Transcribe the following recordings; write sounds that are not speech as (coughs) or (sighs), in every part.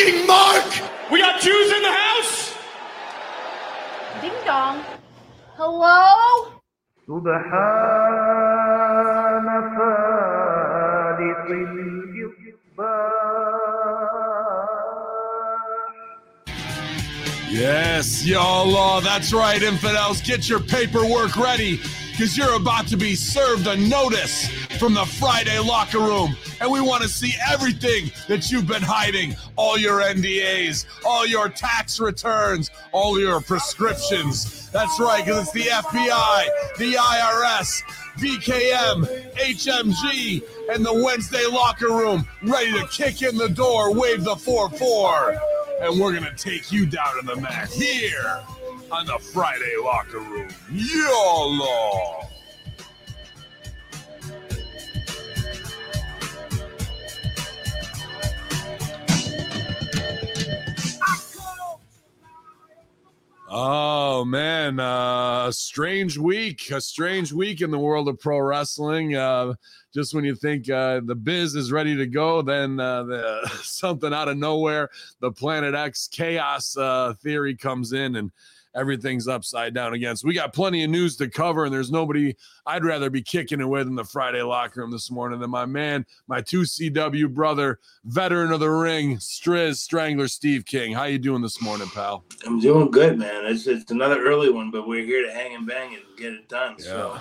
fucking mark! We got Jews in the house! Ding dong. Hello? سبحان فالق الإصباح Yes, y'all. That's right, infidels. Get your paperwork ready because you're about to be served a notice from the Friday locker room. And we want to see everything that you've been hiding all your NDAs, all your tax returns, all your prescriptions. That's right, because it's the FBI, the IRS, VKM, HMG, and the Wednesday locker room ready to kick in the door, wave the 4 4 and we're gonna take you down to the mat here on the Friday locker room. YOLO! Oh man, uh, a strange week, a strange week in the world of pro wrestling. Uh, just when you think uh, the biz is ready to go, then uh, the, (laughs) something out of nowhere, the Planet X chaos uh, theory comes in and everything's upside down again. So we got plenty of news to cover, and there's nobody I'd rather be kicking it with in the Friday locker room this morning than my man, my 2CW brother, veteran of the ring, Striz Strangler, Steve King. How you doing this morning, pal? I'm doing good, man. It's it's another early one, but we're here to hang and bang and get it done. So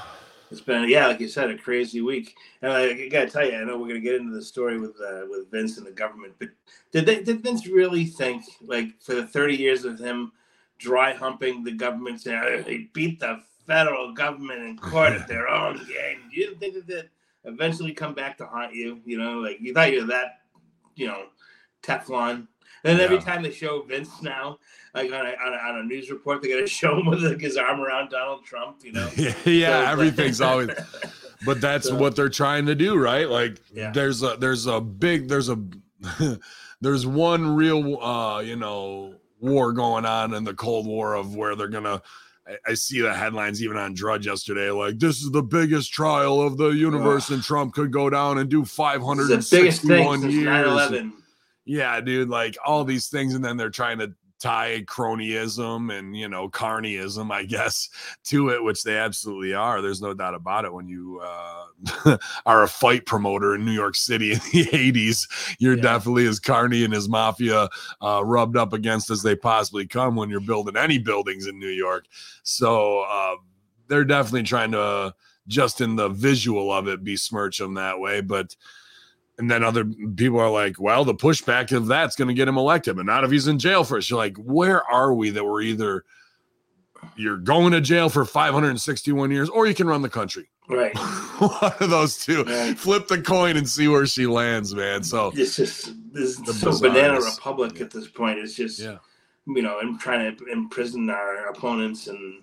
it's been yeah, like you said, a crazy week. And I, I gotta tell you, I know we're gonna get into the story with uh, with Vince and the government, but did they did Vince really think like for the 30 years of him dry humping the government, saying "Oh, they beat the federal government in court at their own (laughs) game? You didn't think that that eventually come back to haunt you? You know, like you thought you were that, you know, Teflon. And every time they show Vince now, like on a, on a, on a news report, they got to (laughs) show him with like, his arm around Donald Trump. You know, (laughs) yeah, So- everything's always but that's So- what they're trying to do, right? Like Yeah. there's a there's a big there's a there's one real uh, you know, war going on in the Cold War of where they're gonna I, I see the headlines even on Drudge yesterday, like this is the biggest trial of the universe, and Trump could go down and do This is the biggest 561 years. 9/11. Yeah, dude, like all these things, and then they're trying to tie cronyism and you know carnyism, I guess, (laughs) to it, which they absolutely are. There's no doubt about it. When you uh, (laughs) are a fight promoter in New York City in the (laughs) '80s, you're Yeah. definitely as carny and as mafia uh, rubbed up against as they possibly come when you're building any buildings in New York. So uh, they're definitely trying to just in the visual of it besmirch them that way, but and then other people are like, well, the pushback of that's going to get him elected, but not if he's in jail for it. You're like, where are we that we're either you're going to jail for 561 years or you can run the country? Right. (laughs) One of those two. Right. Flip the coin and see where she lands, man. So, It's just this is so banana republic at this point. It's just yeah. you know, and trying to imprison our opponents and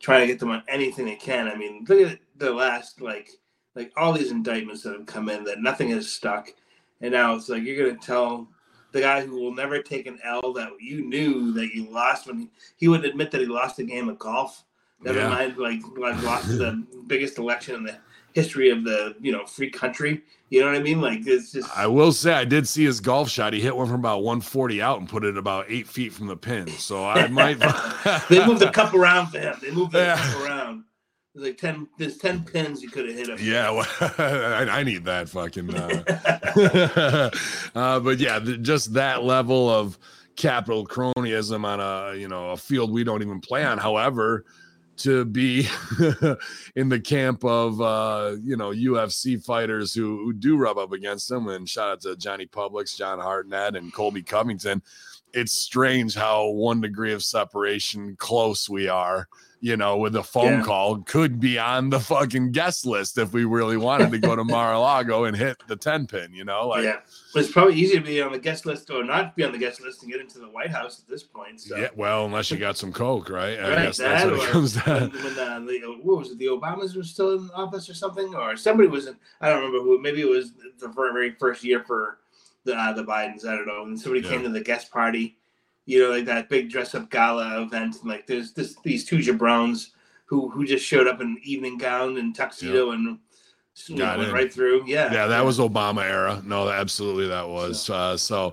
trying to get them on anything they can. I mean, look at the last like like all these indictments that have come in that nothing has stuck, and now it's like you're gonna tell the guy who will never take an L that you knew that you lost when he, he would admit that he lost a game of golf. Never Yeah. mind, like like lost the (laughs) biggest election in the history of the you know free country. You know what I mean? Like it's just I will say I did see his golf shot. He hit one from about 140 out and put it about eight feet from the pin. So I (laughs) might. (laughs) they moved the cup around for him. They moved the Yeah. cup around. There's like ten. There's ten pins you could have hit him. Yeah, well, (laughs) I, I need that fucking. Uh, (laughs) (laughs) uh, but yeah, th- just that level of capital cronyism on a you know a field we don't even play on. However, to be in the camp of uh, you know UFC fighters who, who do rub up against them, and shout out to Johnny Publix, John Hartnett, and Colby Covington. It's strange how one degree of separation close we are you know, with a phone Yeah. call, could be on the fucking guest list if we really wanted to go to (laughs) Mar-a-Lago and hit the 10 pin, you know? Like, yeah, but it's probably easier to be on the guest list or not be on the guest list and get into the White House at this point. So. yeah, well, unless you got some coke, right? I Right, guess that's what it comes down. When, when uh, the, what was it? The Obamas were still in office or something, or somebody was in. I don't remember who. Maybe it was the very first year for the uh, the Bidens. I don't know. And somebody Yeah. came to the guest party, you know, like that big dress up gala event, and like there's this these two jabrones who who just showed up in evening gown and tuxedo and Got went in. right through. Yeah, Yeah, that was Obama era. No, absolutely that was. Uh, so,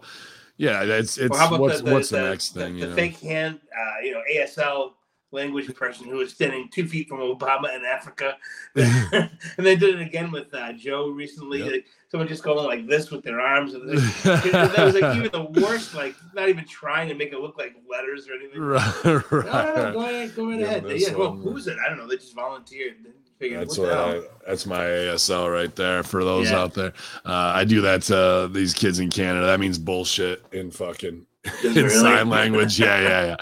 Yeah, it's it's about what's the, the, what's the, the, next thing? The, you the know? fake hand, uh, you know, ASL language person who was standing two feet from Obama in Africa, (laughs) (laughs) and they did it again with uh, Joe recently. Yep. Like, someone just going like this with their arms, and (laughs) that was like even the worst. Like not even trying to make it look like letters or anything. right, No, no, no, right. go ahead, go right Yeah, ahead. Yeah, well, who was it? I don't know. They just volunteered. Figured, That's what I, that's my ASL right there for those Yeah. out there. Uh, I do that to these kids in Canada. That means bullshit in fucking Does it in really? sign language. Yeah, yeah,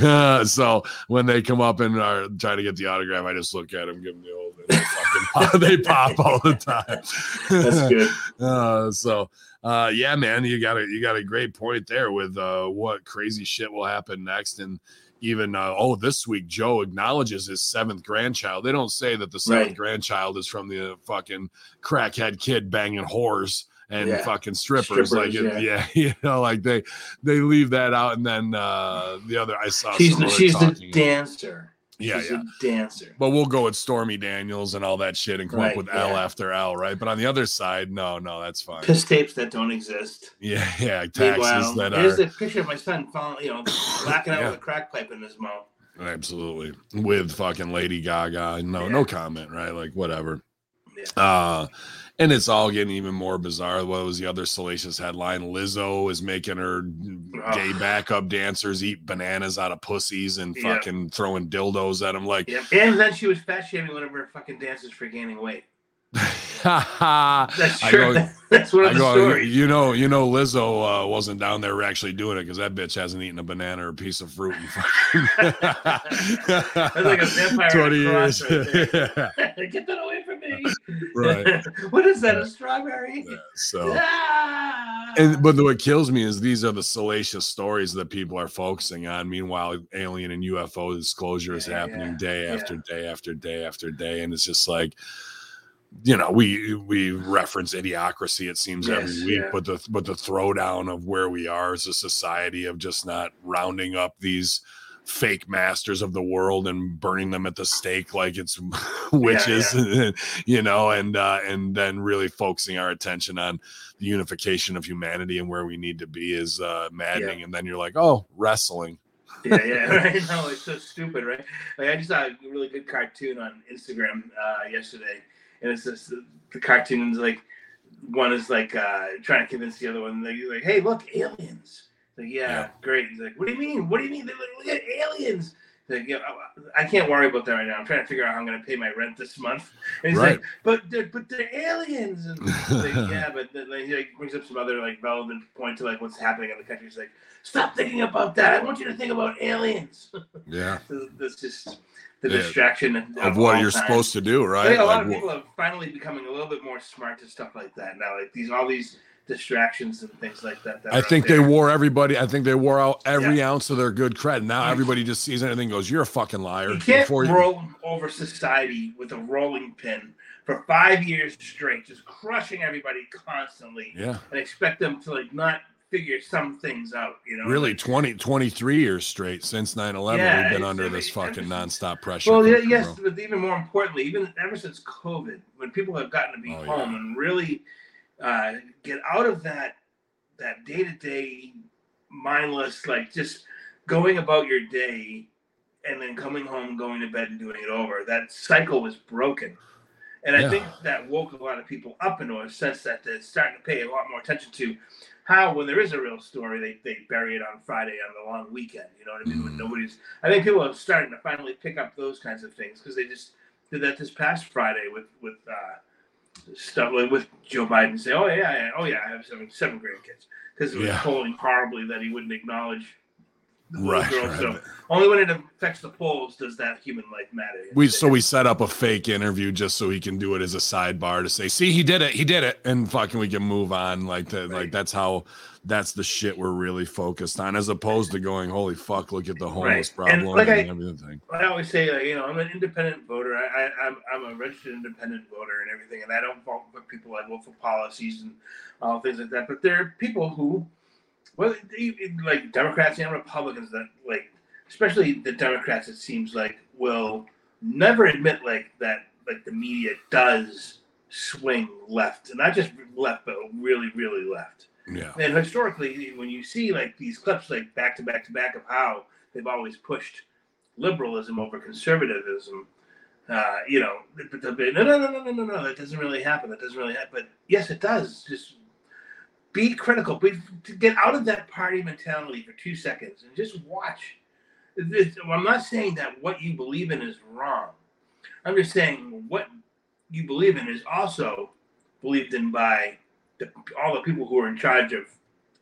yeah. Uh, so when they come up and are trying to get the autograph, I just look at them, give them the old, and they, fucking (laughs) they pop all the time. That's good. (laughs) Uh, so uh, yeah, man, you got a you got a great point there with uh, what crazy shit will happen next, and even uh, oh, this week Joe acknowledges his seventh grandchild. They don't say that the seventh Right. grandchild is from the fucking crackhead kid banging whores and Yeah. fucking strippers. like Strippers, (laughs) yeah. you know, like they they leave that out, and then uh, the other I saw She's some she's the dancer. yeah, she's yeah. a dancer. But we'll go with Stormy Daniels and all that shit and come Right, up with L after L, right? But on the other side, no, no, that's fine. Piss tapes that don't exist. Yeah, (laughs) yeah, taxes Meanwhile, that here's are a picture of my son, falling, you know, (coughs) blacking out Yeah. with a crack pipe in his mouth. absolutely with fucking Lady Gaga. No, no comment, right? Like whatever. Yeah. Uh and it's all getting even more bizarre. What was the other salacious headline? Lizzo is making her gay backup dancers eat bananas out of pussies and fucking throwing dildos at them. Like, Yep. And then she was fat shaming one of her fucking dancers for gaining weight. (laughs) That's true. go- (laughs) That's one of I the go, stories. you know, you know, Lizzo uh, wasn't down there actually doing it because that bitch hasn't eaten a banana or a piece of fruit in fucking (laughs) That's like a vampire twenty years. right Get that away from right. (laughs) what is that? A strawberry? Yeah, so. Ah! And but what kills me is these are the salacious stories that people are focusing on. Meanwhile, alien and UFO disclosure is Yeah, happening yeah, day after day after day after day, and it's just like, you know, we we reference idiocracy. It seems Yes, every week, yeah. but the but the throwdown of where we are as a society of just not rounding up these fake masters of the world and burning them at the stake like it's (laughs) witches (laughs) you know and uh and then really focusing our attention on the unification of humanity and where we need to be is uh maddening and then you're like oh wrestling yeah, yeah, (laughs) right. No, it's so stupid, right? Like I just saw a really good cartoon on Instagram uh, yesterday, and it's just the, the cartoons like one is like uh, trying to convince the other one, like, like "Hey, look, aliens." Like, yeah, Yeah. great. He's like, "What do you mean? What do you mean? They're like, look at aliens." Like, yeah, I can't worry about that right now. I'm trying to figure out how I'm going to pay my rent this month. And he's Right. like, "But they're, but they're aliens." And like, (laughs) yeah, but then like, he like, brings up some other like relevant point to like what's happening in the country. He's like, "Stop thinking about that. I want you to think about aliens." (laughs) yeah That's just the Yeah. distraction of what you're supposed to do right a lot Like, of people are finally becoming a little bit more smart to stuff like that now. Like these, all these distractions and things like that. that I think they wore everybody. I think they wore out every ounce of their good cred. Now everybody just sees anything and goes, "You're a fucking liar." You can't Before you- roll over society with a rolling pin for five years straight, just crushing everybody constantly, yeah, and expect them to like not figure some things out. You know, really Like, 20, 23 years straight since 9-11 Yeah, we've been under this fucking nonstop pressure. Well, yeah, yes, but even more importantly, even ever since COVID, when people have gotten to be Oh, home yeah. and really uh, get out of that that day to day mindless, like just going about your day and then coming home, going to bed, and doing it over. That cycle was broken. And I think that woke a lot of people up into a sense that they're starting to pay a lot more attention to how, when there is a real story, they, they bury it on Friday on the long weekend. You know what I mean? When Mhm. nobody's, I think people are starting to finally pick up those kinds of things because they just did that this past Friday with with uh, stuff like with Joe Biden say, "Oh yeah, yeah, oh yeah, I have seven seven grandkids," because it was Yeah. polling horribly that he wouldn't acknowledge the little Right, girl. right. So only when it affects the polls does that human life matter. We so we set up a fake interview just so he can do it as a sidebar to say, "See, he did it, he did it," and fucking we can move on. Like the, like that's how that's the shit we're really focused on, as opposed to going, "Holy fuck, look at the homeless Right. And problem like and I- everything." I always say, like, you know, I'm an independent voter. I, I, I'm, I'm a registered independent voter and everything, and I don't vote for people. I vote for policies and all things like that. But there are people who, well, like Democrats and Republicans, that like, especially the Democrats, it seems like will never admit like that, like the media does swing left, and not just left, but really, really left. Yeah. And historically, when you see like these clips, like back to back to back of how they've always pushed liberalism over conservatism, uh, you know, no, no, no, no, no, no, that doesn't really happen. That doesn't really happen. But yes, it does. Just be critical. Be, to get out of that party mentality for two seconds and just watch. It's- I'm not saying that what you believe in is wrong. I'm just saying what you believe in is also believed in by the, all the people who are in charge of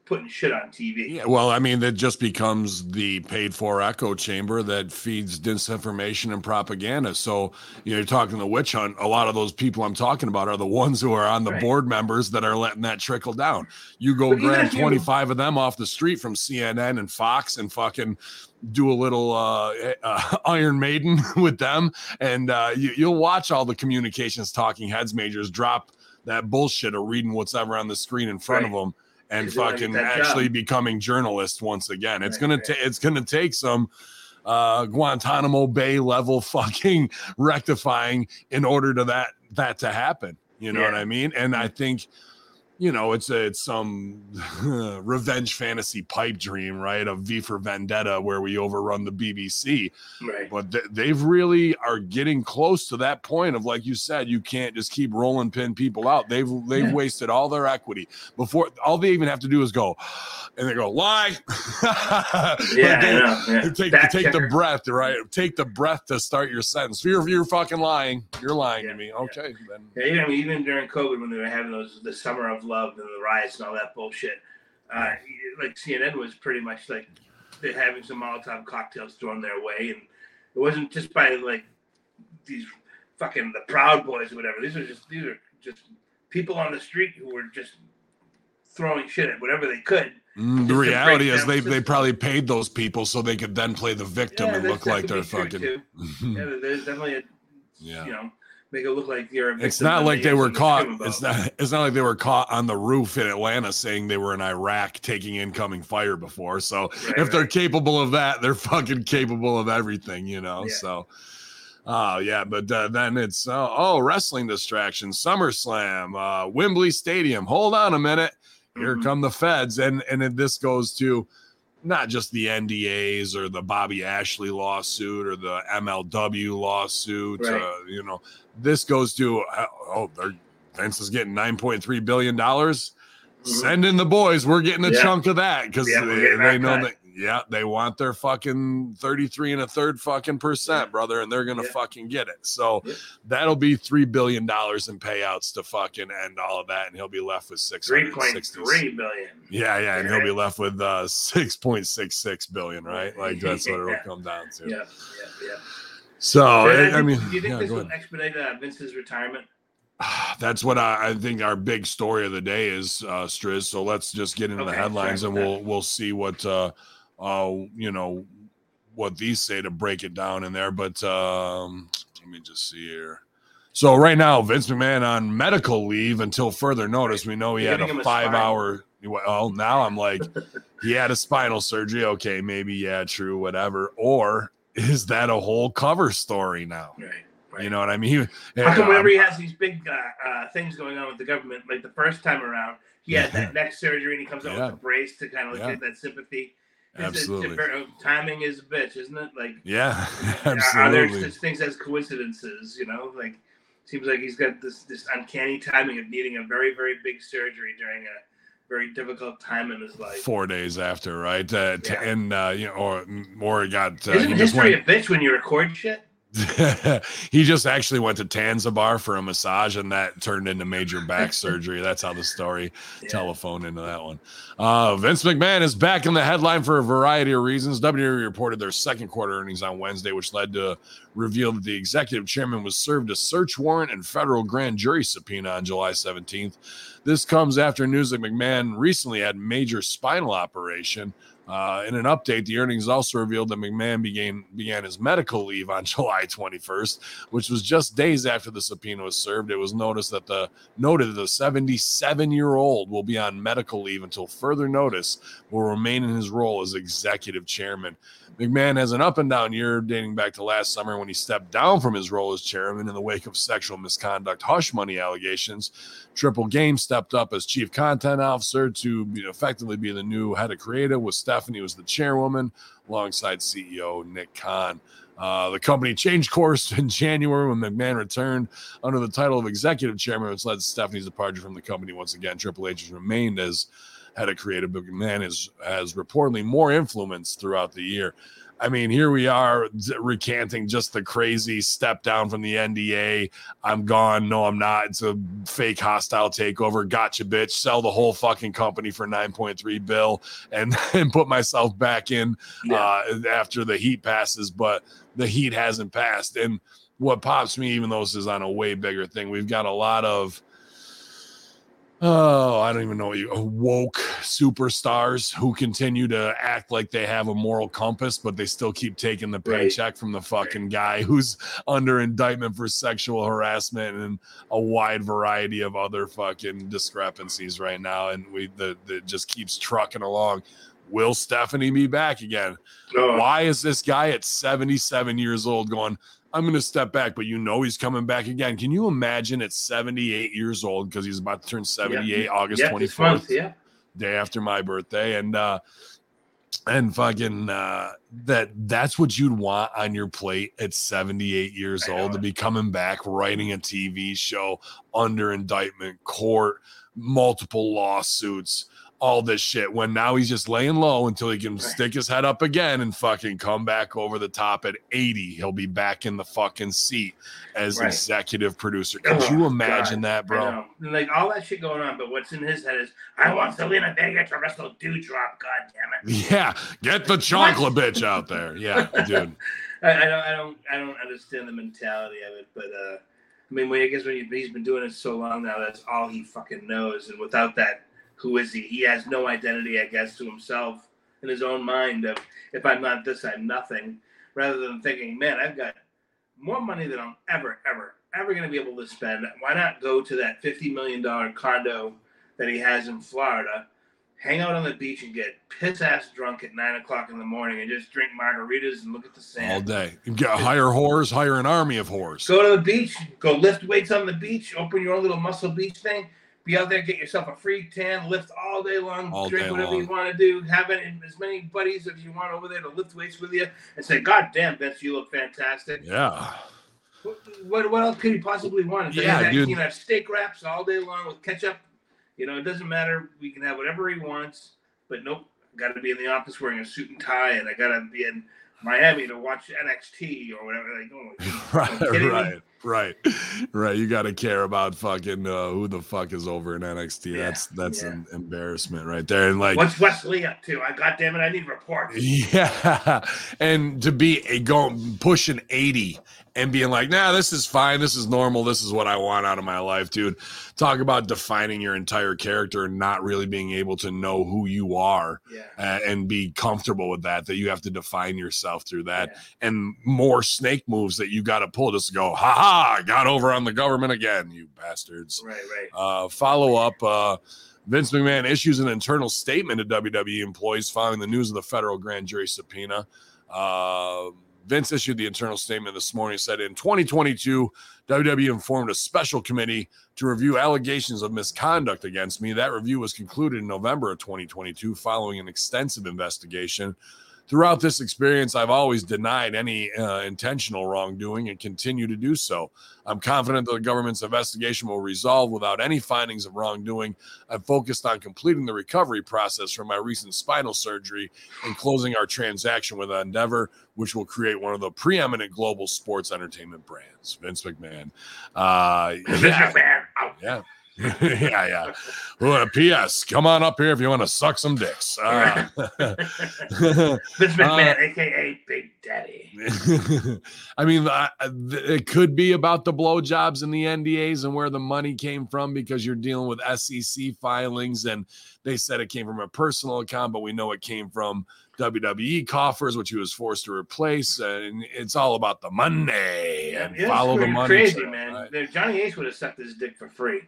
putting shit on TV. Yeah, well, I mean, that just becomes the paid for echo chamber that feeds disinformation and propaganda. So you know, you're talking the witch hunt. A lot of those people I'm talking about are the ones who are on the Right. board members that are letting that trickle down. You go But grab if you- 25 of them off the street from CNN and Fox and fucking do a little uh, uh (laughs) Iron Maiden (laughs) with them, and uh, you, you'll watch all the communications talking heads majors drop that bullshit or reading what's ever on the screen in front of them and fucking that job. actually becoming journalists once again. It's Right, gonna right. ta- it's gonna take some uh Guantanamo Bay level (laughs) fucking rectifying in order to that that to happen. You know what I mean? And I think you know it's a, it's some (laughs) revenge fantasy pipe dream, right? Of V for Vendetta where we overrun the BBC Right. but th- they've really are getting close to that point of like you said you can't just keep rolling pin people out they've they've Yeah. wasted all their equity before all they even have to do is go and they go lie (laughs) Like, Yeah, they-. Yeah. take take the breath right take the breath to start your sentence you're, you're fucking lying you're lying Yeah, to me yeah. okay then Yeah, even, even during COVID, when they were having those the summer of love and the riots and all that bullshit, uh, like CNN was pretty much like they're having some Molotov cocktails thrown their way, and it wasn't just by like these fucking the Proud Boys or whatever. These are just these are just people on the street who were just throwing shit at whatever they could. Mm, the reality is they the they probably paid those people so they could then play the victim Yeah, and look like they're fucking. (laughs) Yeah, there's definitely a yeah you know make it look like victim. It's not like they have were caught. It's not. It's not like they were caught on the roof in Atlanta saying they were in Iraq taking incoming fire before. So Right, if they're capable of that, they're fucking capable of everything, you know. Yeah. So, oh yeah, but uh, then it's uh, oh wrestling distraction, SummerSlam, uh, Wembley Stadium. Hold on a minute. Here Mhm. come the feds, and and this goes to not just the NDAs or the Bobby Ashley lawsuit or the MLW lawsuit. Right. Uh, you know, this goes to uh, oh, Vince is getting nine point three billion dollars. Mhm. Send in the boys. We're getting a Yeah. chunk of that because Yeah, they, they know that. Yeah, they want their fucking 33 and a third fucking percent, Yeah. brother, and they're gonna Yeah. fucking get it. So Yeah. that'll be three billion dollars in payouts to fucking end all of that, and he'll be left with six Three point three billion. Yeah, yeah, and he'll be left with uh six point six six billion, right? Like that's what it'll (laughs) come down to. Yeah, yeah, yeah. So I, I mean, do you think yeah, this will expedite uh, Vince's retirement? that's what I, I think our big story of the day is, uh, Striz. So let's just get into the headlines and we'll we'll see what uh, uh, you know, what these say to break it down in there. But um, let me just see here. So right now, Vince McMahon on medical leave until further notice. We know he You're had a a five spinal. hour. Well, now I'm like, (laughs) he had a spinal surgery. Okay, maybe yeah, true, whatever. Or is that a whole cover story now? Right. right. You know what I mean? (laughs) How come whenever he has these big uh, uh, things going on with the government, like the first time around, he had that (laughs) neck surgery and he comes out Yeah. with a brace to kind of like Yeah. get that sympathy. It's- Absolutely. different- timing is a bitch, isn't it? Like, Yeah, (laughs) are- are there absolutely. such things as coincidences? You know, like seems like he's got this this uncanny timing of needing a very very big surgery during a very difficult time in his life. Four days after, right? Uh, t- Yeah. And uh, you know, or or he got uh, Isn't history went. a bitch when you record shit? (laughs) he just actually went to Tanzabar for a massage, and that turned into major back (laughs) surgery. That's how the story Yeah. telephone into that one. Uh, Vince McMahon is back in the headline for a variety of reasons. WWE reported their second quarter earnings on Wednesday, which led to reveal that the executive chairman was served a search warrant and federal grand jury subpoena on July 17th. This comes after news that McMahon recently had major spinal operation. Uh, in an update, the earnings also revealed that McMahon began began his medical leave on (laughs) July 21st, which was just days after the subpoena was served. It was noticed that the noted that the 77 year old will be on medical leave until further notice. Will remain in his role as executive chairman. McMahon has an up and down year dating back to last summer when he stepped down from his role as chairman in the wake of sexual misconduct hush money allegations. Triple Game stepped up as chief content officer to effectively be the new head of creative, with Stephanie was the chairwoman alongside CEO Nick Khan. Uh, the company changed course (laughs) in January when McMahon returned under the title of executive chairman, which led Stephanie's departure from the company once again. Triple H has remained as head of creative, but McMahon is, has reportedly more influence throughout the year. I mean, here we are recanting just the crazy step down from the NDA. I'm gone. No, I'm not. It's a fake hostile takeover. Gotcha, bitch. Sell the whole fucking company for 9.3 bill and, (laughs) and put myself back in uh, after the heat passes. But the heat hasn't passed. And what pops me, even though this is on a way bigger thing, we've got a lot of oh, I don't even know you uh, woke superstars who continue to act like they have a moral compass, but they still keep taking the Right. paycheck from the fucking guy who's under indictment for sexual harassment and a wide variety of other fucking discrepancies right now. And we the, the just keeps trucking along. Will Stephanie be back again? Oh, Why is this guy at 77 years old going, I'm going to step back, but you know he's coming back again? Can you imagine at 78 years old because he's about to turn 78 August yeah, this month, 24th, yeah. day after my birthday, and uh, and fucking uh, that that's what you'd want on your plate at 78 years old to be coming back writing a TV show under indictment, court, multiple lawsuits. All this shit when now he's just laying low until he can stick his head up again and fucking come back over the top at 80. He'll be back in the fucking seat as Right. executive producer. Could Oh, you imagine God, that, bro? Like all that shit going on, but what's in his head is, I want Zelina Vega to wrestle Dewdrop. God damn it! (laughs) Yeah, get the chocolate bitch out there. Yeah, (laughs) dude. I, I don't, I don't, I don't understand the mentality of it. But uh, I mean, when I guess when he's been doing it so long now, that's all he fucking knows. And without that, who is he? He has no identity, I guess, to himself in his own mind of if I'm not this, I'm nothing. Rather than thinking, man, I've got more money than I'm ever, ever, ever going to be able to spend. Why not go to that fifty million dollar condo that he has in Florida? Hang out on the beach and get piss ass drunk at nine o'clock in the morning and just drink margaritas and look at the sand. All day. You Get hire whores, hire an army of whores. Go to the beach, go lift weights on the beach, open your own little muscle beach thing. Be out there, get yourself a free tan, lift all day long, All drink day whatever long. you want to do. Have it as many buddies as you want over there to lift weights with you, and say, "God damn, Vince, you look fantastic." Yeah. What, what, what else could he possibly want? They Yeah, have, dude. You can have steak wraps all day long with ketchup. You know, it doesn't matter. We can have whatever he wants, but nope. Got to be in the office wearing a suit and tie, and I got to be in Miami to watch NXT or whatever. Like, (laughs) oh, Right, right. me? Right, right. You got to care about fucking uh, who the fuck is over in NXT. Yeah, That's that's yeah. an embarrassment right there. And like, what's Wes Lee up to? I God damn it, I need reports. (laughs) yeah, and to be a go pushing eighty and being like, nah, this is fine, this is normal, this is what I want out of my life, dude. Talk about defining your entire character and not really being able to know who you are. Yeah. uh, and be comfortable with that that you have to define yourself through that and more snake moves that you got to pull just to go ha ha I got over on the government again you bastards Right, right. uh follow up uh Vince McMahon issues an internal statement to WWE employees following the news of the federal grand jury subpoena. Uh, Vince issued the internal statement this morning. Said in 2022, WWE informed a special committee to review allegations of misconduct against me. That review was concluded in November of 2022 following an extensive investigation. Throughout this experience, I've always denied any uh, intentional wrongdoing and continue to do so. I'm confident that the government's investigation will resolve without any findings of wrongdoing. I'm focused on completing the recovery process from my recent spinal surgery and closing our transaction with Endeavor, which will create one of the preeminent global sports entertainment brands. Vince McMahon. Uh, Vince yeah, McMahon, out. yeah. (laughs) yeah, yeah. Well, P.S. Come on up here if you want to suck some dicks. (laughs) (laughs) Uh, Vince McMahon, aka Big Daddy. I mean, I- I- th- it could be about the blowjobs and the NDAs and where the money came from because you're dealing with SEC filings and they said it came from a personal account, but we know it came from WWE coffers, which he was forced to replace. And it's all about the money and It's follow the money. Crazy man. right? Johnny Ace would have sucked his dick for free.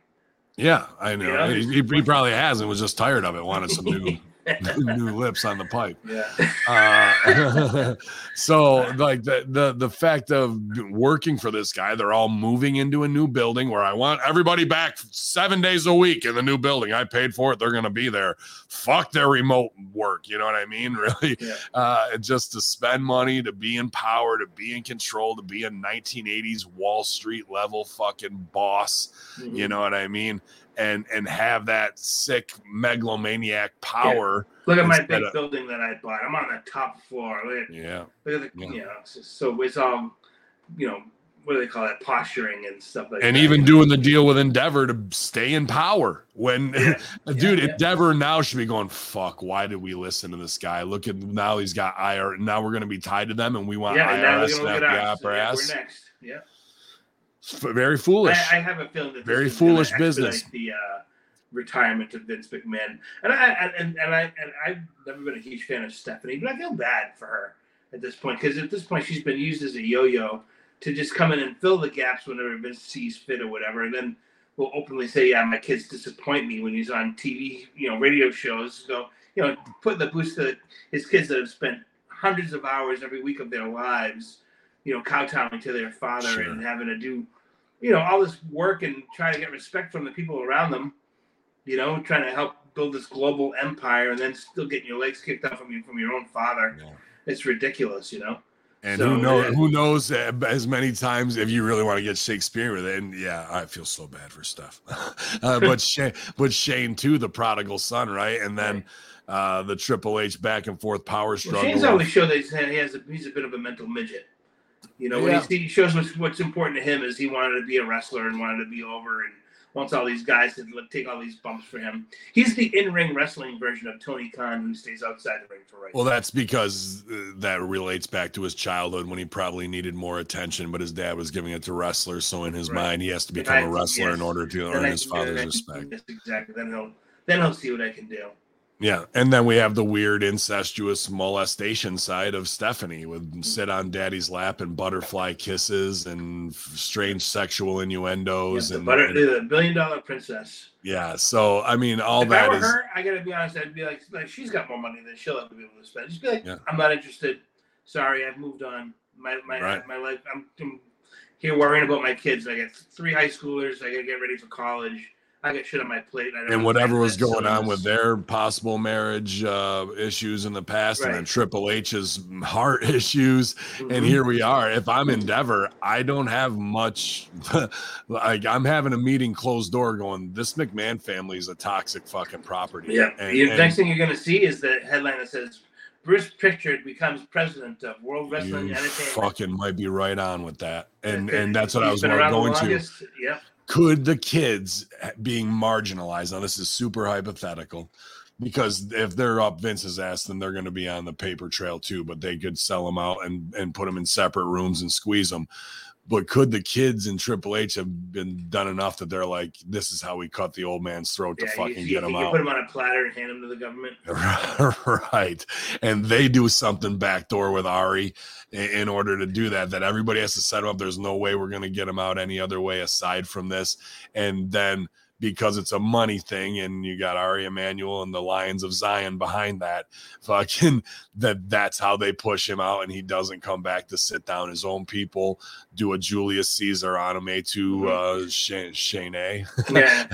Yeah, I know. Yeah. He, he probably has and was just tired of it, wanted some new (laughs) new lips on the pipe. (laughs) Yeah. Uh, (laughs) so like the, the the fact of working for this guy, they're all moving into a new building where I want everybody back seven days a week in the new building. I paid for it. They're gonna be there. Fuck their remote work. You know what I mean? (laughs) Really, Yeah. uh, just to spend money, to be in power, to be in control, to be a 1980s Wall Street level fucking boss. Mhm. You know what I mean? And and have that sick megalomaniac power. Look at my big of- building that I bought. I'm on the top floor. Look at, Yeah. look at the, Yeah. you know, it's just, so it's all, you know, what do they call that? Posturing and stuff like that? and that. even doing the deal with Endeavor to stay in power. When, (laughs) dude, yeah. Endeavor now should be going, fuck, why did we listen to this guy? Look at now he's got IR. Now we're going to be tied to them and we want yeah, IRS and gonna look at FBI our Yeah, ass. we're next. Yeah. Very foolish. I, I have a feeling that Very is foolish business. The uh, retirement of Vince McMahon, and I and, and, and I and I've never been a huge fan of Stephanie, but I feel bad for her at this point because at this point she's been used as a yo-yo to just come in and fill the gaps whenever Vince sees fit or whatever, and then will openly say, "Yeah, my kids disappoint me when he's on TV, you know, radio shows." So you know, put the boost to his kids that have spent hundreds of hours every week of their lives, you know, kowtowing to their father Sure. and having to do, you know, all this work and trying to get respect from the people around them, you know, trying to help build this global empire and then still getting your legs kicked out from you from your own father. Yeah. It's ridiculous, you know. And So, who knows? yeah. Who knows? uh, As many times, if you really want to get Shakespeare with it, and yeah, I feel so bad for stuff. (laughs) uh, but (laughs) Shane, but Shane too, the prodigal son, right? And then uh, the Triple H back and forth power Well, struggle. Shane's always showed that he's, he has a, he's a bit of a mental midget. You know, when Yeah. he's, he shows what's, what's important to him is he wanted to be a wrestler and wanted to be over and wants all these guys to like, take all these bumps for him. He's the in-ring wrestling version of Tony Khan who stays outside the ring for right. Well, that's because uh, that relates back to his childhood when he probably needed more attention, but his dad was giving it to wrestlers. So in his Right. mind, he has to become I- a wrestler in order to Then earn I his father's that. respect. Yes, exactly. Then he'll then he'll see what I can do. Yeah, and then we have the weird incestuous molestation side of Stephanie with mm-hmm. sit on daddy's lap and butterfly kisses and strange sexual innuendos Yeah, the, and, butter, and- the billion dollar princess. yeah. So I mean, all if I that were is her, I gotta be honest. I'd be like, like she's got more money than she'll ever be able to spend. Just be like, Yeah. I'm not interested. Sorry, I've moved on. My my Right. my life. I'm, I'm here worrying about my kids. I got three high schoolers. I gotta get ready for college. I got shit on my plate. I and whatever was going on with their possible marriage uh, issues in the past, and then Triple H's heart (laughs) issues, and Mhm. here we are. If I'm Endeavor, I don't have much. (laughs) like I'm having a meeting closed door, going, "This McMahon family is a toxic fucking property." Yeah. and, the and next thing you're gonna see is the headline that says Bruce Pritchard becomes president of World Wrestling you Entertainment. fucking might be right on with that, and Uh, and that's what I was going to. longest. Could the kids eh, being marginalized now this is super hypothetical because if they're up vince's ass then they're going to be on the paper trail too but they could sell them out and and put them in separate rooms and squeeze them but could the kids in triple h have been done enough that they're like this is how we cut the old man's throat to fucking you, get you, him you out. put him on a platter and hand him to the government. (laughs) right. And they do something backdoor with ari in, in order to do that that everybody has to set him up. There's no way we're going to get him out any other way aside from this. And then because it's a money thing and you got Ari Emanuel and the Lions of Zion behind that fucking (laughs) that that's how they push him out and he doesn't come back to sit down his own people do a Julius Caesar on him a to uh Shane Shane A Yeah.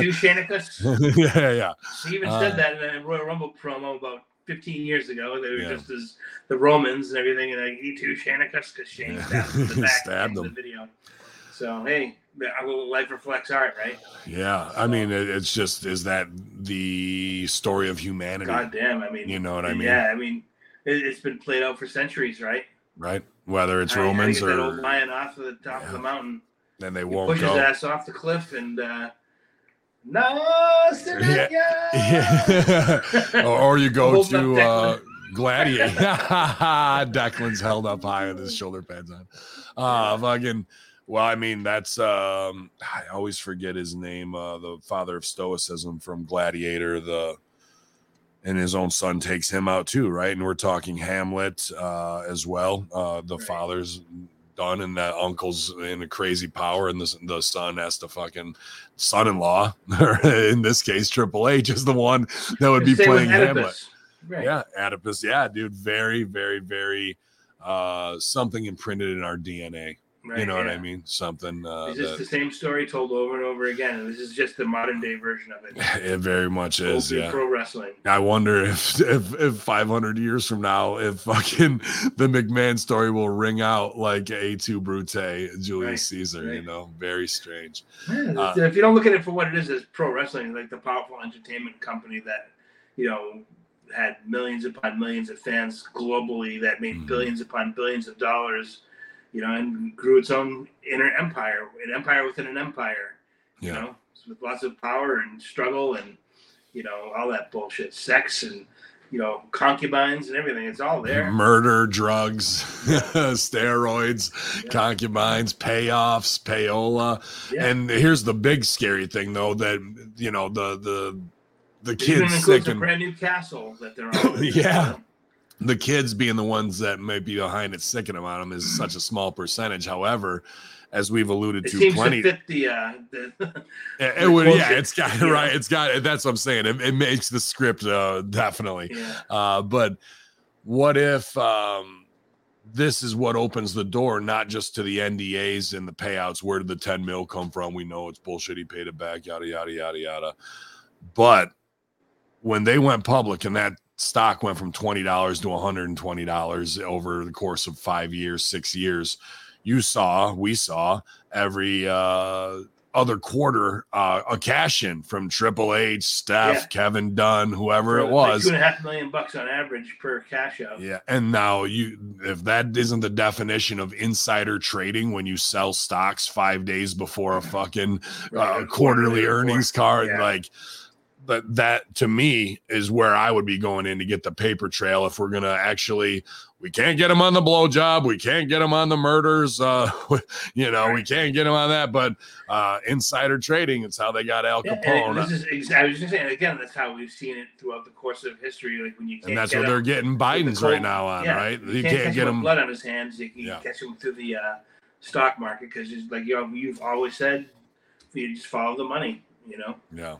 you (laughs) Shanicus. yeah yeah He even Uh, said that in a Royal Rumble promo about 15 years ago. They were Yeah. just as the Romans and everything, and like, he too Shanicus because Shane (laughs) stabbed the back Stabbed in the video. So hey, a little life reflects art, right? Yeah, I mean, it's just is that the story of humanity? God damn, I mean, You know what I mean? Yeah, I mean, it, it's been played out for centuries, right? Right? Whether it's to Romans get that old lion off of the top of the mountain. then they won't pushes go. his ass off the cliff and uh, no, Yeah. Yeah. (laughs) or, or you go to uh, Gladiator. (laughs) Declan's held up high with his shoulder pads on. Uh, fucking. Well, I mean, that's um, I always forget his name. Uh, the father of Stoicism from Gladiator. The and his own son takes him out too, right? And we're talking Hamlet uh, as well. Uh, the Right. father's done, and that uncle's in a crazy power, and the the son has to fucking son-in-law, (laughs) or in this case, Triple H is the one that would be playing Hamlet. Right. Yeah, Oedipus. Yeah, dude, very, very, very uh something imprinted in our DNA. Right, you know what. I mean? Something uh, It's just that the same story told over and over again, and this is just the modern day version of it. (laughs) it very much is. Yeah. Pro wrestling. I wonder if, if if 500 years from now, if fucking (laughs) the McMahon story will ring out like Et tu Brute, Julius Right, Caesar. You know, very strange. Yeah, Uh, if you don't look at it for what it is as pro wrestling, like the powerful entertainment company that, you know, had millions upon millions of fans globally that made Mhm. billions upon billions of dollars, you know, and grew its own inner empire, an empire within an empire, yeah. you know, with lots of power and struggle and, you know, all that bullshit, sex and, you know, concubines and everything. It's all there. Murder, drugs, (laughs) steroids, Yeah. concubines, payoffs, payola. Yeah. And here's the big scary thing though, that you know, the the the It even kids includes a brand new castle that they're on. (laughs) Yeah. The kids being the ones that might be behind it sicking about them is such a small percentage. However, as we've alluded It to plenty, to the uh the it, the would, yeah, it's got know? right. It's got that's what I'm saying. It, it makes the script uh, definitely. yeah. Uh, but what if um, this is what opens the door, not just to the NDAs and the payouts? Where did the 10 mil come from? We know it's bullshit. He paid it back, yada, yada, yada, yada. But when they went public and that stock went from $20 to $120 over the course of five years, six years, you saw, we saw every uh, other quarter uh, a cash in from Triple H, Steph, Yeah. Kevin Dunn, whoever it Like was. two and a half million bucks on average per cash out. Yeah, and now you if that isn't the definition of insider trading when you sell stocks 5 days before a (laughs) fucking Right, uh, quarterly quarterly earnings card Yeah. like but that to me is where I would be going in to get the paper trail if we're gonna actually we can't get him on the blow job, we can't get him on the murders, uh (laughs) you know, we can't get him on that, but uh insider trading, it's how they got Al Yeah, Capone. this is ex- I was just saying again. That's how we've seen it throughout the course of history. Like when you and that's what they're getting Biden's cold- right now on, yeah, right? You You can't, can't get him blood on his hands. You can Yeah. catch him through the uh, stock market because, like you know, you've always said, you just follow the money. You know. Yeah.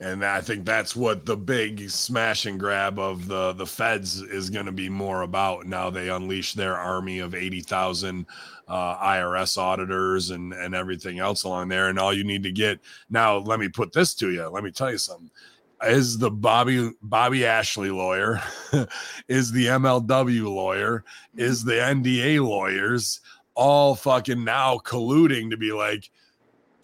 And I think that's what the big smash and grab of the the feds is going to be more about. Now they unleash their army of 80,000 uh, IRS auditors and and everything else along there and all you need to get. Now let me put this to you. Let me tell you something. Is the Bobby Bobby Ashley lawyer, (laughs) is the MLW lawyer, is the NDA lawyers all fucking now colluding to be like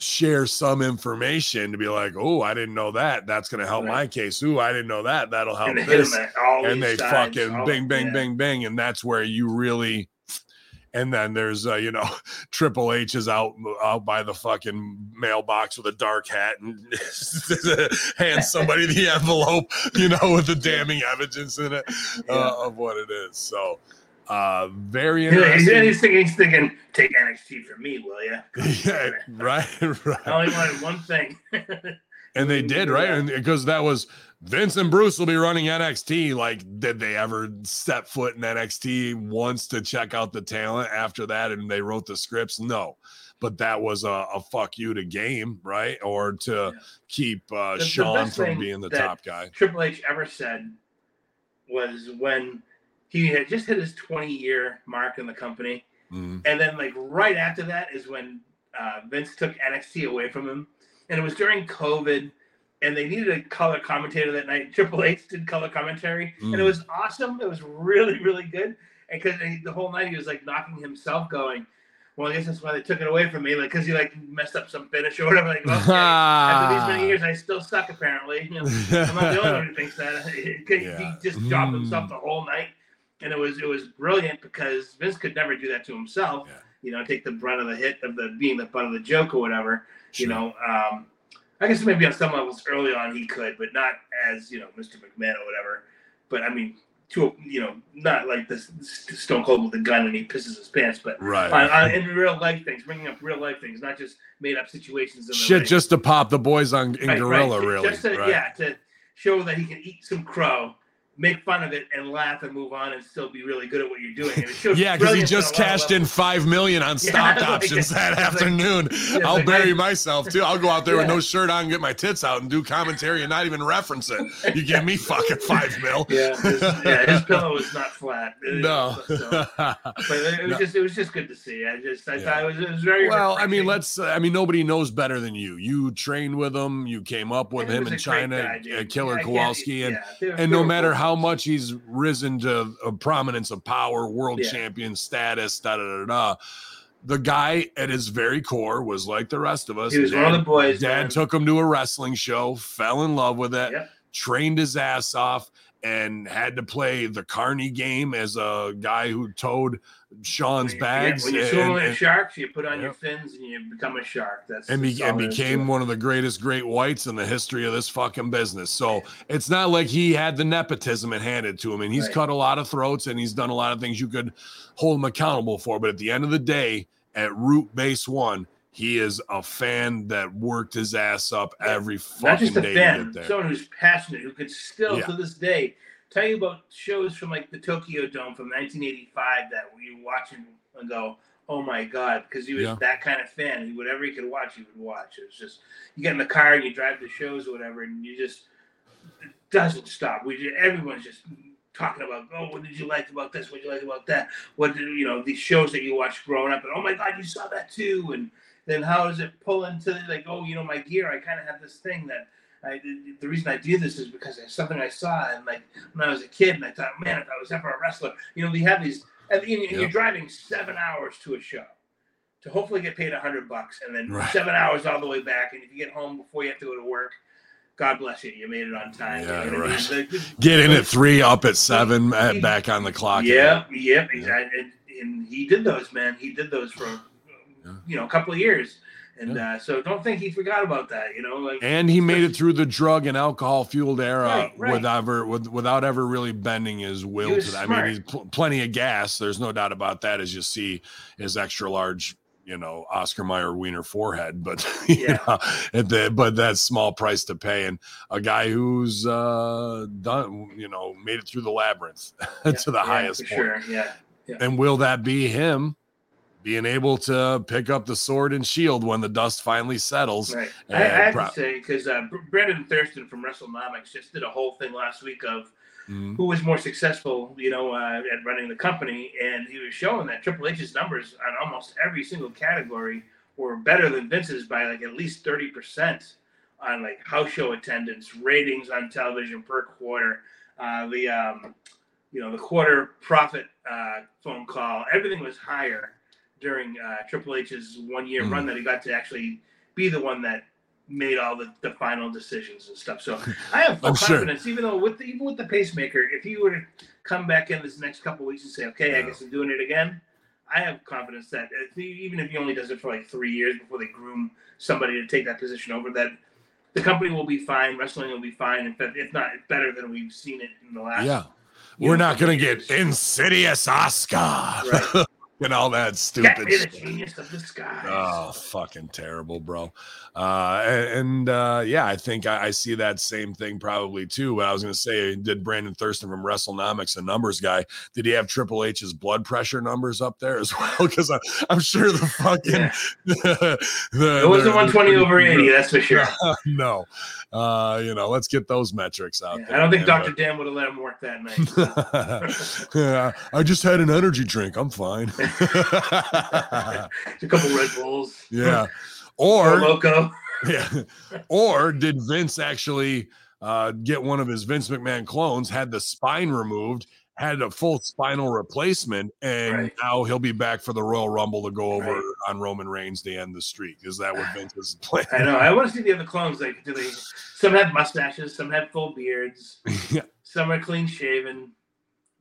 share some information to be like, oh, I didn't know that. That's going to help Right. my case. Ooh, I didn't know that. That'll help this. him at all And they sides, fucking all- bing, bing, yeah. bing, bing. And that's where you really. And then there's, uh, you know, (laughs) Triple H is out out by the fucking mailbox with a dark hat and (laughs) hands somebody the (laughs) envelope, you know, with the damning evidence in it uh, of what it is. So, uh, very Yeah, interesting. and he's thinking, he's thinking, take NXT from me, will you? (laughs) yeah, (laughs) right, right. I only wanted one thing. (laughs) And they did, right? And because that was Vince and Bruce will be running NXT. Like, did they ever step foot in NXT once to check out the talent after that? And they wrote the scripts? No. But that was a, a fuck you to game, right? Or to Yeah. keep uh, The- the Sean best from being the top guy. Triple H ever said was when he had just hit his 20 year mark in the company. Mhm. And then, like, right after that is when uh, Vince took NXT away from him. And it was during COVID, and they needed a color commentator that night. (laughs) Triple H did color commentary, and it Mm. was awesome. It was really, really good. And because the whole night he was like knocking himself, going, "Well, I guess that's why they took it away from me, like because he like messed up some finish or whatever." Like, okay, (laughs) after these many years, I still suck. Apparently, you (laughs) know, I'm not the only one who thinks that. He Yeah. just dropped himself Mm. the whole night, and it was it was brilliant because Vince could never do that to himself. Yeah. You know, take the brunt of the hit of the being the butt of the joke or whatever. You know, um, I guess maybe on some levels early on he could, but not as you know Mr. McMahon or whatever. But I mean, to you know, not like this this Stone Cold with a gun and he pisses his pants, but right. on, on, in real life things, bringing up real life things, not just made up situations. In Shit just to pop the boys on in Right, Gorilla, right. really. Just to, right? Yeah, to show that he can eat some crow, make fun of it and laugh and move on and still be really good at what you're doing. (laughs) Yeah, because he just a lot of cashed in five million on (laughs) Yeah, stock like- options that it's like- afternoon. I'll like bury my- myself too. I'll go out there with no shirt on, and get my tits out, and do commentary and not even reference it. You give me fucking five mil. (laughs) Yeah, his, yeah, his pillow was not flat. No. So- but it was No. just it was just good to see. I just I Yeah. thought it was it was very well, I mean, let's. Uh, I mean, nobody knows better than you. You trained with him. You came up with And him in Chyna, guy. Killer Kowalski, and yeah, and no matter cool. How much he's risen to a prominence of power, world Yeah. champion status, da da da da. The guy at his very core was like the rest of us. He was one of the boys, Dad man. took him to a wrestling show, fell in love with it, Yep. trained his ass off, and had to play the Carney game as a guy who towed Shawn's bags. When you swim with sharks, you put on your fins and you become a shark. That's and, be, and all there is to became one of the greatest great whites in the history of this fucking business. So it's not like he had the nepotism and handed to him. And he's Right. cut a lot of throats and he's done a lot of things you could hold him accountable for. But at the end of the day, at root base one, he is a fan that worked his ass up every Not fucking just a day to fan, get there. someone who's passionate, who could still Yeah. to this day tell you about shows from like the Tokyo Dome from 1985 that you watch and and go, "Oh my god!" Because he was Yeah. that kind of fan. He whatever he could watch, he would watch. It was just you get in the car and you drive to shows or whatever, and you just it doesn't stop. We everyone's just talking about, "Oh, what did you like about this? What did you like about that? What did you know these shows that you watched growing up?" And oh my god, you saw that too, and then how does it pull into like, oh, you know, my gear? I kind of have this thing that I the reason I do this is because it's something I saw and like when I was a kid and I thought, man, if I was ever a wrestler, you know, they have these and, and you're driving seven hours to a show to hopefully get paid a hundred bucks and then Right. seven hours all the way back. And if you get home before you have to go to work, God bless you, you made it on time. Yeah, You know what I mean? Like, (laughs) Get in at three, up at seven, back on the clock. yeah, yep, exactly. And, and he did those, man. He did those for Yeah. you know a couple of years, and uh, so don't think he forgot about that. You know, like and he made it through the drug and alcohol fueled era Right, right. without ever with, without ever really bending his will to that. I mean, he's pl- plenty of gas. There's no doubt about that. As you see his extra large, you know, Oscar Mayer wiener forehead, but (laughs) Yeah. know, at the, but that's small price to pay. And a guy who's uh done, you know, made it through the labyrinth (laughs) to the yeah, highest point. sure. Yeah, And will that be him? Being able to pick up the sword and shield when the dust finally settles, right. I, I have pro- to say because uh, Brandon Thurston from WrestleNomics just did a whole thing last week of Mhm. who was more successful, you know, uh, at running the company, and he was showing that Triple H's numbers on almost every single category were better than Vince's by like at least thirty percent on like house show attendance, ratings on television per quarter, uh, the um, you know the quarter profit uh, phone call, everything was higher during uh, Triple H's one year Mm. run that he got to actually be the one that made all the, the final decisions and stuff. So (laughs) I have full sure. confidence, even though with the, even with the pacemaker, if he were to come back in this next couple weeks and say, okay, I guess I'm doing it again, I have confidence that if he, even if he only does it for like three years before they groom somebody to take that position over, that the company will be fine, wrestling will be fine. In fact, if not, better than we've seen it in the last. Yeah. We're know, not going to get insidious Oscar Right. (laughs) and all that stupid the shit. genius of disguise. Oh, fucking terrible, bro. Uh, and, uh, yeah, I think I, I see that same thing probably too. But I was going to say, did Brandon Thurston from WrestleNomics, a numbers guy, did he have Triple H's blood pressure numbers up there as (laughs) well? Because I'm sure the fucking Yeah. (laughs) the, the, It wasn't the- 120 over 80, that's for sure. (laughs) no, uh, you know, let's get those metrics out Yeah, there. I don't think man, Dr. Dan would have let him work that night. Yeah, I just had an energy drink. I'm fine. A couple Red Bulls. yeah. (laughs) Or Or Loko. yeah. Or did Vince actually uh, get one of his Vince McMahon clones, had the spine removed, had a full spinal replacement, and Right. now he'll be back for the Royal Rumble to go over Right. on Roman Reigns to end the streak? Is that what (sighs) Vince is planning? I know. I want to see the other clones. Like, do they? Some had mustaches. Some had full beards. (laughs) Yeah. Some are clean shaven.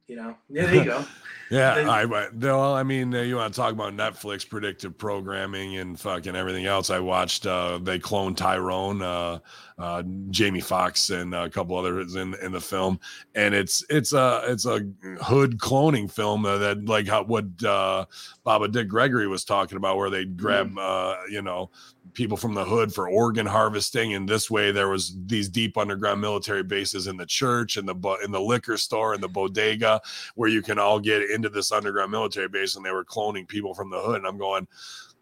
You know, yeah, there you go. (laughs) Yeah, Then- I well, I mean, uh, you want to talk about Netflix predictive programming and fucking everything else. I watched. Uh, they cloned Tyrone, uh, uh, Jamie Foxx, and a couple others in in the film, and it's it's a it's a hood cloning film uh, that like how what uh, Baba Dick Gregory was talking about, where they grab uh, you know people from the hood for organ harvesting. And this way there was these deep underground military bases in the church and the in the liquor store and the bodega where you can all get into this underground military base. And they were cloning people from the hood. And i'm going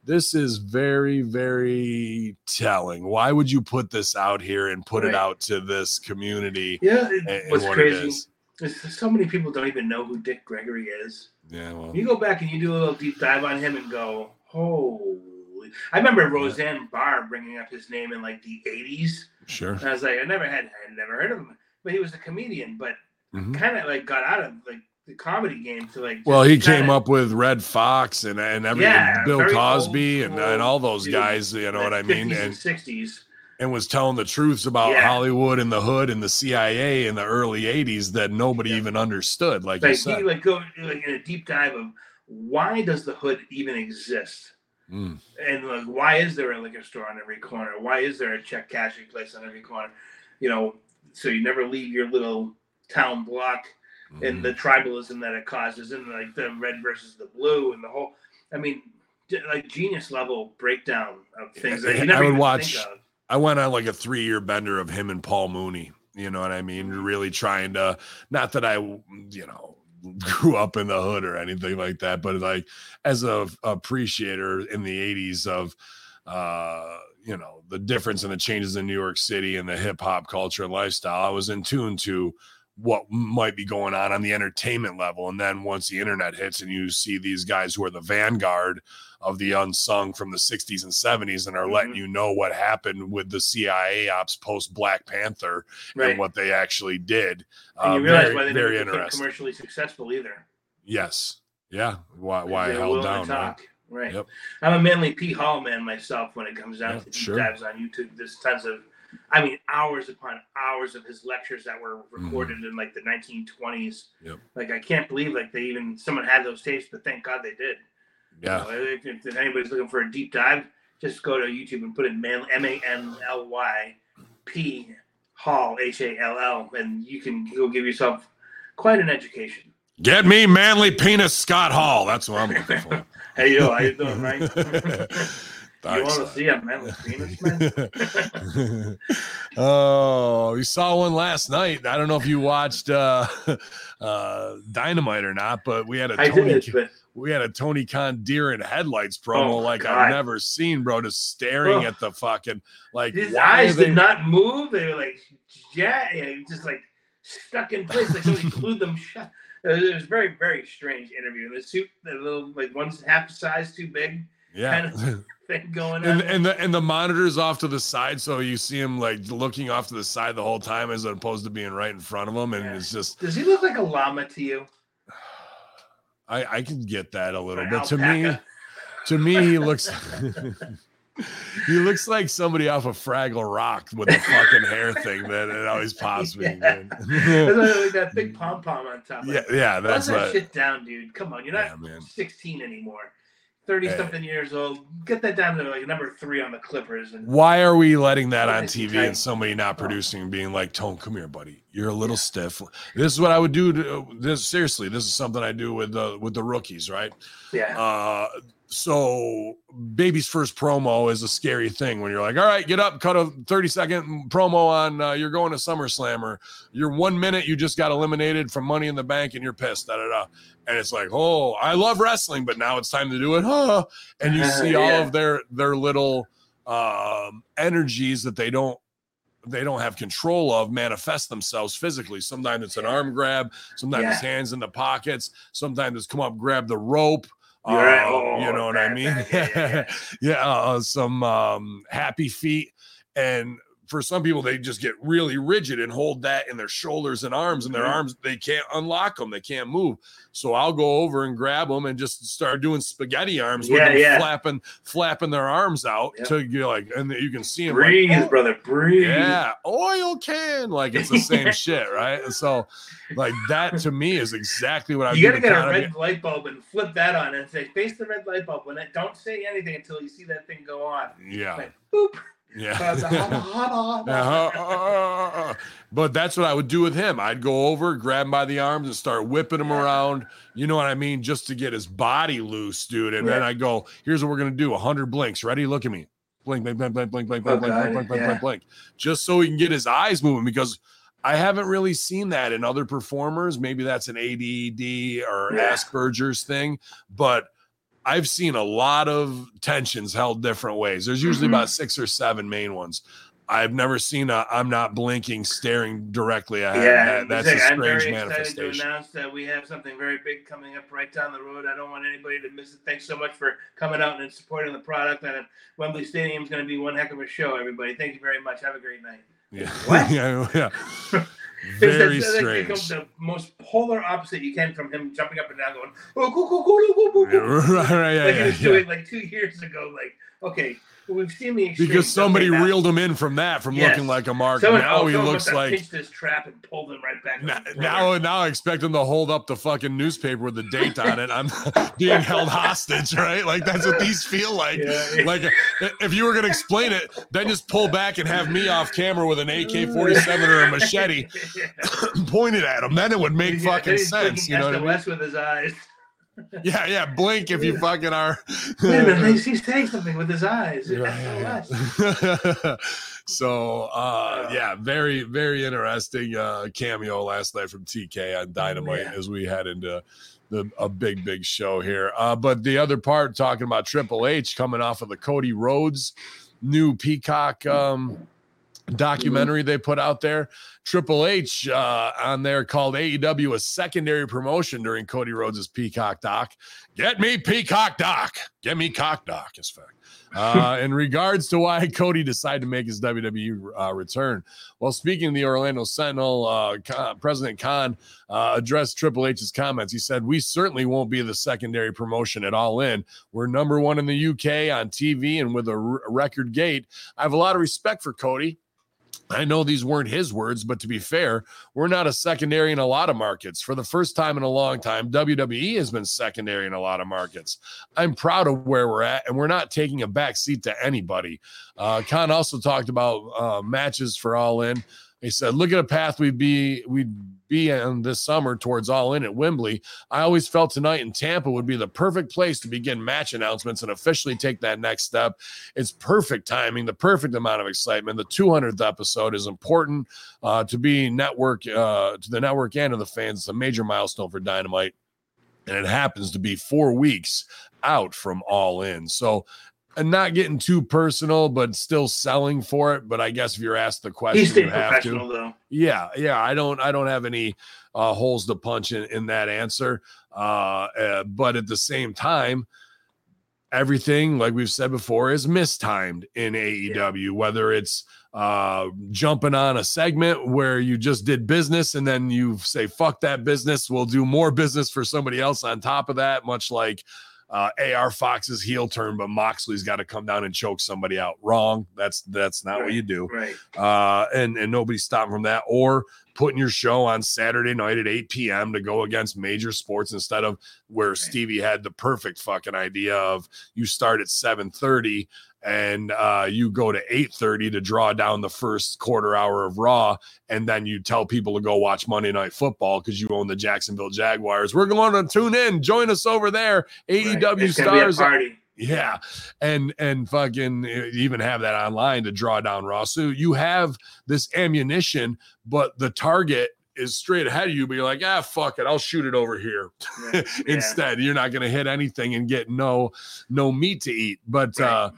this is very very telling. Why would you put this out here and put it out to this community Yeah, it, and, and what's what crazy. is? Is so many people don't even know who Dick Gregory is. yeah well. You go back and you do a little deep dive on him and go, holy. I remember Roseanne Barr bringing up his name in like the 80s. sure And I was like, I never had, I never heard of him, but he was a comedian, but Mhm. kind of like got out of like the comedy game to like. well he came kinda- up with Redd Foxx and and everything Yeah, bill cosby old and, and all those dude, guys you know what i mean 50s and and 60s. and was telling the truths about Yeah. Hollywood and the hood and the CIA in the early 80s that nobody Yeah. even understood. Like, you Like said. he like go like in a deep dive of why does the hood even exist? Mm, and like why is there a liquor store on every corner why is there a check cashing place on every corner you know so you never leave your little town block and mm. the tribalism that it causes and like the red versus the blue and the whole i mean like genius level breakdown of things that I you never would watch-. I went on like a three year bender of him and Paul Mooney. You know what I mean? Really trying to, not that I, you know, (laughs) grew up in the hood or anything like that, but like as a appreciator in the 80s of, uh, you know, the difference and the changes in New York City and the hip hop culture and lifestyle, I was in tune to what might be going on on the entertainment level. And then once the internet hits and you see these guys who are the vanguard of the unsung from the 60s and 70s and are letting Mhm. you know what happened with the CIA ops post Black Panther right and what they actually did. and you Uh, realize very, why they very interesting. commercially successful either Yes. Yeah. Why, why held down. Right? talk. Right. Yep. I'm a Manly P Hall man myself when it comes down Yeah, to deep sure. dives on YouTube. There's tons of, I mean, hours upon hours of his lectures that were recorded in like the 1920s. Mm-hmm. Yep. Like I can't believe like they even someone had those tapes, but thank God they did. Yeah. You know, if, if, if anybody's looking for a deep dive, just go to YouTube and put in man, M A N L Y P Hall H A L L, and you can go give yourself quite an education. Get me manly penis Scott Hall. That's what I'm looking for. (laughs) Hey yo, how you doing, right? (laughs) you want to see a manly penis, man? (laughs) oh, we saw one last night. I don't know if you watched uh, (laughs) uh, Dynamite or not, but we had a I Tony, did, but we had a Tony Khan deer in headlights promo Oh, like God. I've never seen, bro. Just staring Oh. at the fucking like his eyes they- did not move. They were like, yeah, just like stuck in place, like somebody (laughs) glued them shut. It was, very, very strange interview. The suit, the little like one's half the size too big yeah. Thing going on. and, and the and the monitors off to the side, so you see him like looking off to the side the whole time, as opposed to being right in front of him, and Yeah. it's just Does he look like a llama to you? (sighs) I I can get that a little bit. To me, to me, he (laughs) looks (laughs) he looks like somebody off of Fraggle Rock with the fucking hair thing that it always (laughs) pops me. Yeah. man. That's why, like that big pom pom on top. yeah, yeah, that's that what. shit down, dude. Come on, you're not man. 16 anymore. 30 Hey. something years old. Get that down to like number three on the Clippers. And Why are we letting that on TV and and somebody not Oh. producing and being like, Tone, come here, buddy. You're a little stiff. This is what I would do. To, this seriously, this is something I do with the with the rookies, right? yeah. Uh, so baby's first promo is a scary thing when you're like, all right, get up, cut a 30 second promo on uh, you're going to SummerSlam or you're one minute, you just got eliminated from Money in the Bank and you're pissed, da da da. And it's like, oh, I love wrestling, but now it's time to do it, huh? And you (laughs) see all Yeah. of their their little um, energies that they don't they don't have control of manifest themselves physically. Sometimes it's an arm grab, sometimes it's hands in the pockets, sometimes it's come up, grab the rope. You're right. Uh, Oh, you know what I mean? Yeah, yeah, (laughs) yeah, uh, some um, happy feet and for some people they just get really rigid and hold that in their shoulders and arms and their Mhm. arms they can't unlock them they can't move so i'll go over and grab them and just start doing spaghetti arms with Yeah, them yeah. flapping flapping their arms out Yep. to get like and you can see them Breathe, like, "Oh, brother. Breathe. yeah oil can like it's the same (laughs) shit right and so like that to me is exactly what i You gotta get a red light bulb and flip that on and say, face the red light bulb. When it, don't say anything until you see that thing go on. yeah Like, boop. Yeah (laughs) Uh-huh. but that's what I would do with him. I'd go over, grab him by the arms, and start whipping him around. You know what I mean? Just to get his body loose, dude. And then I go, "Here's what we're gonna do: 100 blinks. Ready? Look at me. Blink, blink, blink, blink, blink, blink, blink, blink, blink, blink, blink, blink, blink, just so he can get his eyes moving. Because I haven't really seen that in other performers. Maybe that's an ADD or Yeah. Asperger's thing, but I've seen a lot of tensions held different ways. There's usually Mhm. about six or seven main ones. I've never seen a I'm not blinking, staring directly ahead. Yeah, That- that's say, a I'm very strange excited to announce that we have something very big coming up right down the road. I don't want anybody to miss it. Thanks so much for coming out and supporting the product. And Wembley Stadium is going to be one heck of a show, everybody. Thank you very much. Have a great night. Yeah, What? (laughs) yeah, yeah. (laughs) Very it's like the- strange. The most polar opposite you can from him jumping up and down, going, "Oh, cool, cool, cool, cool, cool, Yeah, cool." (laughs) right, right, yeah, like he was yeah. doing like two years ago. Like, okay, we've seen the. Because somebody reeled him in from that, from Yes. looking like a mark. Someone, now oh, he looks like pinched this trap and pulled him right back. now, now, now I expect him to hold up the fucking newspaper with the date on it. I'm (laughs) being held hostage, right? Like that's what these feel like. Yeah. Like if you were gonna explain it, then just pull back and have me off camera with an AK-47 or a machete (laughs) (clears throat) pointed at him. Then it would make Yeah, fucking sense. You know what I mean? With his eyes. Yeah, yeah. Blink if you fucking are. Wait a minute, he's, saying something with his eyes. Yeah, yeah, yeah. (laughs) so uh yeah very very interesting uh cameo last night from tk on dynamite Yeah. as we head into the a big big show here uh but the other part talking about triple h coming off of the cody rhodes new peacock um documentary they put out there triple h uh on there called aew a secondary promotion during cody rhodes' peacock doc get me peacock doc get me cock doc is fact (laughs) uh, in regards to why Cody decided to make his WWE uh, return. Well, speaking of the Orlando Sentinel, uh, Khan, President Khan uh, addressed Triple H's comments. He said, We certainly won't be the secondary promotion at All In. We're number one in the UK on TV and with a r- record gate. I have a lot of respect for Cody. I know these weren't his words, but to be fair, we're not a secondary in a lot of markets. For the first time in a long time, WWE has been secondary in a lot of markets. I'm proud of where we're at, and we're not taking a back seat to anybody. Uh, Khan also talked about uh, matches for All In. He said, "Look at a path we'd be we'd be in this summer towards All In at Wembley. I always felt tonight in Tampa would be the perfect place to begin match announcements and officially take that next step. It's perfect timing, the perfect amount of excitement. The 200th episode is important uh, to be network uh, to the network and to the fans. It's a major milestone for Dynamite." and it happens to be four weeks out from all in. So, and not getting too personal, but still selling for it. But I guess if you're asked the question, He you have to. though. Yeah, yeah. I don't, I don't have any uh, holes to punch in, in that answer. Uh, uh, but at the same time, everything, like we've said before, is mistimed in AEW. Whether it's uh, jumping on a segment where you just did business and then you say fuck that business, we'll do more business for somebody else on top of that, much like. Uh, AR Fox's heel turn, but Moxley's got to come down and choke somebody out. Wrong. That's that's not what you do Right. uh, and and nobody's stopping from that, or putting your show on Saturday night at 8 p.m. to go against major sports instead of where Stevie had the perfect fucking idea of you start at 7:30 and uh, you go to 8:30 to draw down the first quarter hour of Raw, and then you tell people to go watch Monday Night Football because you own the Jacksonville Jaguars. We're going to tune in. Join us over there. right. AEW It's gonna be a stars party. yeah, and and fucking even have that online to draw down Raw. So you have this ammunition, but the target is straight ahead of you. But you're like, ah, fuck it, I'll shoot it over here. (laughs) Yeah. instead. You're not gonna hit anything and get no no meat to eat. But Right. uh,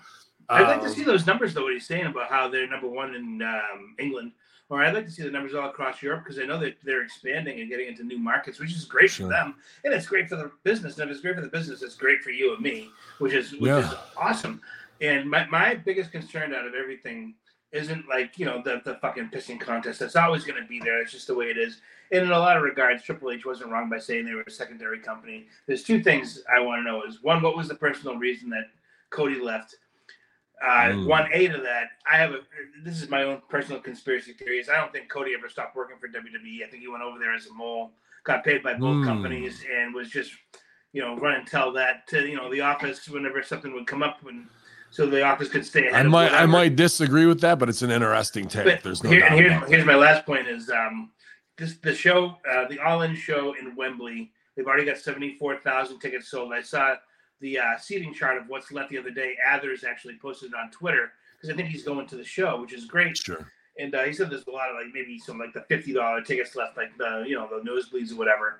I'd like to um, see those numbers though. What he's saying about how they're number one in um, England, or I'd like to see the numbers all across Europe because I know that they're expanding and getting into new markets, which is great Sure. for them and it's great for the business. And if it's great for the business, it's great for you and me, which is which Yeah. is awesome. And my, my biggest concern out of everything isn't like you know the the fucking pissing contest. That's always going to be there. It's just the way it is. And in a lot of regards, Triple H wasn't wrong by saying they were a secondary company. There's two things I want to know: is one, what was the personal reason that Cody left? Uh, Mm. One A to that, I have a. This is my own personal conspiracy theories. I don't think Cody ever stopped working for WWE. I think he went over there as a mole, got paid by both Mm. companies, and was just, you know, run and tell that to you know the office whenever something would come up, when so the office could stay ahead. I of might I might disagree with that, but it's an interesting take. But There's no here, doubt. and here's, here's my last point is um this the show uh, the All In show in Wembley. They've already got seventy four thousand tickets sold. I saw the uh, seating chart of what's left the other day. Athers actually posted it on Twitter because I think he's going to the show, which is great. Sure. And uh, he said there's a lot of like maybe some like the fifty dollar tickets left, like the you know the nosebleeds or whatever.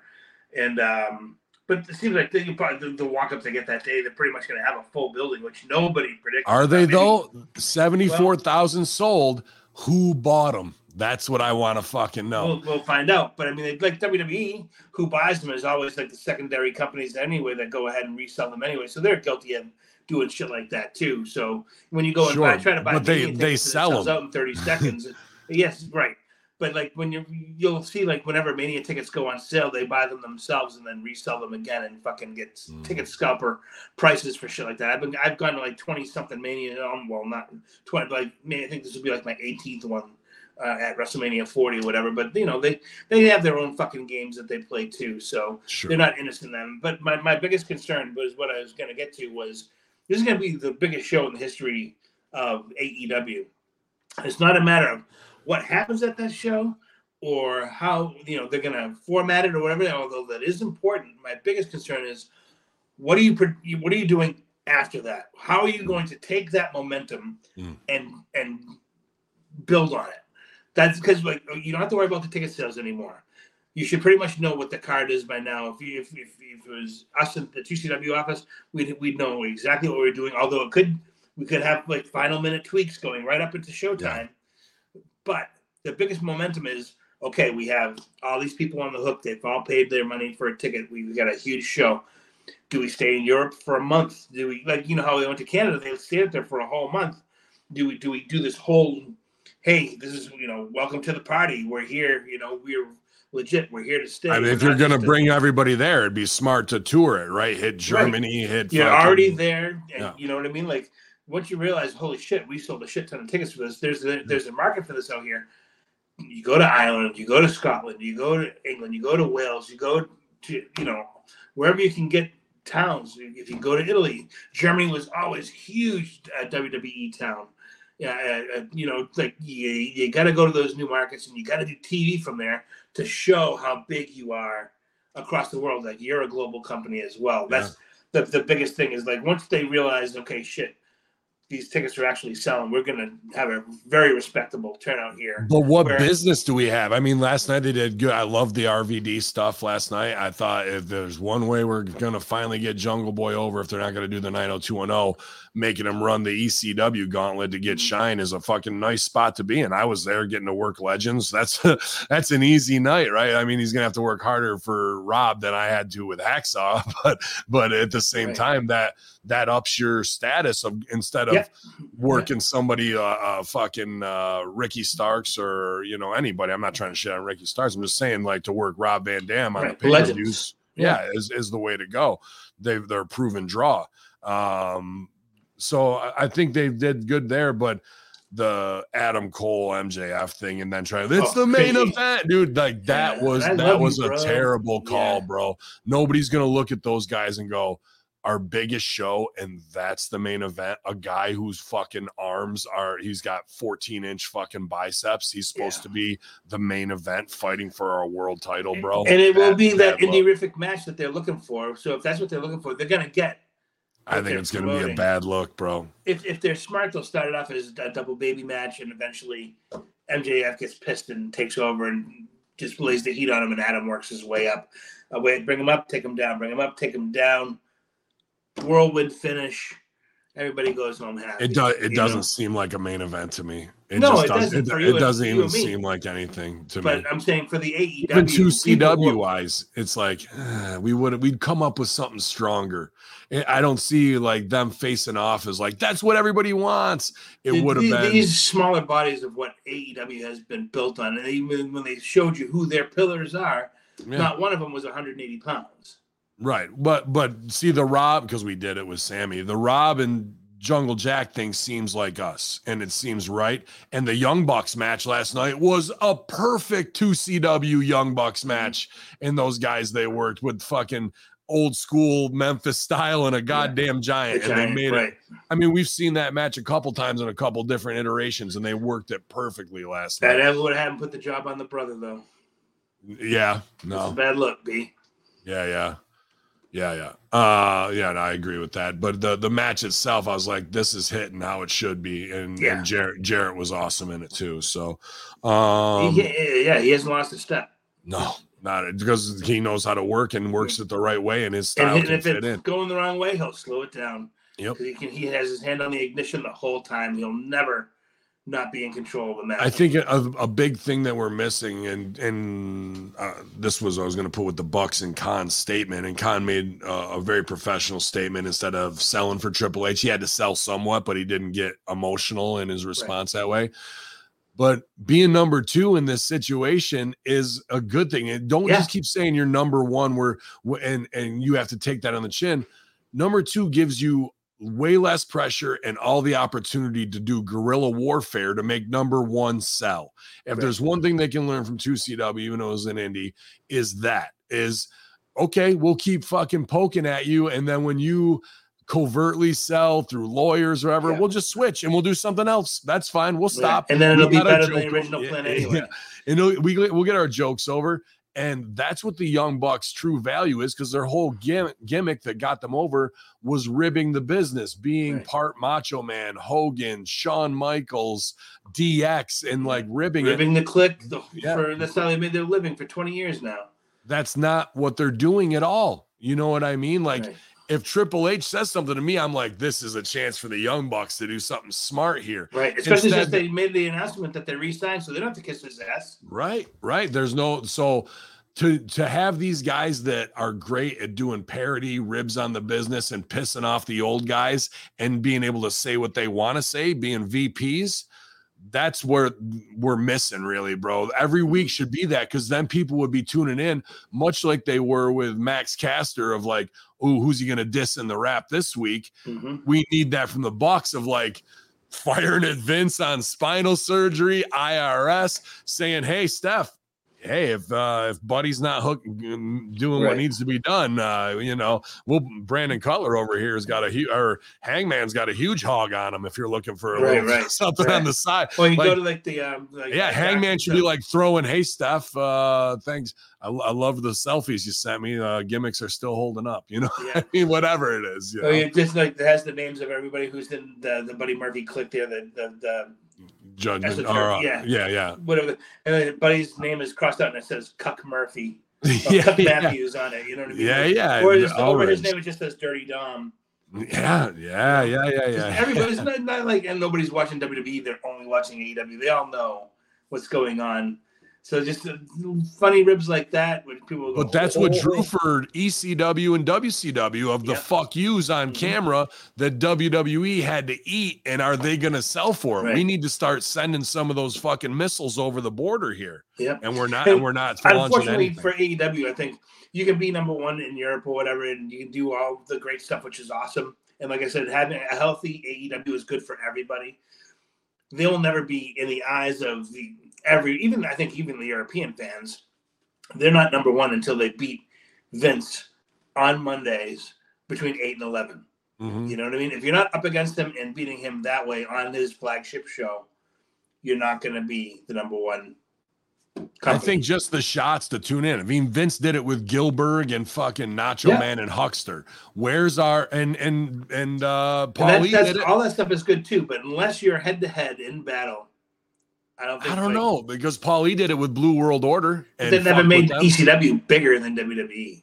And um, but it seems like the, the, the walk ups they get that day, they're pretty much going to have a full building, which nobody predicted. Are they Maybe- though? Seventy-four thousand sold. Who bought them? That's what I want to fucking know. We'll, we'll find out. But I mean, like WWE, who buys them is always like the secondary companies anyway that go ahead and resell them anyway. So they're guilty of doing shit like that too. So when you go and buy, Sure, try to buy, but they- Mania they sell sells 'em. out in thirty seconds. (laughs) yes, right. But like when you you'll see like whenever Mania tickets go on sale, they buy them themselves and then resell them again and fucking get Mm. ticket scalper prices for shit like that. I've been I've gone to like twenty something Mania. Um, well, not twenty. Like I think this would be like my eighteenth one uh, at WrestleMania 40 or whatever. But you know, they they have their own fucking games that they play too, so Sure. they're not innocent in them. But my, my biggest concern was what I was going to get to was this is going to be the biggest show in the history of AEW. It's not a matter of what happens at that show or how you know they're going to format it or whatever. Although that is important, my biggest concern is what are you what are you doing after that? How are you going to take that momentum Mm. and and build on it? That's because like you don't have to worry about the ticket sales anymore. You should pretty much know what the card is by now. If you, if, if, if it was us in the 2CW office, we'd we'd know exactly what we are doing. Although it could we could have like final minute tweaks going right up into showtime. But the biggest momentum is okay. We have all these people on the hook. They've all paid their money for a ticket. We've got a huge show. Do we stay in Europe for a month? Do we like you know how they went to Canada? They stayed up there for a whole month. Do we do we do this whole? Hey, this is you know welcome to the party. We're here. You know we're legit. We're here to stay. I mean, if you're gonna bring everybody there, it'd be smart to tour it, right? Hit Germany, hit. you're fucking- already there, and Yeah. you know what I mean. Like once you realize, holy shit, we sold a shit ton of tickets for this. There's a, there's a market for this out here. You go to Ireland, you go to Scotland, you go to England, you go to Wales, you go to you know wherever you can get towns. If you go to Italy, Germany was always huge uh, WWE town. Yeah, uh, uh, you know, like you, you got to go to those new markets and you got to do TV from there to show how big you are across the world. Like you're a global company as well. That's the, the biggest thing is like once they realize, okay, shit, these tickets are actually selling, we're gonna have a very respectable turnout here. But what Where- business do we have? I mean, last night they did good. I love the RVD stuff last night. I thought if there's one way we're gonna finally get Jungle Boy over, if they're not gonna do the 90210, making him run the ECW gauntlet to get Mhm. shine is a fucking nice spot to be in. I was there getting to work legends. (laughs) That's that's an easy night, right? I mean, he's gonna have to work harder for Rob than I had to with Hacksaw, (laughs) but but at the same Right. time, that that ups your status of instead of Yeah. working somebody uh, uh fucking uh Ricky Starks or you know anybody. I'm not trying to shit on Ricky Starks. I'm just saying like to work Rob Van Dam on Right, the pay per views. legends. Yeah, is, is the way to go. They they're proven draw. Um, so I, think they did good there, but the Adam Cole MJF thing and then try it's Oh, the main crazy. event, dude. Like that Yeah, was that was you, a terrible call, Yeah. bro. Nobody's gonna look at those guys and go, our biggest show, and that's the main event. A guy whose fucking arms are he's got 14 inch fucking biceps. He's supposed Yeah. to be the main event fighting for our world title, bro. And it will be that look. indie-rific match that they're looking for. So if that's what they're looking for, they're gonna get. I think it's gonna be a bad look, bro. If if they're smart, they'll start it off as a double baby match, and eventually MJF gets pissed and takes over and just lays the heat on him, and Adam works his way up. Uh, wait, bring him up, take him down, bring him up, take him down. Whirlwind finish, everybody goes home happy. It does. It doesn't know? seem like a main event to me. It No, just it doesn't. doesn't It, it doesn't even seem like anything to But me. But I'm saying for the AEW, Even two CW wise, it's like eh, we would we'd come up with something stronger. I- I don't see like them facing off as like that's what everybody wants. It would have been these smaller bodies of what AEW has been built on, and even when they showed you who their pillars are, yeah. not one of them was 180 pounds. Right. But but see the Rob because we did it with Sammy. The Rob and Jungle Jack thing seems like us and it seems right. And the Young Bucks match last night was a perfect 2CW Young Bucks mm-hmm. match. And those guys they worked with fucking old school Memphis style and a goddamn giant. The and they made right. it. I mean, we've seen that match a couple times in a couple different iterations and they worked it perfectly last night. That night. ever would have put the job on the brother, though. Yeah. It's a No. bad look, B. Yeah, yeah. Yeah, yeah. Uh yeah, no, I agree with that. But the the match itself, I was like, this is hitting how it should be. And, Yeah. and Jarrett Jarrett was awesome in it too. So um He- yeah, he hasn't lost a step. no, not because he knows how to work and works it the right way and his style And, can if it's in. going the wrong way, he'll slow it down. Yep. He can. He has his hand on the ignition the whole time. He'll never not be in control of the match. I think a, a big thing that we're missing, and and uh, this was I was going to put with the Bucks and Khan's statement, and Khan made uh, a very professional statement instead of selling for Triple H. He had to sell somewhat, but he didn't get emotional in his response that way. But being number two in this situation is a good thing. And don't Yeah. just keep saying you're number one, where and and you have to take that on the chin. Number two gives you way less pressure and all the opportunity to do guerrilla warfare to make number one sell. If Right. there's one thing they can learn from 2CW, even though it was in Indy, is that is okay, we'll keep fucking poking at you. And then when you covertly sell through lawyers or whatever, Yeah. we'll just switch and we'll do something else. That's fine. We'll Yeah. stop. And then it'll be got our better than the original plan yeah, anyway. yeah. And we we'll get our jokes over. And that's what the Young Bucks' true value is because their whole gimmick, gimmick that got them over was ribbing the business, being Right. part Macho Man, Hogan, Shawn Michaels, DX, and like ribbing, it. Ribbing the Kliq the, Yeah. for that's how they made their living for 20 years now. That's not what they're doing at all. You know what I mean? Like, Right. If Triple H says something to me, I'm like, this is a chance for the Young Bucks to do something smart here. Right. Especially since they made the announcement that they re-signed, so they don't have to kiss his ass. Right, right. There's no so to to have these guys that are great at doing parody, ribs on the business, and pissing off the old guys, and being able to say what they want to say, being VPs. That's where we're missing, really, bro. Every week should be that because then people would be tuning in, much like they were with Max Caster of like, oh, who's he gonna diss in the rap this week? Mhm. we need that from the Bucks of like firing at Vince on spinal surgery, IRS, saying, "Hey, Steph." Hey, if uh, if Buddy's not hook, mm, doing what needs to be done, uh, you know, well, Brandon Cutler over here has got a huge, or Hangman's got a huge hog on him. If you're looking for a Right, little right, (laughs) something right. on the side, Well, you Like- go to like the um, like yeah, uh, Hangman should be like throwing, "Hey, Steph, uh, thanks. I, I love the selfies you sent me. Uh, gimmicks are still holding up. You know, (laughs) Yeah. I mean, whatever it is. You Oh, know? yeah, just like has the names of everybody who's in the, the Buddy Murphy click there, the the, the judgment. Or, uh, yeah. yeah, yeah, whatever, the, and then Buddy's name is crossed out and it says Cuck Murphy, (laughs) or yeah, Cuck yeah, Matthews on it. You know what I mean? yeah, yeah. Or just over his name, it just says Dirty Dom. Yeah, yeah, yeah, yeah, yeah. Everybody's not, not like, and nobody's watching WWE. They're only watching AEW. They all know what's going on. So just uh, funny ribs like that, when people. Go, But that's what "Oh, drew for ECW and WCW of the Yeah. fuck yous on Mhm. camera that WWE had to eat. And are they going to sell for it? We need to start sending some of those fucking missiles over the border here. Yep. And we're not, And and we're not Unfortunately for AEW, I think you can be number one in Europe or whatever, and you can do all the great stuff, which is awesome. And like I said, having a healthy AEW is good for everybody. They'll never be in the eyes of the every, even I think even the European fans. They're not number one until they beat Vince on Mondays between eight and eleven. Mhm. You know what I mean? If you're not up against him and beating him that way on his flagship show, you're not going to be the number one. I think just the shots to tune in. I mean, Vince did it with Gilbert and fucking Nacho Yeah. Man and Huckster. Where's our and and and uh And Paul that's, that's did it. all that stuff is good too, but unless you're head to head in battle, I don't think I don't like, know because Paul Lee did it with Blue World Order. And They never made. ECW bigger than WWE.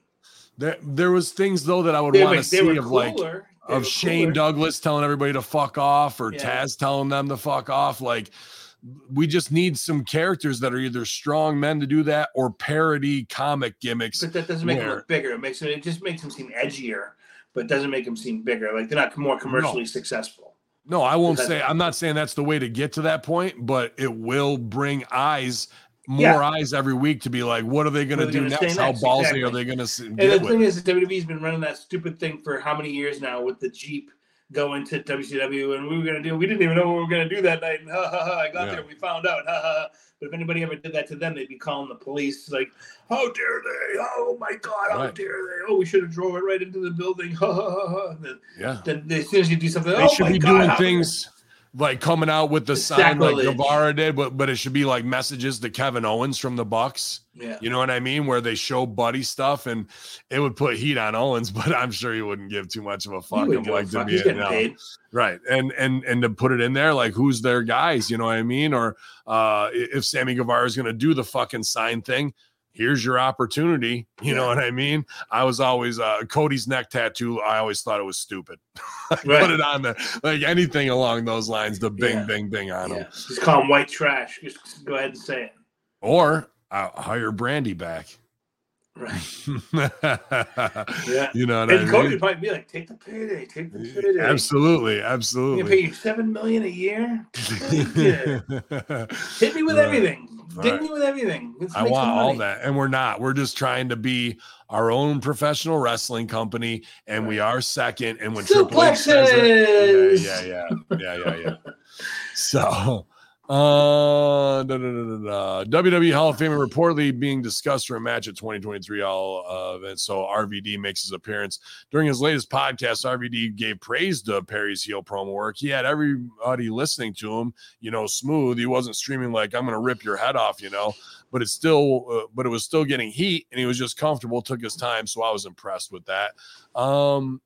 There, there was things though that I would want to see of like cooler. of Shane cooler. Douglas telling everybody to fuck off or Yeah. Taz telling them to fuck off. Like we just need some characters that are either strong men to do that or parody comic gimmicks. But that doesn't make where- look bigger. It makes it, it just makes them seem edgier, but it doesn't make them seem bigger. Like they're not more commercially successful. No, I won't say I'm not saying that's the way to get to that point, but it will bring eyes, more Yeah. eyes every week to be like, what are they going to do next? say How ballsy Exactly. are they going to And the with? thing is, that WWE's been running that stupid thing for how many years now with the Jeep going to WCW, and we were gonna do. We didn't even know what we were gonna do that night. And ha ha ha! I got Yeah. there, we found out. Ha ha. ha. But if anybody ever did that to them, they'd be calling the police. Like, how dare they? Oh my God! How Right. dare they? Oh, we should have drove it right into the building. Ha ha ha! ha. Then, yeah. then as soon as you do something, They oh should my be God, doing things like coming out with the It's sign like. Guevara did, but but it should be like messages to Kevin Owens from the Bucks. Yeah. You know what I mean? Where they show buddy stuff and it would put heat on Owens, (laughs) but I'm sure he wouldn't give too much of a He fuck. wouldn't him give a like to fuck. be He's getting paid. right. And and and to put it in there, like who's their guys, you know what I mean? Or uh if Sammy Guevara is gonna do the fucking sign thing, here's your opportunity. You know what I mean? I was always uh Cody's neck tattoo, I always thought it was stupid. (laughs) Right. Put it on there. Like anything along those lines, the bing, Yeah. bing, bing on them. Yeah. Just call him white trash. Just go ahead and say it. Or uh, hire Brandi back. Right. (laughs) Yeah. You know what And I Cody mean? would probably be like, take the payday, take the payday. Absolutely, I'm gonna pay you seven million a year. (laughs) Yeah. Hit me with Right. everything. Hit Right. me with everything. Let's I want all that. And we're not. We're just trying to be our own professional wrestling company. And we are second. And when Triple H says it, yeah, yeah, yeah, yeah, yeah, yeah. (laughs) So uh da, da, da. WWE Hall of Fame reportedly being discussed for a match at 2023 All uh, event. So RVD makes his appearance during his latest podcast. RVD gave praise to Perry's heel promo work. He had everybody listening to him, you know, smooth. He wasn't streaming like "I'm going to rip your head off," you know. But it's still, uh, but it was still getting heat, and he was just comfortable. Took his time, so I was impressed with that. Um,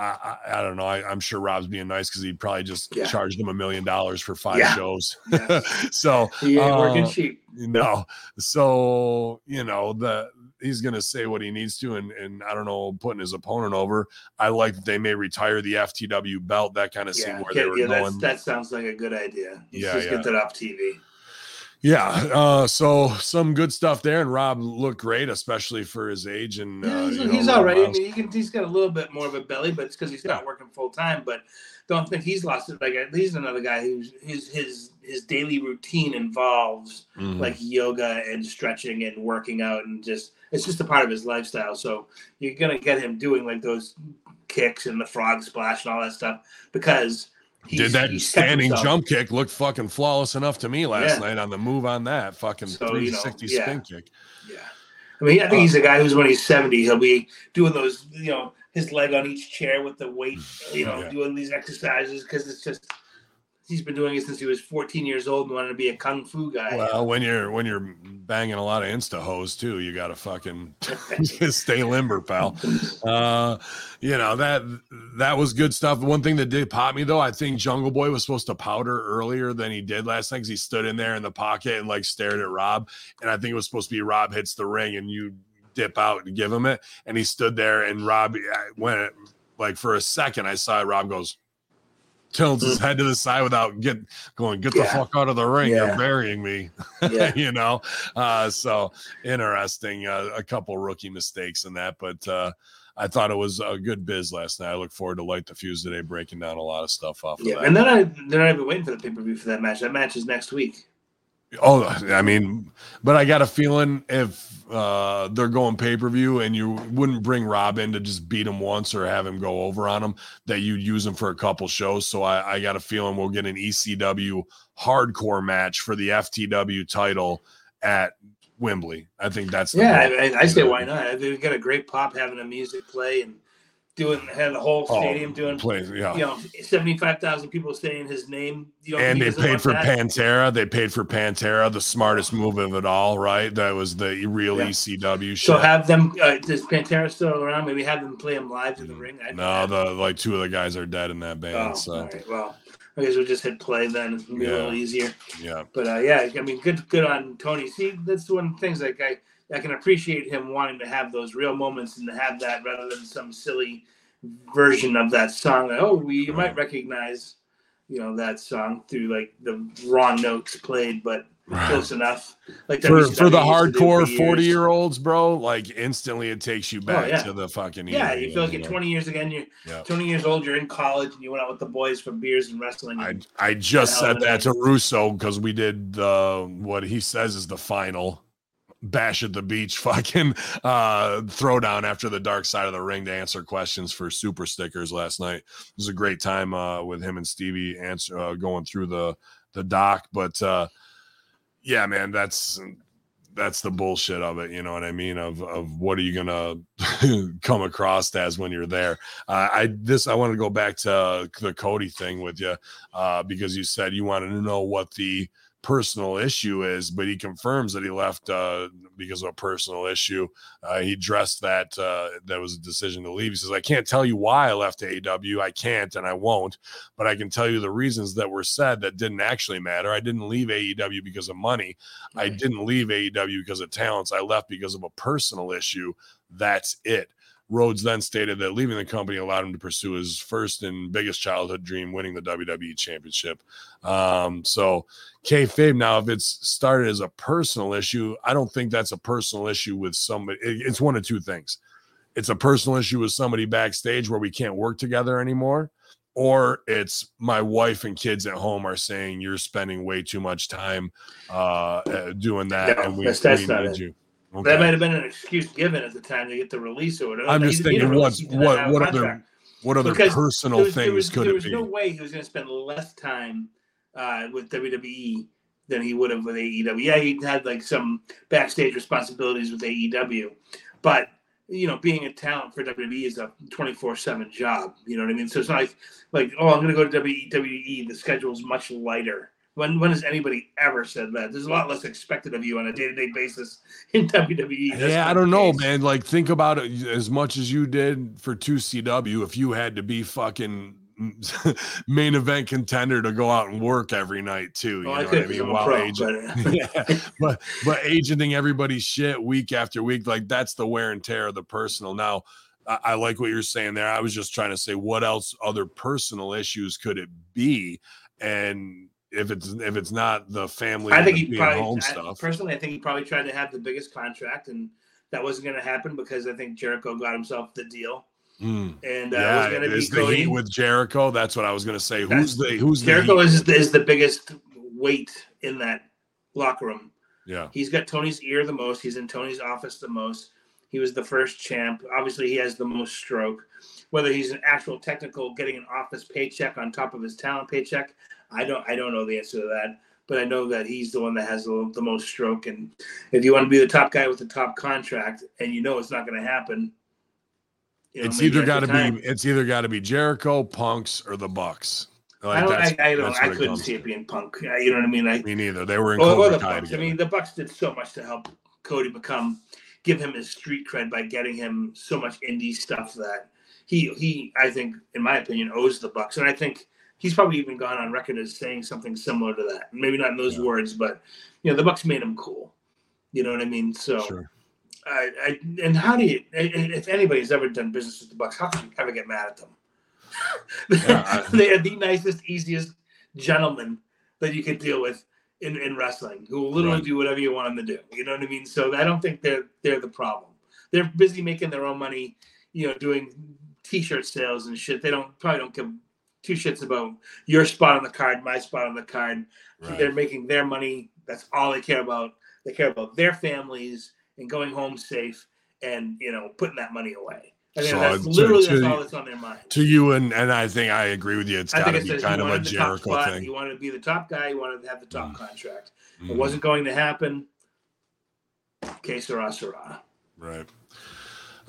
I, I, I don't know. I, I'm sure Rob's being nice because he probably just Yeah. charged him a million dollars for five Yeah. shows. Yeah. (laughs) so He ain't working uh, cheap. no, so you know the he's gonna say what he needs to, and and I don't know, putting his opponent over. I like that they may retire the FTW belt, that kind of Yeah, scene where they were yeah going. that sounds like a good idea. Let's Yeah, just yeah. get that off TV. Yeah, uh, so some good stuff there, and Rob looked great, especially for his age. And Yeah, uh, he's, know, he's all right. I mean, he can, he's got a little bit more of a belly, but it's because he's not working full time. But don't think he's lost it. Like he's another guy who's his his his daily routine involves Mhm. like yoga and stretching and working out and just it's just a part of his lifestyle. So you're gonna get him doing like those kicks and the frog splash and all that stuff because he's, did that standing jump kick look fucking flawless enough to me last Yeah. night on the move on that fucking So, you know, 360 yeah. spin kick. Yeah. I mean, I think Uh, he's a guy who's when he's 70, he'll be doing those, you know, his leg on each chair with the weight, you know, Yeah. doing these exercises because it's just, he's been doing it since he was 14 years old and wanted to be a kung fu guy. Well, when you're when you're banging a lot of insta hoes too, you gotta fucking (laughs) (laughs) stay limber, pal. Uh, you know that that was good stuff. One thing that did pop me though, I think Jungle Boy was supposed to powder earlier than he did last night because he stood in there in the pocket and like stared at Rob, and I think it was supposed to be Rob hits the ring and you dip out and give him it, and he stood there and Rob went like for a second, I saw Rob goes. Tilts his head to the side without get going. Get the Yeah. fuck out of the ring! Yeah. You're burying me. (laughs) yeah. you know uh so interesting uh, a couple rookie mistakes in that but uh i thought it was a good biz last night i look forward to light the fuse today breaking down a lot of stuff off of Yeah. that And then I, they're not even waiting for the pay per view for that match. That match is next week. Oh i mean but i got a feeling if uh they're going pay-per-view and you wouldn't bring rob in to just beat him once or have him go over on him that you'd use him for a couple shows so i, I got a feeling we'll get an ecw hardcore match for the ftw title at wembley i think that's the Yeah. I, I, I say, why not? They got a great pop having a music play and doing, had the whole Oh, stadium doing, play, yeah. you know, 75,000 people saying his name. You know, and they paid for that- Pantera. They paid for Pantera, the smartest move of it all, right? That was the real Yeah. ECW shit. So have them. Uh, does Pantera still around? Maybe have them play him live in the ring. I'd no, the like two of the guys are dead in that band. Oh, so right. Well, I guess we'll just hit play then. It'll be a little easier. yeah, But uh, yeah, I mean, good, good on Tony. See, that's one of the things. Like I, I can appreciate him wanting to have those real moments and to have that rather than some silly version of that song. Oh, we you might recognize, you know, that song through like the raw notes played, but close enough. Like for, for the used to do hardcore for 40 year olds, bro, like instantly it takes you oh, back yeah. to the fucking Yeah, you feel like you're 20 years again. You're Yeah. 20 years old. You're in college, and you went out with the boys for beers and wrestling. I and- I just said that to Russo because we did the what he says is the final bash at the beach (laughs) fucking uh throwdown after the dark side of the ring to answer questions for super stickers last night. It was a great time uh with him and Stevie answer uh, going through the the doc, but uh yeah, man, that's that's the bullshit of it. You know what I mean? Of of what are you gonna (laughs) come across as when you're there? Uh, I this I want to go back to the Cody thing with you uh, because you said you wanted to know what the personal issue is, but he confirms that he left uh, because of a personal issue. Uh, he addressed that uh, that was a decision to leave. He says, "I can't tell you why I left AEW. I can't, and I won't, but I can tell you the reasons that were said that didn't actually matter. I didn't leave AEW because of money. I didn't leave AEW because of talents. I left because of a personal issue. That's it." Rhodes then stated that leaving the company allowed him to pursue his first and biggest childhood dream, winning the WWE Championship. Um, so, kayfabe now, if it's started as a personal issue, I don't think that's a personal issue with somebody. it- It's one of two things. It's a personal issue with somebody backstage where we can't work together anymore, or it's my wife and kids at home are saying you're spending way too much time uh, uh, doing that, No, and we, that's- that's we need it. you. That might have been an excuse given at the time to get the release or whatever. I'm just didn't need a thinking, release, what's he didn't what what other what other Because personal was- there things was, could there was be? no way he was going to spend less time uh, with WWE than he would have with AEW. Yeah, he had like some backstage responsibilities with AEW, but you know, being a talent for WWE is a twenty four seven job. You know what I mean? So it's not like like oh, I'm going to go to WWE. The schedule's much lighter. When when has anybody ever said that? There's a lot less expected of you on a day to day basis in WWE. Yeah, I don't know, case. man. Like, think about it as much as you did for 2CW. If you had to be fucking (laughs) main event contender to go out and work every night, too. You oh, Well, know I what I mean? While pro, agent, but- (laughs) yeah, but but agenting everybody's shit week after week, like that's the wear and tear of the personal. Now, I, I like what you're saying there. I was just trying to say, what else other personal issues could it be? And if it's if it's not the family, I think the he probably home I- stuff. personally. I think he probably tried to have the biggest contract, and that wasn't going to happen because I think Jericho got himself the deal, Mm. and uh, it yeah, was going to be the heat with Jericho. That's what I was gonna say. That's- Who's the who's the Jericho heat? is is the biggest weight in that locker room. yeah. He's got Tony's ear the most. He's in Tony's office the most. He was the first champ. Obviously, he has the most stroke. Whether he's an actual technical getting an office paycheck on top of his talent paycheck, I don't. I don't know the answer to that. But I know that he's the one that has the, the most stroke. And if you want to be the top guy with the top contract, and you know it's not going to happen, you know, it's either got to be it's either got to be Jericho, Punks, or the Bucks. Like, I don't. I, I don't. I couldn't see it being Punk. You know what I mean? I Me neither. They were in or, or the Bucks. I mean, the Bucks did so much to help Cody become, give him his street cred by getting him so much indie stuff that he he I think, in my opinion, owes the Bucks, and I think he's probably even gone on record as saying something similar to that. Maybe not in those Yeah. words, but you know, the Bucks made him cool. You know what I mean? So, Sure. I, I and how do you? If anybody's ever done business with the Bucks, how can you ever get mad at them? Yeah, I- (laughs) they are the nicest, easiest gentlemen that you could deal with in, in wrestling, who will literally Right. do whatever you want them to do. You know what I mean? So I don't think they're they're the problem. They're busy making their own money, you know, doing t-shirt sales and shit. They don't probably don't give two shits about your spot on the card, my spot on the card. Right. They're making their money. That's all they care about. They care about their families and going home safe and you know putting that money away. I mean, So, that's literally to- that's all that's on their mind. To you and and I think I agree with you. It's got to be kind of a Jericho spot. thing. He wanted to be the top guy. You wanted to have the top Mm. contract. It wasn't going to happen. Que sera, sera. Right.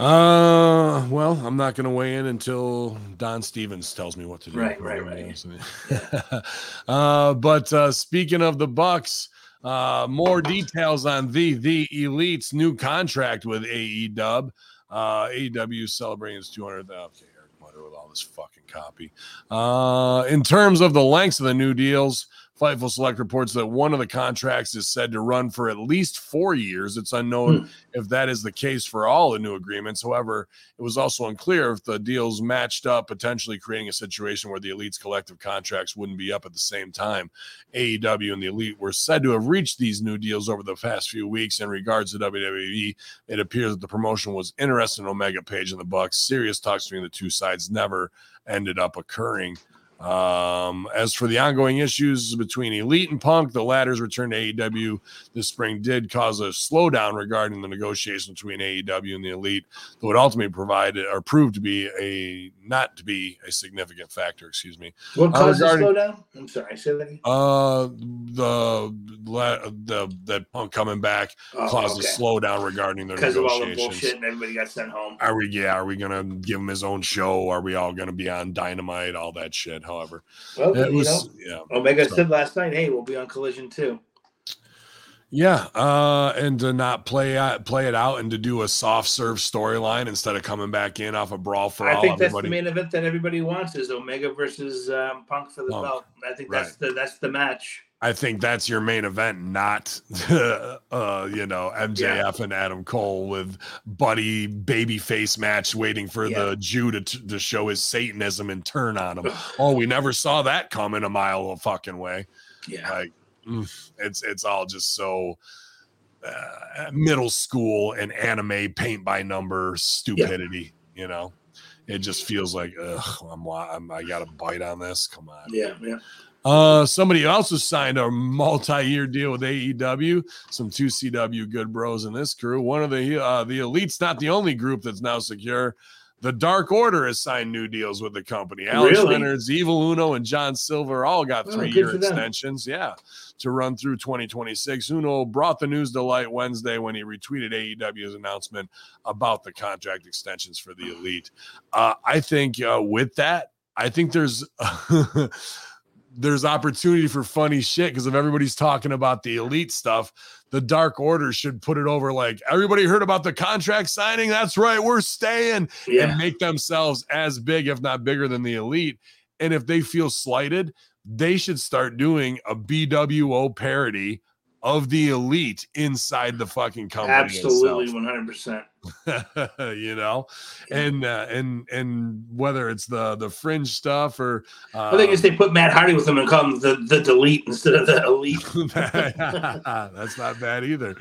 Uh, well, I'm not going to weigh in until Don Stevens tells me what to do. Right, right, right. (laughs) uh, but uh, speaking of the Bucks, uh, more details on the the Elite's new contract with AEW. Uh, AEW celebrating its 200th. Okay, Eric Mutter with all this fucking copy. Uh, in terms of the lengths of the new deals, Fightful Select reports that one of the contracts is said to run for at least four years. It's unknown hmm. if that is the case for all the new agreements. However, it was also unclear if the deals matched up, potentially creating a situation where the Elite's collective contracts wouldn't be up at the same time. AEW and the Elite were said to have reached these new deals over the past few weeks. In regards to WWE, it appears that the promotion was interested in Omega Page and the Bucks. Serious talks between the two sides never ended up occurring. Um, as for the ongoing issues between Elite and Punk, the latter's return to AEW this spring did cause a slowdown regarding the negotiations between AEW and the Elite, though it ultimately provided or proved to be a not to be a significant factor. Excuse me. What Uh, caused regarding- the slowdown? I'm sorry, say that again. Uh, the the that Punk coming back Oh, caused okay. a slowdown regarding their because of all the negotiations. bullshit and everybody got sent home. Are we? Yeah. Are we gonna give him his own show? Are we all gonna be on Dynamite? All that shit. However, Well, it you was. know, Yeah. Omega so- said last night, "Hey, we'll be on Collision too." Yeah, uh, and to not play out, play it out, and to do a soft serve storyline instead of coming back in off a brawl for I all. think that's the main event that everybody wants is Omega versus um, Punk for the Punk. belt. I think that's the that's the match. I think that's your main event, not (laughs) uh, you know MJF and Adam Cole with buddy baby face match, waiting for Yeah. the Jew to to show his Satanism and turn on him. oh, we never saw that coming a mile of fucking way. Yeah, Like it's it's all just so uh, middle school and anime paint by number stupidity. You know, it just feels like ugh, I'm, I'm I got to bite on this. Come on. yeah, yeah. Uh, somebody also signed a multi-year deal with AEW. Some 2CW good bros in this crew. One of the uh, the elite's not the only group that's now secure. The Dark Order has signed new deals with the company. Alex Really? Reynolds, Evil Uno, and John Silver all got Oh, three good year for them. extensions. Yeah, to run through 2026. Uno brought the news to light Wednesday when he retweeted AEW's announcement about the contract extensions for the elite. Uh, I think uh, with that, I think there's (laughs) there's opportunity for funny shit because if everybody's talking about the elite stuff, the Dark Order should put it over like everybody heard about the contract signing. That's right, we're staying Yeah, and make themselves as big, if not bigger, than the elite. And if they feel slighted, they should start doing a BWO parody of the elite inside the fucking company. absolutely, one hundred percent. (laughs) you know and uh, and and whether it's the the fringe stuff or uh, I think if they put Matt Hardy with them and call him the, the delete instead of the elite. (laughs) that's not bad either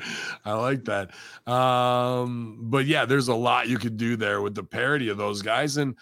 i like that um but yeah there's a lot you could do there with the parody of those guys and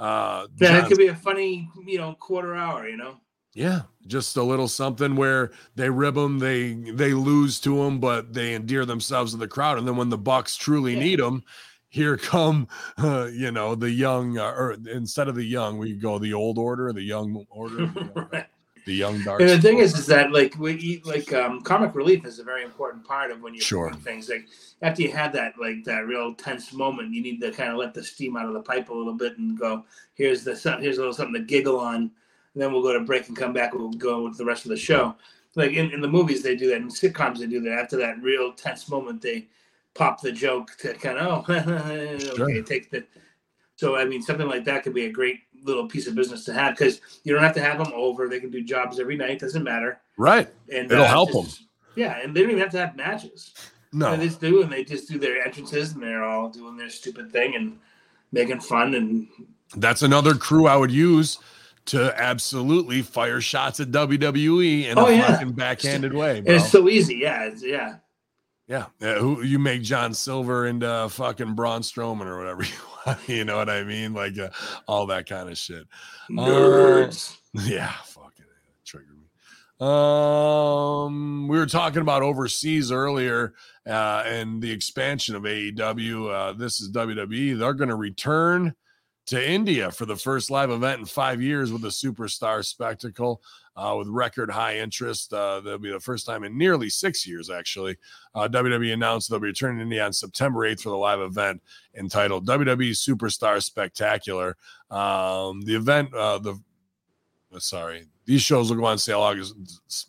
uh Yeah, it could be a funny, you know, quarter hour. You know, yeah just a little something where they rib them they they lose to them but they endear themselves to the crowd and then when the bucks truly Yeah. need them here come (laughs) uh, you know the young uh, or instead of the young we go the old order the young order the (laughs) young, Right. the young dark And the thing is, is that like we eat like um, comic relief is a very important part of when you're Sure. doing things. Like after you have that like that real tense moment, you need to kind of let the steam out of the pipe a little bit and go. Here's the here's a little something to giggle on. And then we'll go to break and come back. We'll go with the rest of the show. Like in, in the movies, they do that. In sitcoms, they do that. After that real tense moment, they pop the joke to kind of oh (laughs) okay Sure. take the. So I mean, something like that could be a great little piece of business to have because you don't have to have them over. They can do jobs every night. Doesn't matter. right And It'll uh, help just- Yeah, and they don't even have to have matches. no They just do, and they just do their entrances, and they're all doing their stupid thing and making fun. And that's another crew i would use to absolutely fire shots at wwe in Oh, a yeah. fucking backhanded way bro. it's so easy. Yeah, it's, yeah. Yeah, yeah. Who you make John Silver into fucking Braun Strowman or whatever (laughs) you want. You know what I mean? Like uh, all that kind of shit. Nerds. (laughs) Yeah, fucking triggered me. Um, we were talking about overseas earlier, uh, and the expansion of AEW. Uh, this is WWE. They're going to return to India for the first live event in five years with a superstar spectacle uh, with record high interest. Uh, that'll be the first time in nearly six years, actually. Uh, WWE announced they'll be returning to India on September 8th for the live event entitled WWE Superstar Spectacular. Um, the event, uh, the uh, sorry, these shows will go on sale August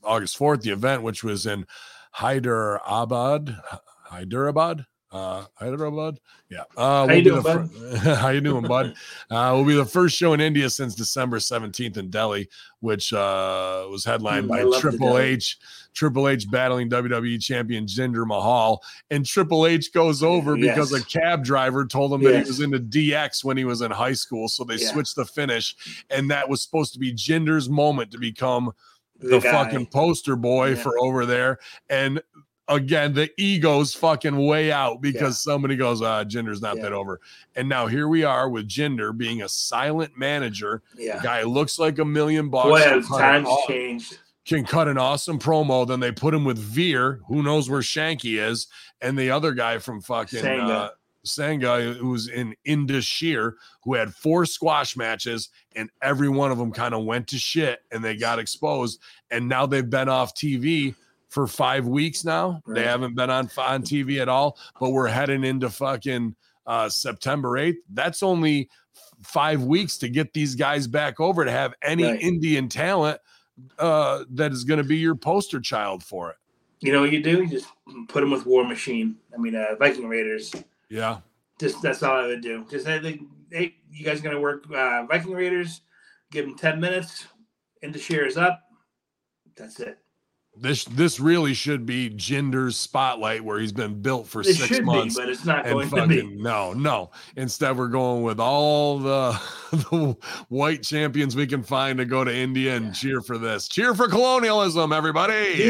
August 4th. The event, which was in Hyderabad, Hyderabad, Uh, I don't bud. Yeah. Uh, How you doing, the fir- (laughs) How you doing, bud? Uh, we'll be the first show in India since December 17th in Delhi, which uh, was headlined Mm, by Triple H. Triple H battling WWE champion Jinder Mahal, and Triple H goes over because a cab driver told him that he was into DX when he was in high school, so they Yeah. switched the finish, and that was supposed to be Jinder's moment to become the, guy. fucking poster boy Yeah. for over there. And again, the ego's fucking way out because somebody goes, uh, Jinder's not Yeah. that over. And now here we are with Jinder being a silent manager. Yeah. Guy looks like a million bucks. Boy, can cut an times aw- changed. Can cut an awesome promo. Then they put him with Veer, who knows where Shanky is, and the other guy from fucking Sanga. uh, Sanga, who's in Indus Sher, who had four squash matches, and every one of them kind of went to shit and they got exposed. And now they've been off TV for five weeks now. They haven't been on on TV at all, but we're heading into fucking uh, September 8th. That's only five weeks to get these guys back over to have any Right. Indian talent uh, that is going to be your poster child for it. You know what you do? You just put them with War Machine. I mean, uh, Viking Raiders. Yeah. Just that's all I would do. Just say, hey, you guys gonna work uh, Viking Raiders? Give them ten minutes. Into shares up. That's it. This this really should be Jinder's spotlight where he's been built for It six months. be, but it's not going to fucking be. no, no. Instead, we're going with all the, (laughs) the white champions we can find to go to India and cheer for this. Cheer for colonialism, everybody! (laughs)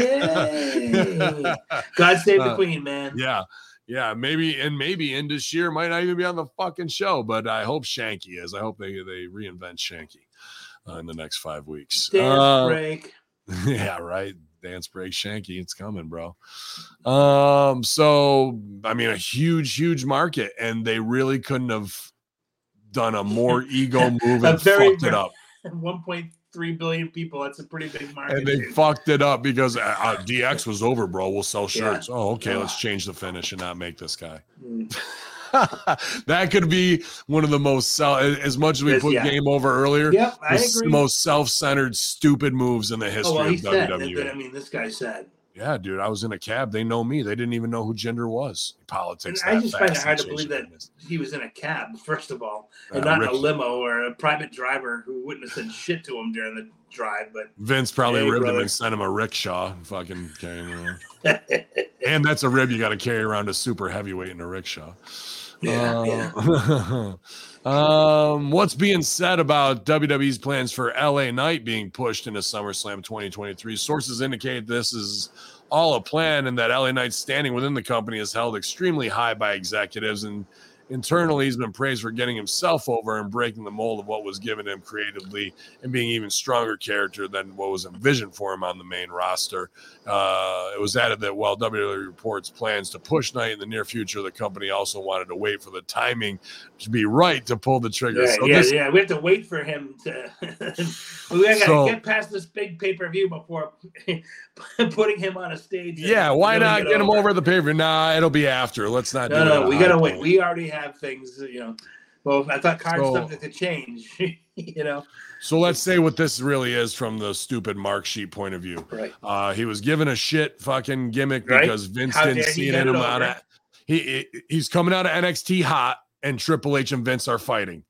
God save the Uh, Queen, man. yeah, yeah. Maybe and maybe Indus Sher might not even be on the fucking show, but I hope Shanky is. I hope they they reinvent Shanky uh, in the next five weeks. Dance Uh, break. (laughs) yeah, right. Dance break Shanky. It's coming, bro. Um, so I mean, a huge, huge market, and they really couldn't have done a more (laughs) ego move and very, fucked it up. (laughs) 1.3 billion people. That's a pretty big market. And they dude. fucked it up because uh, uh, DX was over, bro. We'll sell Yeah. shirts. Oh, okay. Yeah. Let's change the finish and not make this guy. Mm. (laughs) that could be one of the most sell as much as we put yeah. game over earlier. Yep, I agree. most self-centered, stupid moves in the history oh well, of said. WWE. That, I mean, this guy said. Yeah, dude, I was in a cab. They know me. They didn't even know who Jinder was. Politics. I just find it hard to believe that he was in a cab, first of all, and Uh, not Rick- a limo or a private driver who wouldn't have said shit to him during the drive. But Vince probably Hey, ribbed him and sent him a rickshaw. and Fucking him (laughs) and that's a rib you got to carry around a super heavyweight in a rickshaw. Yeah, yeah. Uh, (laughs) um, what's being said about WWE's plans for LA Knight being pushed into SummerSlam 2023? Sources indicate this is all a plan and that LA Knight's standing within the company is held extremely high by executives and internally he's been praised for getting himself over and breaking the mold of what was given him creatively and being even stronger character than what was envisioned for him on the main roster. Uh, it was added that while WWE reports plans to push Knight in the near future, the company also wanted to wait for the timing to be right to pull the trigger. Right, so yeah, this, yeah. We have to wait for him to. (laughs) we gotta So- get past this big pay per view before (laughs) putting him on a stage. yeah, why not get him over the pay per view? Nah, it'll be after. Let's not do No, no, we gotta wait. point. We already have things, you know. Well, I thought card So- could change, (laughs) you know. So let's say what this really is from the stupid Mark Sheet point of view. Right. Uh, he was given a shit fucking gimmick Right. because Vince How didn't see it in him over? it. He, he he's coming out of NXT hot, and Triple H and Vince are fighting.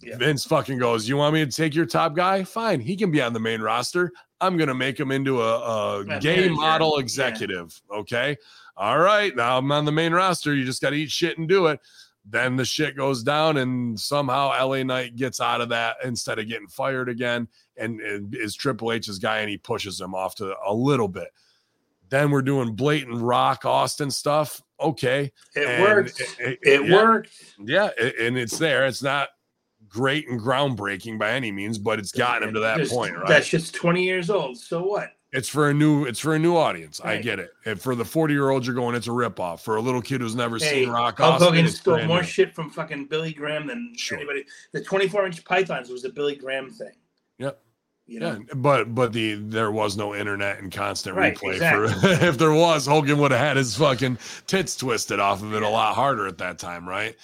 Yeah. Vince fucking goes, "You want me to take your top guy? Fine, he can be on the main roster. I'm gonna make him into a, a gay model Yeah. executive. Okay, all right. Now I'm on the main roster. You just got to eat shit and do it." Then the shit goes down, and somehow LA Knight gets out of that instead of getting fired again, and, and is Triple H's guy, and he pushes him off to a little bit. Then we're doing blatant Rock Austin stuff. Okay, It And worked. it- It, it- yeah. worked. yeah, and it's there. It's not great and groundbreaking by any means, but it's gotten him to that Just- point, right? That shit's 20 years old. So what? It's for a new. It's for a new audience. I get it. And for the forty year olds, you're going. It's a ripoff. For a little kid who's never Hey, seen Rock Hulk Hogan stole more new. shit from fucking Billy Graham than Sure. anybody. The 24 inch pythons was a Billy Graham thing. Yep. You know? Yeah, but but the there was no internet and constant Right, replay exactly. for (laughs) if there was Hogan would have had his fucking tits twisted off of it a lot harder at that time, right?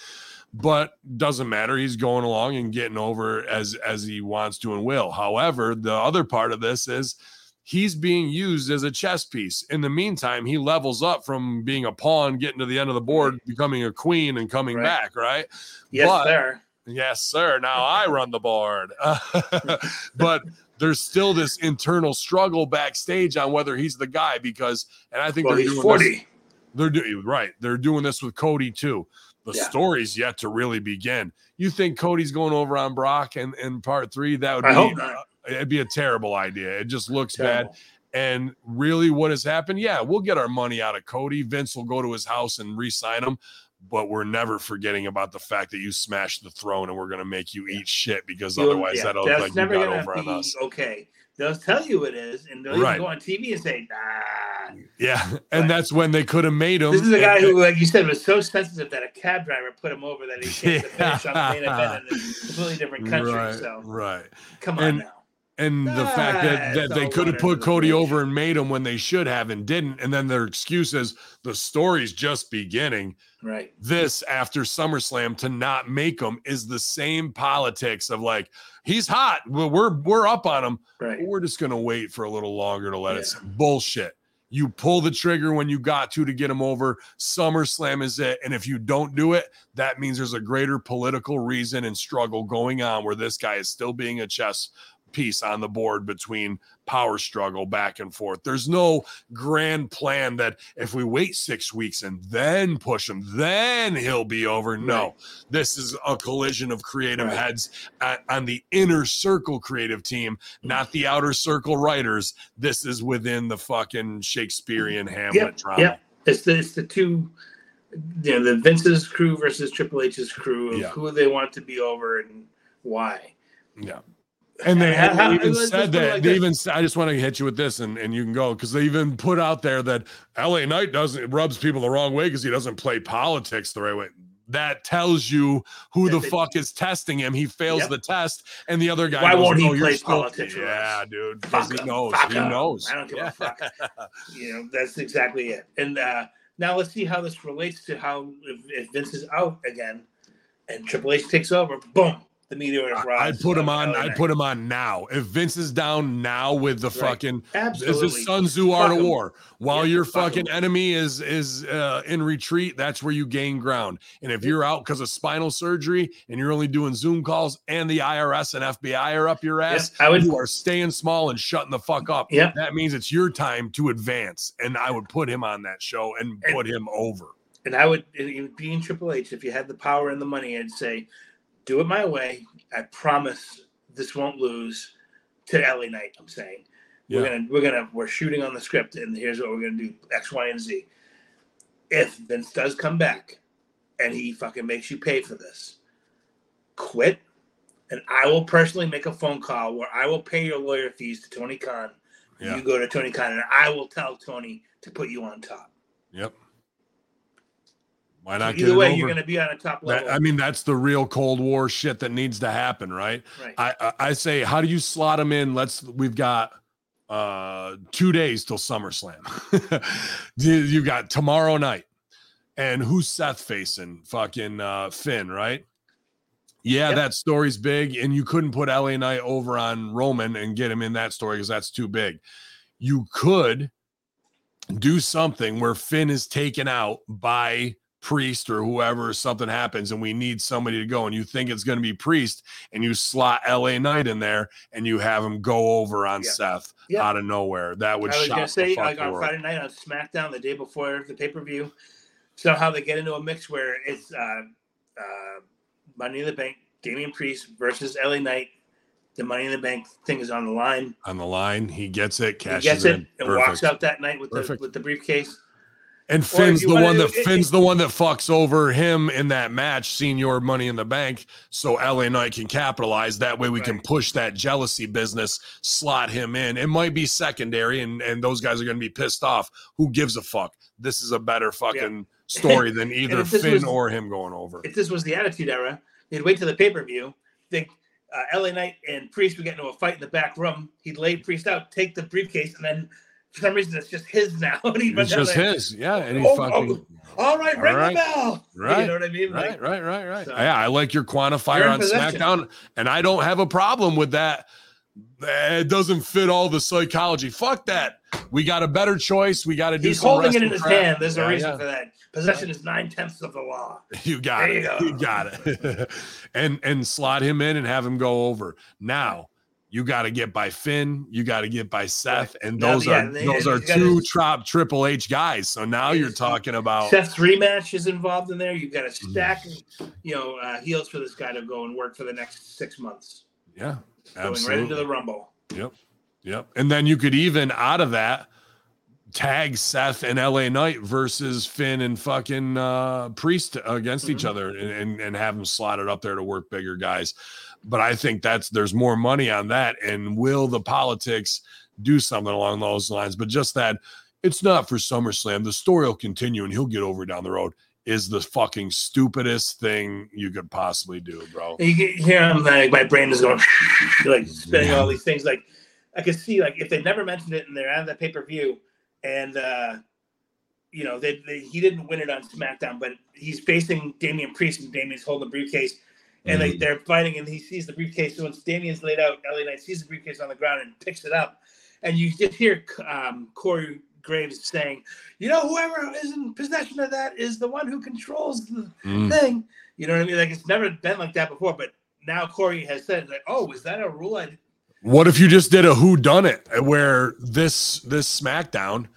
But doesn't matter. He's going along and getting over as as he wants to and will. However, the other part of this is he's being used as a chess piece. In the meantime, he levels up from being a pawn, getting to the end of the board, becoming a queen, and coming Right. back, right? Yes, But- sir. Yes, sir. Now I run the board. (laughs) but there's still this internal struggle backstage on whether he's the guy because, and I think Well, they're doing forty. This, they're doing right. They're doing this with Cody too. The Yeah. story's yet to really begin. You think Cody's going over on Brock and in part three? That would I be hope not. It'd be a terrible idea. It just looks bad. And really, what has happened? Yeah, we'll get our money out of Cody. Vince will go to his house and re-sign him. But we're never forgetting about the fact that you smashed the throne, and we're going to make you eat shit because You'll- otherwise yeah, that'll that's like you got over on us. okay. They'll tell you it is, and they'll Right. even go on TV and say, "Nah." Yeah, (laughs) and Right. that's when they could have made him. This is a guy and- who, like you said, was so sensitive that a cab driver put him over that he came to finish on the main event in a (laughs) completely different country. right, So right. come on And- now. And the Ah, fact that, that they could have put Cody over and made him when they should have and didn't. And then their excuse is the story's just beginning. Right. this after SummerSlam to not make him is the same politics of like he's hot, well, we're we're up on him, Right. we're just gonna wait for a little longer to let it. Yeah. Bullshit. You pull the trigger when you got to to get him over. SummerSlam is it, and if you don't do it, that means there's a greater political reason and struggle going on where this guy is still being a chess piece on the board between power struggle back and forth. There's no grand plan that if we wait six weeks and then push him, then he'll be over. No, Right. this is a collision of creative Right. heads on, on the inner circle creative team, not the outer circle writers. This is within the fucking Shakespearean Hamlet Yep. drama. Yep. It's the it's the two, you know, the Vince's crew versus Triple H's crew of Yeah. who they want to be over and why. Yeah. And they, (laughs) and they even said that like they even I just want to hit you with this and, and you can go because they even put out there that LA Knight doesn't rubs people the wrong way because he doesn't play politics the right way. That tells you who the fuck is testing him. He fails Yep. the test, and the other guy. Why goes, won't he "No, you're play politics Yeah, dude, because he knows. Fuck he him. knows. I don't give a fuck. (laughs) You know, that's exactly it. And uh, now let's see how this relates to how if, if Vince is out again and Triple H takes over, boom, the I- I'd put him on. I'd put him on now. If Vince is down now with the Right. fucking Absolutely. This is Sun Tzu Art of. War. While Yeah, your fuck fucking 'em. enemy is is uh, in retreat, that's where you gain ground. And if you're out because of spinal surgery and you're only doing Zoom calls and the IRS and FBI are up your ass, I would you are staying small and shutting the fuck up. Yep. That means it's your time to advance. And I would put him on that show and And- put him over. and I would it would be in Triple H if you had the power and the money, I'd say, do it my way. I promise this won't lose to LA Knight. I'm saying we're gonna we're gonna we're shooting on the script, and here's what we're gonna do: X, Y, and Z. If Vince does come back and he fucking makes you pay for this, quit, and I will personally make a phone call where I will pay your lawyer fees to Tony Khan. Yeah. You go to Tony Khan, and I will tell Tony to put you on top. Yep. Why not get Either it way, you're gonna be on a top level. That- I mean, that's the real Cold War shit that needs to happen, right? right. I, I I say, how do you slot them in? Let's we've got uh two days till SummerSlam. (laughs) you, you got tomorrow night, and who's Seth facing? Fucking uh Finn, right? Yeah, Yep. that story's big, and you couldn't put LA Knight over on Roman and get him in that story because that's too big. You could do something where Finn is taken out by Priest or whoever, something happens, and we need somebody to go, and you think it's going to be Priest, and you slot LA Knight in there, and you have him go over on Yeah. Seth Yeah. out of nowhere. That would I was shock gonna say the fuck like on world. Friday night on SmackDown the day before the pay per view. Somehow they get into a mix where it's uh, uh, Money in the Bank, Damian Priest versus LA Knight. The Money in the Bank thing is on the line. on the line. He gets it, He gets it in. and Perfect. walks out that night with the with the briefcase. And Finn's the one that it- Finn's it- the one that fucks over him in that match, senior money in the bank. So LA Knight can capitalize. That way we can push that jealousy business, slot him in. It might be secondary, and, and those guys are gonna be pissed off. Who gives a fuck? This is a better fucking (laughs) story than either Finn was- or him going over. If this was the Attitude Era, they'd wait till the pay per view. Think uh, LA Knight and Priest would get into a fight in the back room. He'd lay Priest out, take the briefcase, and then for some reason it's just his now. (laughs) It's just his, yeah. And he Oh, oh fucking oh, All right, ring right. the bell. (laughs) Right. You know what I mean? right, Like, right, right, right. so- yeah, I like your quantifier on possession. SmackDown, and I don't have a problem with that. Eh, it doesn't fit all the psychology. Fuck that. We got a better choice. We got to do. He's holding it in his crap. hand. There's a Yeah, reason yeah. for that. Possession is nine tenths of the law. (laughs) You got There it. you You, got it. and and slot him in and have him go over. Now you got to get by Finn. You got to get by Seth, and those yeah, are they- those are two top Triple H guys. So now you're talking about Seth's rematch is involved in there. You've got a Mm. stack you know, uh, heels for this guy to go and work for the next six months. yeah, Going right into the Rumble. Yep. Yep. And then you could even out of that tag Seth and LA Knight versus Finn and fucking uh Priest against each Mhm. other and, and and have them slotted up there to work bigger guys. But I think that's there's more money on that. And will the politics do something along those lines? But just that it's not for SummerSlam. The story will continue and he'll get over down the road is the fucking stupidest thing you could possibly do, bro. You can hear him like my brain is going (laughs) like spinning Yeah. all these things. Like I could see like if they never mentioned it and they're at that pay per view, and uh you know they, they he didn't win it on SmackDown, but he's facing Damian Priest and Damian's holding the briefcase, and Mm-hmm. they they're fighting and he sees the briefcase. So once Damian's laid out, LA Knight sees the briefcase on the ground and picks it up, and you just hear um, Corey Graves saying, "You know, whoever is in possession of that is the one who controls the." Mm. thing. You know what I mean? Like it's never been like that before, but now Corey has said like, "Oh, is that a rule?" I What if you just did a who done it where this this SmackDown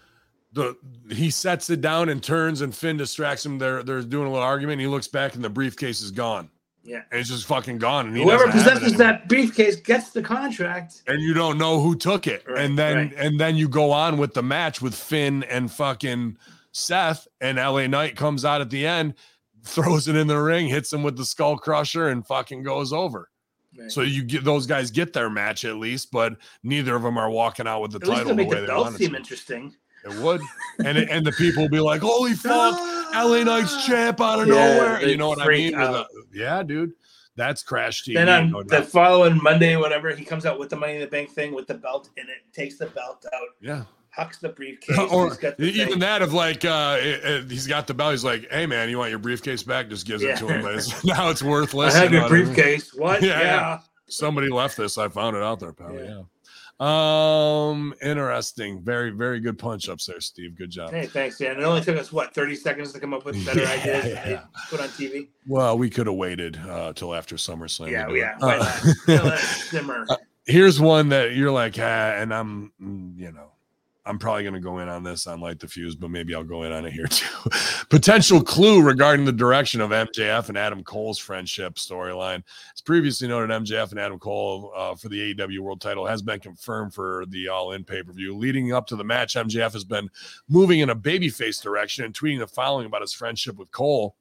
the he sets it down and turns and Finn distracts him. They're they're doing a little argument. And he looks back and the briefcase is gone. Yeah. And it's just fucking gone. And Whoever doesn't have it possesses that briefcase gets the contract. and you don't know who took it. Right, and then right. and then you go on with the match with Finn and fucking Seth and LA Knight comes out at the end, throws it in the ring, hits him with the skull crusher, and fucking goes over. Right. So you get those guys get their match at least, but neither of them are walking out with the At least title to make way the they belt wanted seem interesting. It would, and it, and the people will be like, "Holy fuck, LA (laughs) Knight's champ out of Yeah, nowhere!" You know what I mean? A- yeah, dude, that's Crash TV. Then on no the following Monday, whatever, he comes out with the Money in the Bank thing with the belt in it, takes the belt out, yeah, hucks the briefcase. (laughs) or the even thing. that of like uh it- it- he's got the belt. He's like, "Hey man, you want your briefcase back?" Just gives it to him. Yeah. It's- (laughs) now it's worthless. I have your know what I mean? briefcase. What? Yeah, Yeah. yeah. Somebody left this. I found it out there, pal. Yeah. Um, interesting. Very, very good punch ups there, Steve. Good job. Hey, thanks, Dan. It only took us what thirty seconds to come up with better (laughs) Yeah, ideas yeah. put on TV. Well, we could have waited uh, till after SummerSlam. Yeah, yeah. Uh? (laughs) Let it simmer. here's one that you're like, ah, and I'm, mm, you know, I'm probably going to go in on this on Light the Fuse, but maybe I'll go in on it here (laughs) too. Potential clue regarding the direction of MJF and Adam Cole's friendship storyline. As previously noted, MJF and Adam Cole uh, for the AEW World title has been confirmed for the All In pay per view. Leading up to the match, MJF has been moving in a babyface direction and tweeting the following about his friendship with Cole.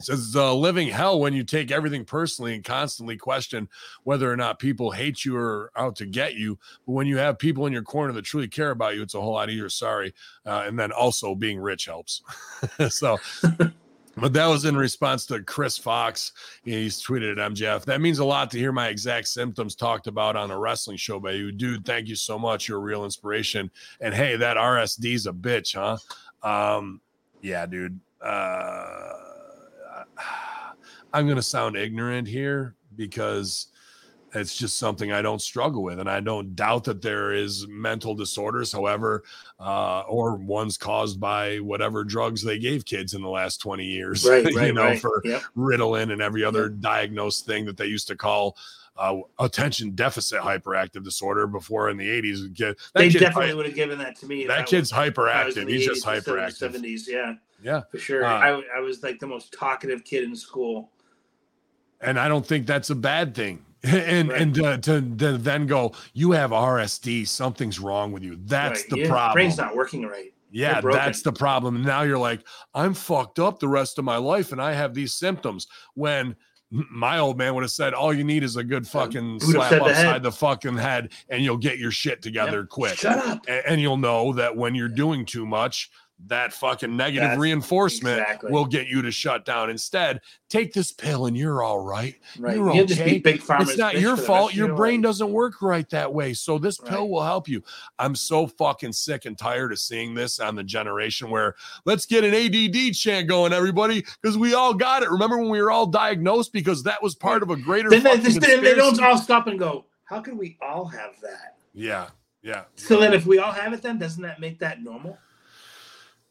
Says it's a living hell when you take everything personally and constantly question whether or not people hate you or out to get you. But when you have people in your corner that truly care about you, it's a whole lot easier. Sorry. Uh, and then also being rich helps. (laughs) so, but that was in response to Chris Fox. He's tweeted at MJF. That means a lot to hear my exact symptoms talked about on a wrestling show by you. Dude, thank you so much. You're a real inspiration. And hey, that RSD's a bitch, huh? Um, yeah, dude. Uh, (sighs) I'm going to sound ignorant here because it's just something I don't struggle with. And I don't doubt that there is mental disorders, however, uh, or ones caused by whatever drugs they gave kids in the last 20 years, Right, (laughs) you know, right. for Yep. Ritalin and every other diagnosed thing that they used to call uh, attention deficit hyperactive disorder before in the 80s. Get, that They definitely would have given that to me. that kid's was- if I was in hyperactive. He's just 80s instead hyperactive. Seventies, yeah, Yeah. for sure. Uh, I, I was like the most talkative kid in school. and I don't think that's a bad thing. (laughs) And Right. and uh, to, to then go, you have RSD, something's wrong with you. That's Right, the your problem. Brain's not working right. yeah, that's the problem. And now you're like, I'm fucked up the rest of my life, and I have these symptoms. When my old man would have said, all you need is a good fucking slap said the upside the fucking head, and you'll get your shit together Yep. quick. Shut up. A- and you'll know that when you're doing too much, that fucking negative That's- reinforcement exactly. will get you to shut down. Instead, take this pill and you're all right. Right. You're You'll okay. big It's not your fault. Your brain doesn't work right that way. So this pill will help you. I'm so fucking sick and tired of seeing this on the generation where let's get an ADD chant going, everybody, because we all got it. Remember when we were all diagnosed because that was part of a greater. Then they, fucking they, they don't all stop and go. how can we all have that? Yeah, yeah. So then, if we all have it, then doesn't that make that normal?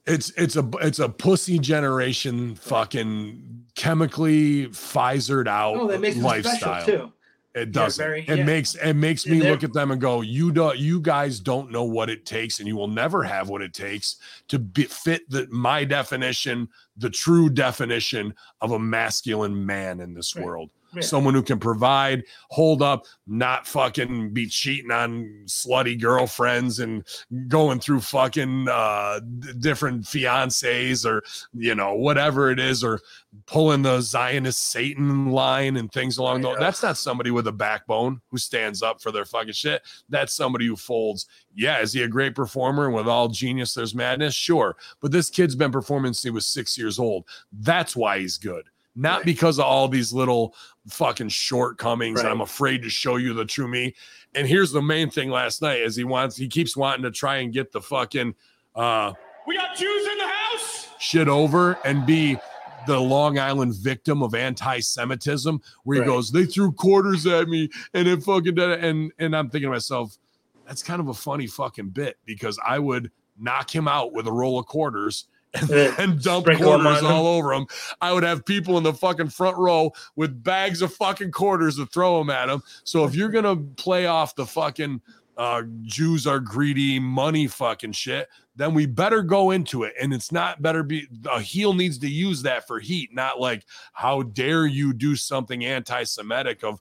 It's it's a it's a pussy generation fucking chemically Pfizered out Oh, that makes lifestyle. too. It doesn't. very- it yeah. makes it makes me look at them and go, "You don't. You guys don't know what it takes, and you will never have what it takes to be, fit the my definition, the true definition of a masculine man in this Right. world. Yeah. Someone who can provide, hold up, not fucking be cheating on slutty girlfriends and going through fucking uh different fiancés or you know whatever it is or pulling the Zionist Satan line and things along those. That's not somebody with a backbone who stands up for their fucking shit. That's somebody who folds. Yeah, is he a great performer? And with all genius, there's madness. Sure, but this kid's been performing since he was six years old. That's why he's good. Not Right. because of all these little fucking shortcomings. And I'm afraid to show you the true me. And here's the main thing last night is he wants he keeps wanting to try and get the fucking uh We got Jews in the house. shit over and be the Long Island victim of anti-Semitism, where he Right. goes, "They threw quarters at me," and it fucking did it. And and I'm thinking to myself, that's kind of a funny fucking bit because I would knock him out with a roll of quarters and, and dump quarters all over them. I would have people in the fucking front row with bags of fucking quarters to throw them at them. So if you're gonna play off the fucking uh, Jews are greedy money fucking shit, then we better go into it. And it's not better be a heel needs to use that for heat, not like how dare you do something anti-Semitic of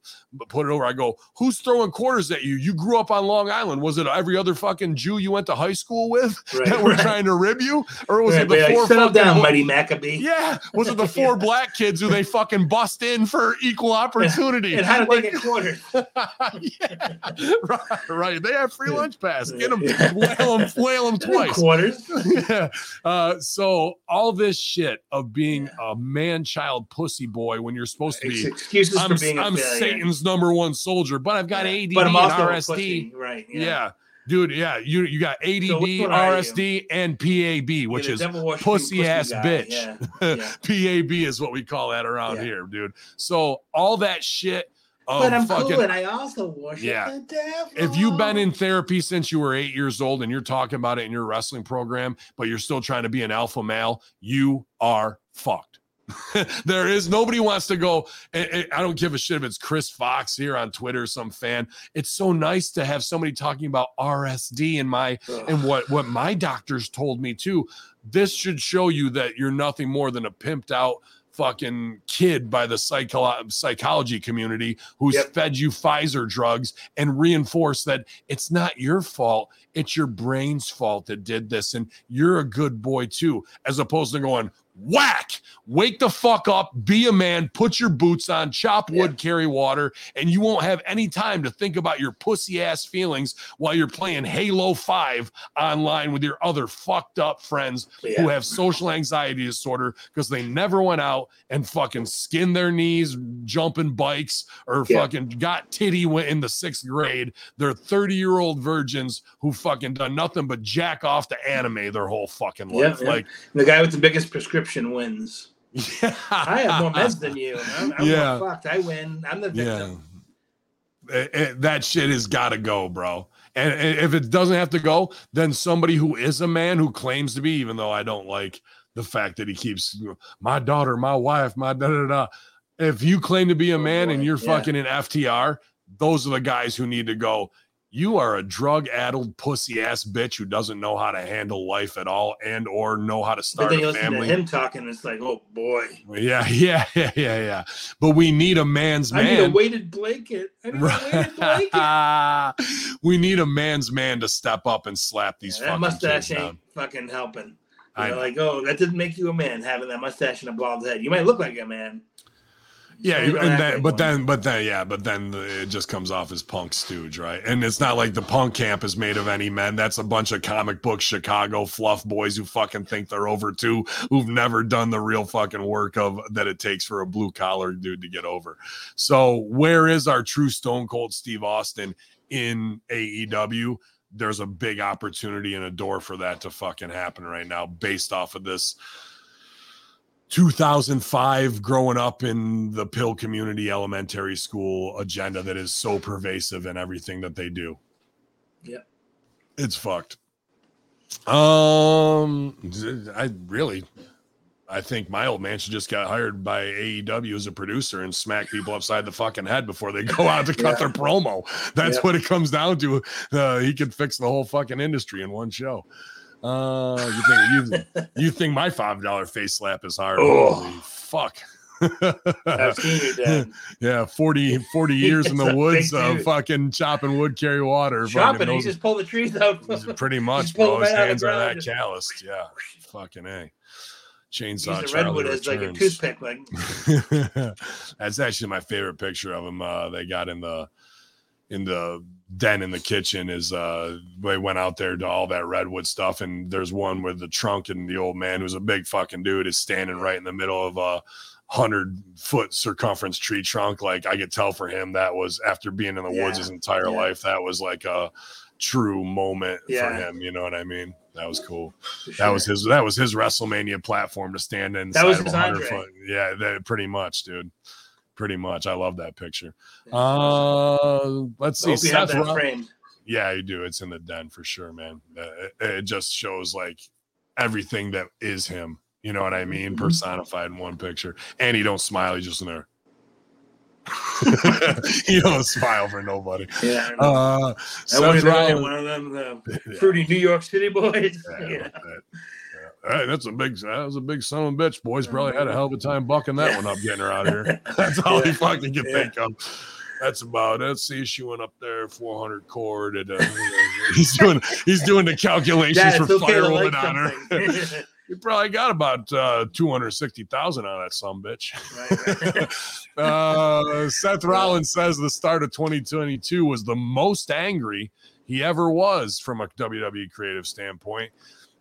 put it over. I go, who's throwing quarters at you? You grew up on Long Island. Was it every other fucking Jew you went to high school with (laughs) Right, that were right. trying to rib you? Or was Right, it the like, four Settle fucking down, Mighty Maccabee. (laughs) Yeah. Was it the four (laughs) black kids who they fucking bust in for equal opportunity? And how did they get quarters? yeah. Right, right. They have free lunch pass. Get them, Yeah. whale them, whale them twice. (laughs) yeah. Uh, so all this shit of being a man-child pussy boy when you're supposed to be, excuses I'm, for being I'm. Satan's number one soldier, but I've got ADD but I'm also a RSD. pussy, right? Yeah. dude. Yeah, you you got ADD, So which one are you? RSD, and PAB, which is pussy ass guy. bitch. Yeah, (laughs) yeah. PAB is what we call that around Yeah. here, dude. So all that shit. Of But I'm fucking, cool, and I also worship Yeah. the devil. if you've been in therapy since you were eight years old and you're talking about it in your wrestling program, but you're still trying to be an alpha male, you are fucked. (laughs) there is nobody wants to go. and- and I don't give a shit if it's Chris Fox here on Twitter, some fan. It's so nice to have somebody talking about RSD and my Ugh. and what what my doctors told me too. This should show you that you're nothing more than a pimped out fucking kid by the psycho- psychology community who's Yep. fed you Pfizer drugs and reinforced that it's not your fault, it's your brain's fault that did this and you're a good boy too as opposed to going whack wake the fuck up be a man put your boots on chop wood Yeah. carry water and you won't have any time to think about your pussy ass feelings while you're playing halo 5 online with your other fucked up friends who have social anxiety disorder because they never went out and fucking skinned their knees jumping bikes or Yeah. fucking got titty went in the sixth grade. They're 30 year old virgins who fucking done nothing but jack off to anime their whole fucking Yeah, life. yeah. Like, the guy with the biggest prescription wins. yeah. I have more meds (laughs) than you. I'm, I'm Yeah. fucked. I win. I'm the victim. Yeah. It- it- that shit has got to go, bro. And, and if it doesn't have to go, then somebody who is a man who claims to be, even though I don't like the fact that he keeps my daughter, my wife, my da da da. If you claim to be a Oh, man and you're yeah. fucking in FTR, those are the guys who need to go. You are a drug-addled pussy ass bitch who doesn't know how to handle life at all and or know how to But start then you a listen to family. him talking, it's like, oh boy. Yeah, (laughs) yeah, yeah, yeah, yeah. But we need a man's I man. need a weighted blanket. I need a weighted blanket. (laughs) We need a man's man to step up and slap these Yeah, that mustache down. fucking helping. You I know, know. like, oh, that didn't make you a man having that mustache and a bald head. You might look like a man. Yeah, and then, but then, but then, yeah, but then the, it just comes off as punk stooge, right? And it's not like the punk camp is made of any men. That's a bunch of comic book Chicago fluff boys who fucking think they're over too, who've never done the real fucking work of that it takes for a blue collar dude to get over. So, where is our true Stone Cold Steve Austin in AEW? There's a big opportunity and a door for that to fucking happen right now, based off of this 2005 growing up in the pill community elementary school agenda that is so pervasive in everything that they do Yeah. it's fucked um i really i think my old man should just got hired by aew as a producer and smack people upside the fucking head before they go out to cut Yeah. their promo that's Yep. what it comes down to uh, he could fix the whole fucking industry in one show uh you think you you think my five dollar face slap is hard Oh. holy fuck I've seen your dad. (laughs) yeah 40 40 (laughs) years in the woods of fucking chopping wood carry water Chopping, he just pulled the trees out. (laughs) pretty much bro his right out of hands are that just- calloused yeah fucking a chainsaw redwood as like a toothpick. Like That's actually my favorite picture of him. Uh, they got in the in the den in the kitchen is uh they went out there to all that redwood stuff and there's one with the trunk and the old man who's a big fucking dude is standing right in the middle of a hundred foot circumference tree trunk like i could tell for him that was after being in the woods his entire yeah. life that was like a true moment for him you know what i mean that was cool for that was his. That was his WrestleMania platform to stand in. That was his Andre. foot. Yeah, that, pretty much, dude. Pretty much. I love that picture. Yeah. Uh, let's see. hope have Seth that Roll- framed. yeah, you do. It's in the den for sure, man. Uh, It, it just shows like everything that is him. You know what I mean? Mhm. Personified in one picture. And he don't smile. He's just in there. (laughs) he don't smile for nobody. Yeah, I, know. Uh, I Seth wonder if they're Rollins- one of them the (laughs) Yeah. fruity New York City boys. Yeah, (laughs) Yeah. Yeah. Hey, that's a big that was a big son of a bitch. Boys probably had a hell of a time bucking that one up, getting her out of here. (laughs) That's all he fucking can Yeah. think of. That's about it. See, she went up there, 400 cord. And, uh, (laughs) he's doing he's doing the calculations for okay firewood like on her. (laughs) you probably got about uh, 260,000 on that some bitch. Right, uh, Seth Rollins says the start of 2022 was the most angry he ever was from a WWE creative standpoint.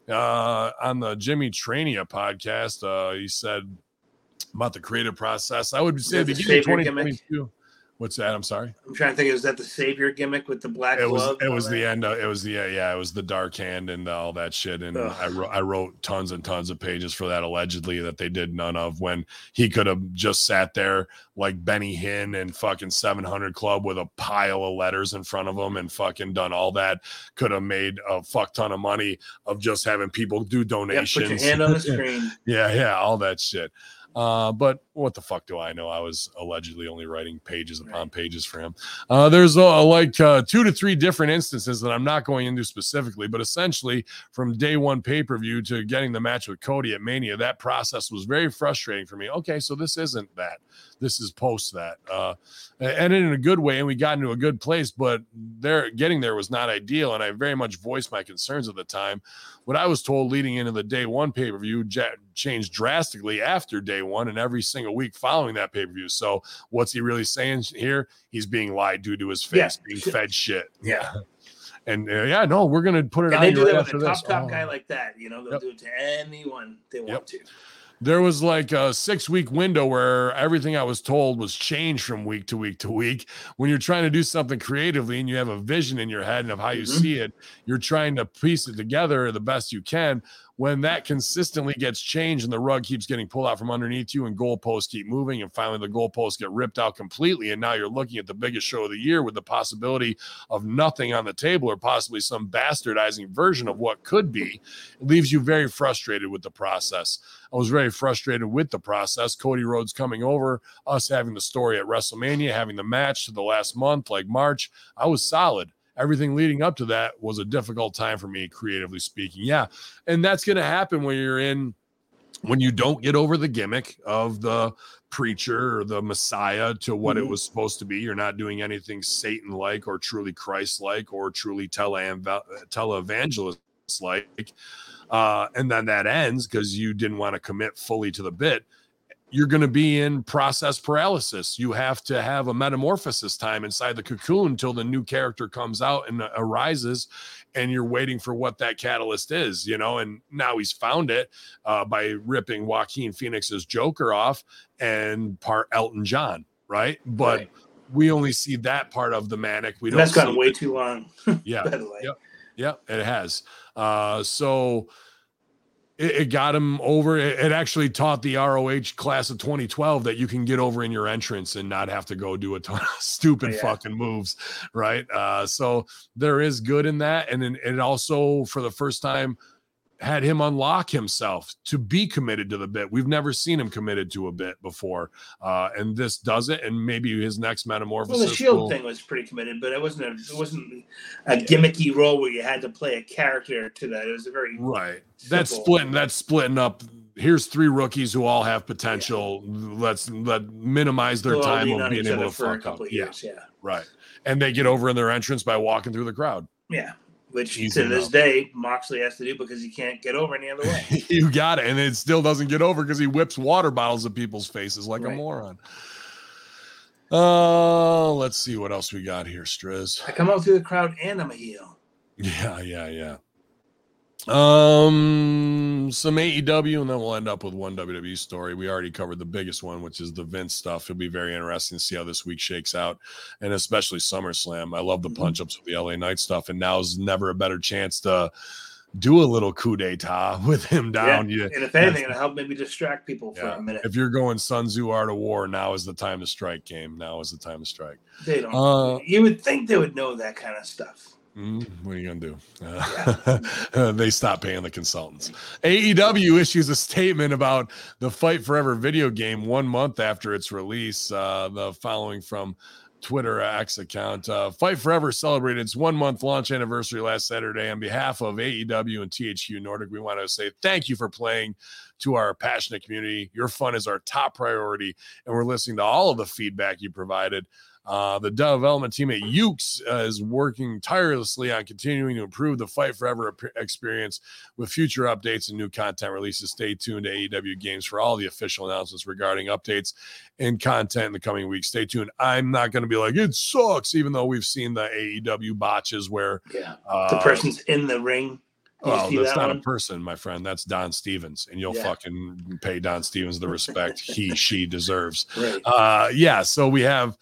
Uh, on the Jimmy Traina podcast, uh, he said about the creative process. I would say the beginning of Savior gimmick? 2022. What's that? I'm sorry. I'm trying to think. Is that the savior gimmick with the black It was glove? it was all the end. Of, it was the yeah, yeah. It was the dark hand and all that shit. And Ugh. I wrote I wrote tons and tons of pages for that allegedly that they did none of. When he could have just sat there like Benny Hinn and fucking 700 Club with a pile of letters in front of him and fucking done all that. Could have made a fuck ton of money of just having people do Yeah, donations. put your hand on the (laughs) screen. yeah, yeah, all that shit. Uh, but what the fuck do I know? I was allegedly only writing pages upon pages for him. Uh, there's uh, like uh, two to three different instances that I'm not going into specifically, but essentially from day one pay per view to getting the match with Cody at Mania, that process was very frustrating for me. Okay, so this isn't that. This is post that, uh, and in a good way, and we got into a good place. But there, getting there was not ideal, and I very much voiced my concerns at the time. What I was told leading into the day one pay per view ja- changed drastically after day one, and every single week following that pay per view. So, what's he really saying here? He's being lied to to his face, Yeah. being fed shit. Yeah. (laughs) And uh, yeah, no, we're gonna put it And on they do that with a top top Oh. guy like that. You know, they'll Yep. do it to anyone they want Yep. to. there was like a six week window where everything I was told was changed from week to week to week. When you're trying to do something creatively and you have a vision in your head and of how you Mhm. see it, you're trying to piece it together the best you can. When that consistently gets changed and the rug keeps getting pulled out from underneath you and goalposts keep moving, and finally the goalposts get ripped out completely, and now you're looking at the biggest show of the year with the possibility of nothing on the table or possibly some bastardizing version of what could be, it leaves you very frustrated with the process. I was very frustrated with the process. Cody Rhodes coming over, us having the story at WrestleMania, having the match to the last month, like March. I was solid. Everything leading up to that was a difficult time for me, creatively speaking. Yeah. And that's going to happen when you're in, when you don't get over the gimmick of the preacher or the Messiah to what it Mhm. was supposed to be. You're not doing anything Satan like or truly Christ like or truly tele- televangelist like uh, and then that ends because you didn't want to commit fully to the bit, you're going to be in process paralysis. You have to have a metamorphosis time inside the cocoon until the new character comes out and uh, arises, and you're waiting for what that catalyst is, you know. And now he's found it uh, by ripping Joaquin Phoenix's Joker off and part Elton John, right? But Right. we only see that part of the manic. We And don't. that's gone see- way too long. (laughs) yeah, By the way. Yep. Yeah, it has. Uh, so it, it got him over. It, it actually taught the ROH class of 2012 that you can get over in your entrance and not have to go do a ton of (laughs) stupid Yeah. fucking moves, right? Uh, so there is good in that, and then it also for the first time had him unlock himself to be committed to the bit. We've never seen him committed to a bit before, uh, and this does it. And maybe his next metamorphosis. Well, the Shield will- thing was pretty committed, but it wasn't a it wasn't a gimmicky role where you had to play a character to that. It was a very Right. That's splitting. That's splitting up. Here's three rookies who all have potential. Let's let minimize their time of being able to for a fuck up. couple of Yeah, years. Yeah, right. And they get over in their entrance by walking through the crowd. yeah. Which Easy to this day Moxley has to do because he can't get over any other way. (laughs) you got it, and it still doesn't get over because he whips water bottles at people's faces like a moron. Uh, let's see what else we got here, Striz. I come out through the crowd and I'm a heel. (laughs) Yeah, yeah, yeah. Um, some AEW, and then we'll end up with one WWE story. We already covered the biggest one, which is the Vince stuff. It'll be very interesting to see how this week shakes out, and especially SummerSlam. I love the Mhm. punch ups with the LA Knight stuff, and now's never a better chance to do a little coup d'etat (laughs) with him down. Yeah. You, And if anything, it'll help maybe distract people for a minute. If you're going Sun Tzu Art of War, now is the time to strike. Game now is the time to strike. They don't. Uh, you would think they would know that kind of stuff. Mm, what are you gonna do? Uh, (laughs) they stopped paying the consultants. AEW issues a statement about the Fight Forever video game one month after its release. Uh, the following from Twitter X account: uh, Fight Forever celebrated its one month launch anniversary last Saturday. On behalf of AEW and THQ Nordic, we want to say thank you for playing to our passionate community. Your fun is our top priority, and we're listening to all of the feedback you provided. Uh, the development team at Yuke's uh, is working tirelessly on continuing to improve the Fight Forever experience with future updates and new content releases. Stay tuned to AEW Games for all the official announcements regarding updates and content in the coming weeks. Stay tuned. I'm not going to be like, it sucks, even though we've seen the AEW botches where Yeah. uh, The person's in the ring. You well, that's that not one? a person, my friend. That's Don Stevens, and you'll Yeah. fucking pay Don Stevens the respect he, (laughs) she deserves Right. uh yeah so we have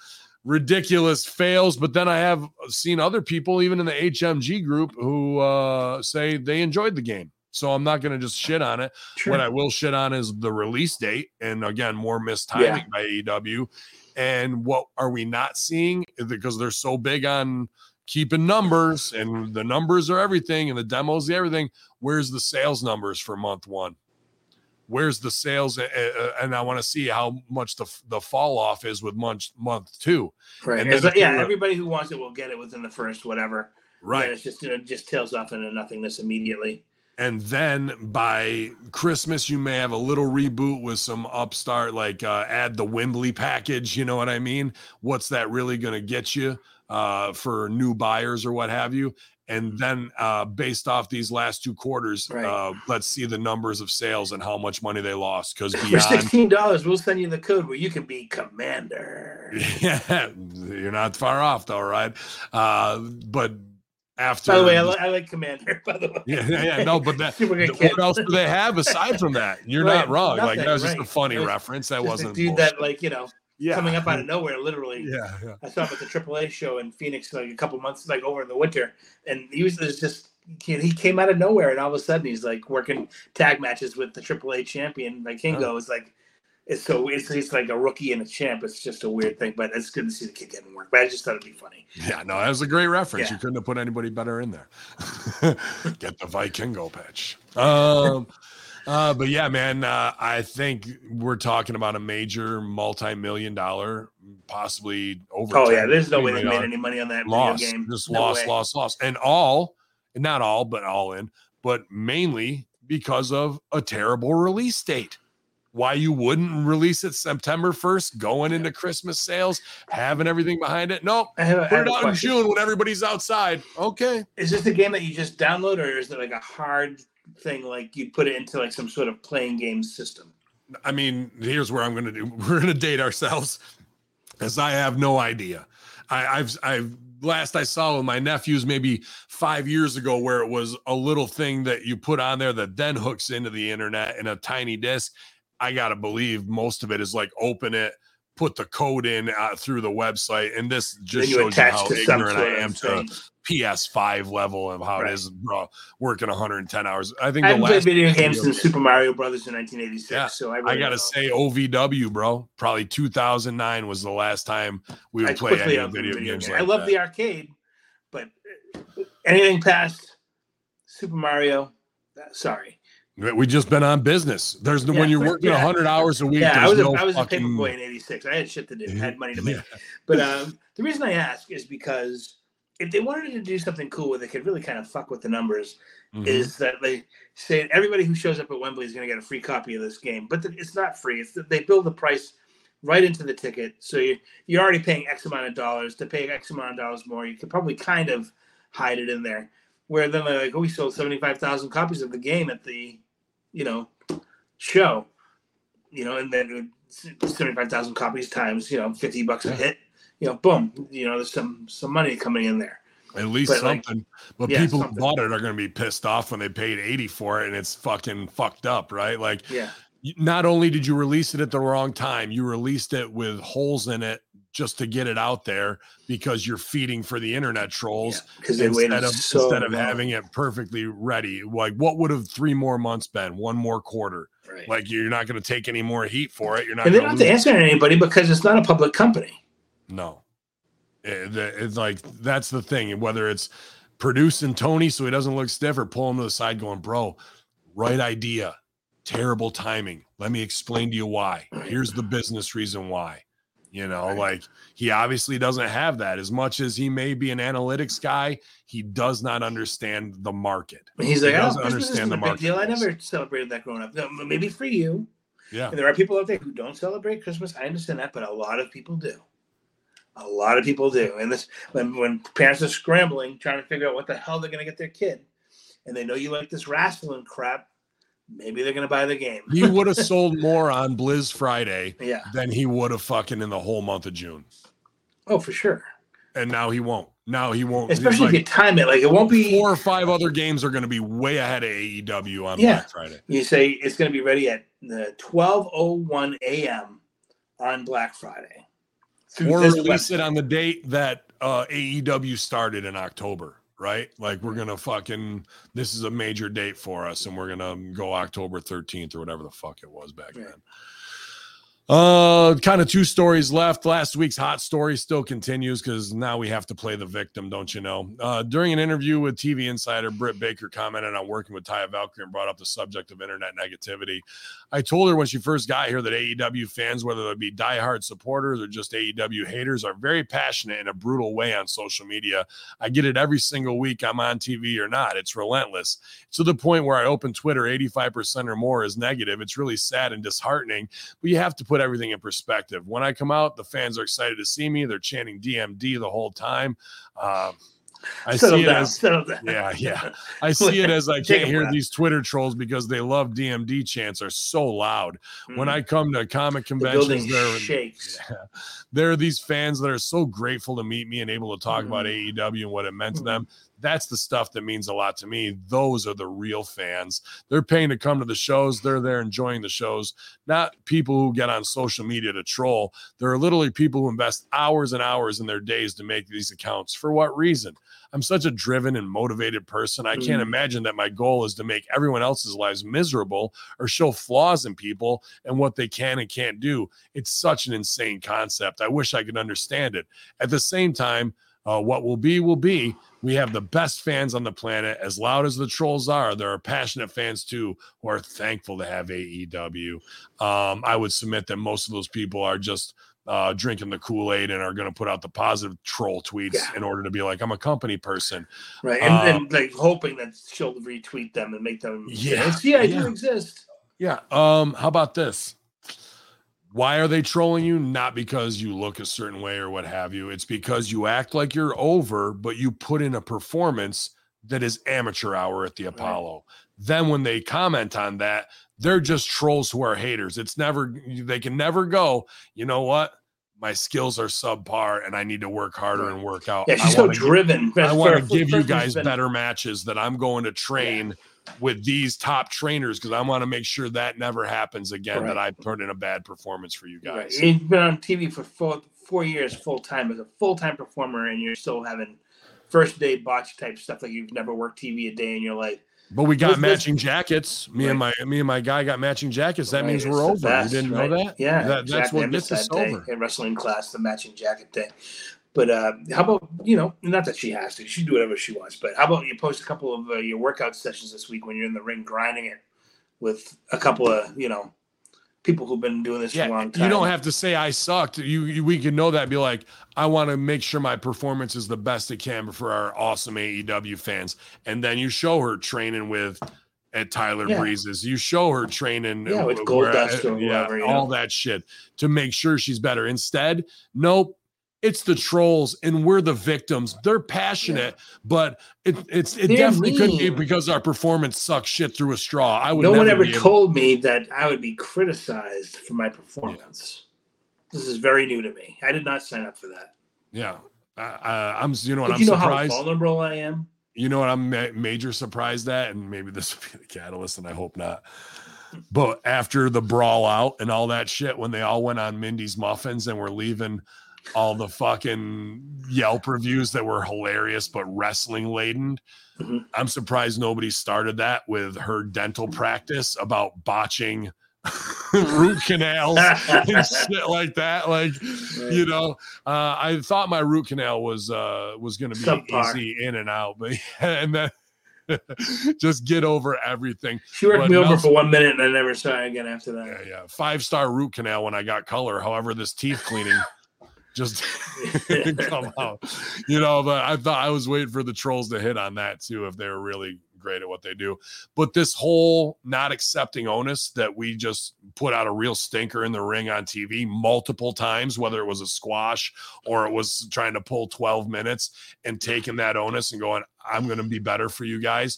ridiculous fails but then i have seen other people even in the hmg group who uh say they enjoyed the game. So i'm not going to just shit on it. Sure. what i will shit on is the release date and again more missed Yeah. timing by aew and what are we not seeing? Because they're so big on keeping numbers and the numbers are everything and the demos the everything where's the sales numbers for month one where's the sales uh, uh, and i want to see how much the the fall off is with month month two right. and It's then like, if yeah, everybody who wants it will get it within the first whatever. And right it's just it just tails off into nothingness immediately. and then by christmas you may have a little reboot with some upstart like uh, add the wembley package you know what i mean what's that really going to get you uh, for new buyers or what have you and then uh, based off these last two quarters Right. uh, let's see the numbers of sales and how much money they lost because (laughs) For sixteen dollars, we'll send you the code where you can be commander. (laughs) yeah you're not far off though right uh, but after By the way, I, li- I like commander. (laughs) By the way, yeah, yeah, no, but that what else do they have aside from that? You're Right, not wrong. like that was just a funny was reference. That wasn't dude bullshit. that like you know yeah. coming up out of (laughs) nowhere, literally. Yeah, yeah. I saw him at the AAA show in Phoenix like a couple months, like over in the winter, and he was just he came out of nowhere, and all of a sudden he's like working tag matches with the AAA champion, like Kingo. It's like it's so it's he's like a rookie and a champ. It's just a weird thing, but it's good to see the kid getting work. But I just thought it'd be funny. Yeah, no, that was a great reference. Yeah. You couldn't have put anybody better in there. (laughs) Get the Vikingo patch. Um, uh, but yeah, man, uh, I think we're talking about a major multi-million dollar, possibly over. Oh yeah, 10 there's no way they made any money on that loss, video game. just No loss, way. loss, loss, and all, not all, but all in, but mainly because of a terrible release date. Why you wouldn't release it September 1st, going into Christmas sales, having everything behind it? Nope. I have, I Put it out in. June when everybody's outside. Okay. Is this a game that you just download, or is it like a hard thing, like you put it into like some sort of playing game system? I mean, here's where I'm going to do. (laughs) We're going to date ourselves, as I have no idea. I, I've, I've last I saw with my nephews maybe five years ago, where it was a little thing that you put on there that then hooks into the internet in a tiny disc. I gotta believe most of it is like open it, put the code in uh, through the website, and this just shows you how ignorant I am of to. PS5 level of how Right. it is, bro. Working 110 hours. I think I the haven't played last video games video since Super Mario Brothers in 1986, Yeah, so I, I gotta know. say, OVW, bro. Probably 2009 was the last time we would I play any up video, games. game. Like I love that. the arcade, but anything past Super Mario, uh, sorry. We just been on business. There's no when you're working yeah. 100 hours a week. Yeah, I was a, no I was fucking, paper boy in '86. I had shit to do. I had money to make. (laughs) Yeah. But um, the reason I ask is because if they wanted to do something cool where they could really kind of fuck with the numbers, Mhm. is that they say everybody who shows up at Wembley is going to get a free copy of this game, but it's not free. It's that they build the price right into the ticket, so you you're already paying X amount of dollars. To pay X amount of dollars more, you could probably kind of hide it in there. Where then they're like, oh, we sold seventy five thousand copies of the game at the, you know, show, you know, and then seventy five thousand copies times you know fifty bucks a hit, you know, boom, you know, there's some some money coming in there. At least But, like, something. but yeah, people something. who bought it are going to be pissed off when they paid 80 for it and it's fucking fucked up, right? Like, Yeah. not only did you release it at the wrong time, you released it with holes in it just to get it out there because you're feeding for the internet trolls they instead of so instead of long. having it perfectly ready. Like, what would have three more months been? One more quarter. Right. Like, you're not going to take any more heat for it. You're not and they don't have to answer to anybody because it's not a public company. No. Eh, it- it's like that's the thing. Whether it's producing Tony so he doesn't look stiff or pull him to the side going, bro, right idea. Terrible timing. Let me explain to you why. Here's the business reason why. You know, Right. like he obviously doesn't have that. As much as he may be an analytics guy, he does not understand the market. He's He like, oh, doesn't understand the big deal. I never celebrated that growing up. Maybe for you. Yeah. And there are people out there who don't celebrate Christmas. I understand that, but a lot of people do. A lot of people do. And this when when parents are scrambling, trying to figure out what the hell they're gonna get their kid, and they know you like this wrestling crap, maybe they're gonna buy the game. He (laughs) would have sold more on Blizz Friday Yeah. than he would have fucking in the whole month of June. Oh, for sure. And now he won't. Now he won't. Especially like if you time it. Like it won't be four or five other games are going to be way ahead of AEW on Yeah. Black Friday. you say it's gonna be ready at the twelve oh one AM on Black Friday. Through Or release website. it on the date that uh, AEW started in October, right? Like we're gonna fucking. This is a major date for us, and we're gonna go October thirteenth or whatever the fuck it was back Right. then. Uh, kind of two stories left. Last week's hot story still continues because now we have to play the victim, don't you know? Uh, during an interview with TV Insider, Britt Baker commented on working with Taya Valkyrie and brought up the subject of internet negativity. I told her when she first got here that AEW fans, whether they be diehard supporters or just AEW haters, are very passionate in a brutal way on social media. I get it every single week I'm on TV or not. It's relentless. To the point where I open Twitter, 85% or more is negative. It's really sad and disheartening, but you have to put everything in perspective. When I come out, the fans are excited to see me. They're chanting DMD the whole time. Um, I settle see it as down. yeah, yeah. (laughs) I see it as I can't hear these Twitter trolls because they love DMD chants are so loud. When Mhm. I come to comic the conventions, there shakes. there are these fans that are so grateful to meet me and able to talk about Mhm. AEW and what it meant to Mhm. them. That's the stuff that means a lot to me. Those are the real fans. They're paying to come to the shows. They're there enjoying the shows, not people who get on social media to troll. There are literally people who invest hours and hours in their days to make these accounts. For what reason? I'm such a driven and motivated person. I can't Mm. imagine that my goal is to make everyone else's lives miserable or show flaws in people and what they can and can't do. It's such an insane concept. I wish I could understand it. At the same time, uh, what will be will be. We have the best fans on the planet. As loud as the trolls are, there are passionate fans too who are thankful to have AEW. Um, I would submit that most of those people are just uh, drinking the Kool Aid and are going to put out the positive troll tweets Yeah. in order to be like, I'm a company person. Right. And, Uh, and like hoping that she'll retweet them and make them Yeah, see I yeah. do exist. Yeah. Um, how about this? Why are they trolling you? Not because you look a certain way or what have you. It's because you act like you're over, but you put in a performance that is amateur hour at the Apollo. Then when they comment on that, they're just trolls who are haters. It's never they can never go, you know what? my skills are subpar and I need to work harder and work out. Yeah, she's so driven. I want to give you guys been- better matches that I'm going to train with these top trainers because I want to make sure that never happens again. That I put in a bad performance for you Right. guys. You've been on TV for four, four years full time as a full time performer, and you're still having first day botch type stuff like you've never worked TV a day in your life. But we got matching jackets. Me and my me and my guy got matching jackets. That Right, means we're over. best, you didn't right? know that? Yeah, That- that's exactly. I what gets us that day over. in wrestling class, the matching jacket thing. But uh, how about you know, not that she has to, she do whatever she wants. But how about you post a couple of uh, your workout sessions this week when you're in the ring grinding it with a couple of you know people who've been doing this for a long time. you don't have to say I sucked. You, you we can know that. Be like, I want to make sure my performance is the best it can for our awesome AEW fans, and then you show her training with at Tyler Yeah. Breeze's. You show her training, Yeah, with where- Goldust or yeah, whoever, all know. that shit to make sure she's better. Instead, nope. It's the trolls, and we're the victims. They're passionate, but it, it's it They're definitely couldn't be because our performance sucks shit through a straw. I would. no one ever told me that I would be criticized for my performance. This is very new to me. I did not sign up for that. Yeah, I, I'm. You know what? But I'm you know surprised. how vulnerable I am. You know what I'm ma- major surprised at, and maybe this will be the catalyst, and I hope not. But after the brawl out and all that shit, when they all went on Mindy's muffins and were leaving all the fucking Yelp reviews that were hilarious but wrestling laden, Mhm. I'm surprised nobody started that with her dental practice about botching (laughs) root canals (laughs) and shit like that. Like, you know, uh, I thought my root canal was uh was gonna be Subpar. easy in and out, but (laughs) and then just get over everything. She worked But me over Nelson- for one minute and I never saw her again after that. Yeah, yeah. Five star root canal when I got color. However, this teeth cleaning just (laughs) (laughs) come out. You know, but I thought I was waiting for the trolls to hit on that too if they were really great at what they do. But this whole not accepting onus that we just put out a real stinker in the ring on TV multiple times, whether it was a squash or it was trying to pull 12 minutes and taking that onus and going, I'm going to be better for you guys.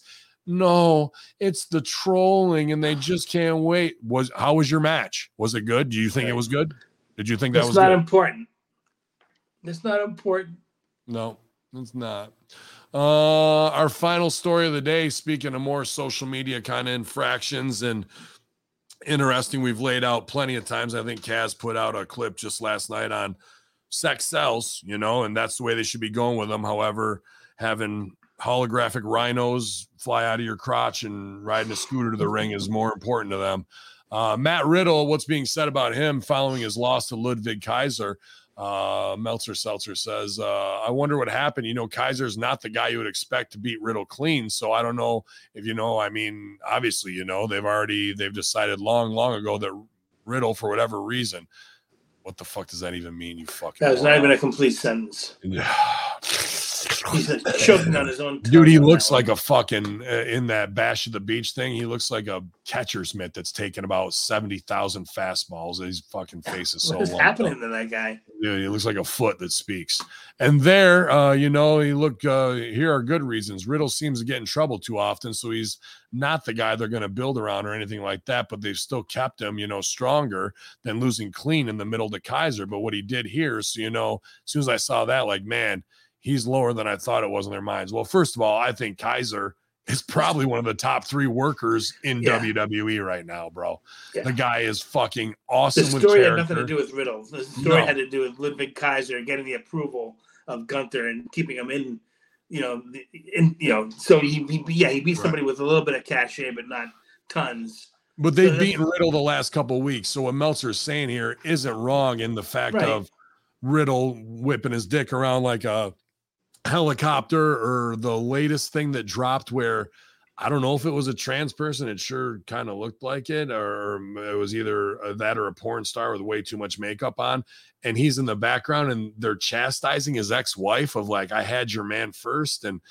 No, it's the trolling and they (sighs) just can't wait. Was how was your match? Was it good? Do you think it was good? Did you think that That's was not good? important. It's not important. No, it's not. Uh, our final story of the day, speaking of more social media kind of infractions and interesting, we've laid out plenty of times. I think Kaz put out a clip just last night on sex sells, you know, and that's the way they should be going with them. However, having holographic rhinos fly out of your crotch and riding a scooter to the ring is more important to them. Uh, Matt Riddle, what's being said about him following his loss to Ludwig Kaiser? Uh, Meltzer Seltzer says, uh, I wonder what happened. You know, Kaiser's not the guy you would expect to beat Riddle clean. So I don't know if you know. I mean, obviously, you know, they've already they've decided long, long ago that Riddle, for whatever reason, what the fuck does that even mean? You fucking That was not even a complete sentence. (sighs) He's choking (laughs) on his own. Dude, he looks like one. a fucking uh, in that bash of the beach thing. He looks like a catcher's mitt that's taken about seventy thousand fastballs. His fucking face is so What is lumped up. happening to that guy? Yeah, he looks like a foot that speaks. And there, uh, you know, he look. Uh, here are good reasons. Riddle seems to get in trouble too often, so he's not the guy they're going to build around or anything like that. But they've still kept him, you know, stronger than losing clean in the middle to Kaiser. But what he did here, so you know, as soon as I saw that, like, man, he's lower than I thought it was in their minds. Well, first of all, I think Kaiser is probably one of the top three workers in Yeah. WWE right now, bro. Yeah. The guy is fucking The awesome with story had nothing to do with Riddle. The story No. had to do with Ludwig Kaiser getting the approval of Gunther and keeping him in. You know, the- in you know, so he, he yeah he beat Right. somebody with a little bit of cachet, but not tons. But they've that's- beaten Riddle the last couple of weeks. So what Meltzer's saying here isn't wrong in the fact Right. of Riddle whipping his dick around like a helicopter or the latest thing that dropped where I don't know if it was a trans person. It sure kind of looked like it, or it was either uh, that or a porn star with way too much makeup on. And he's in the background and they're chastising his ex wife of like, I had your man first. And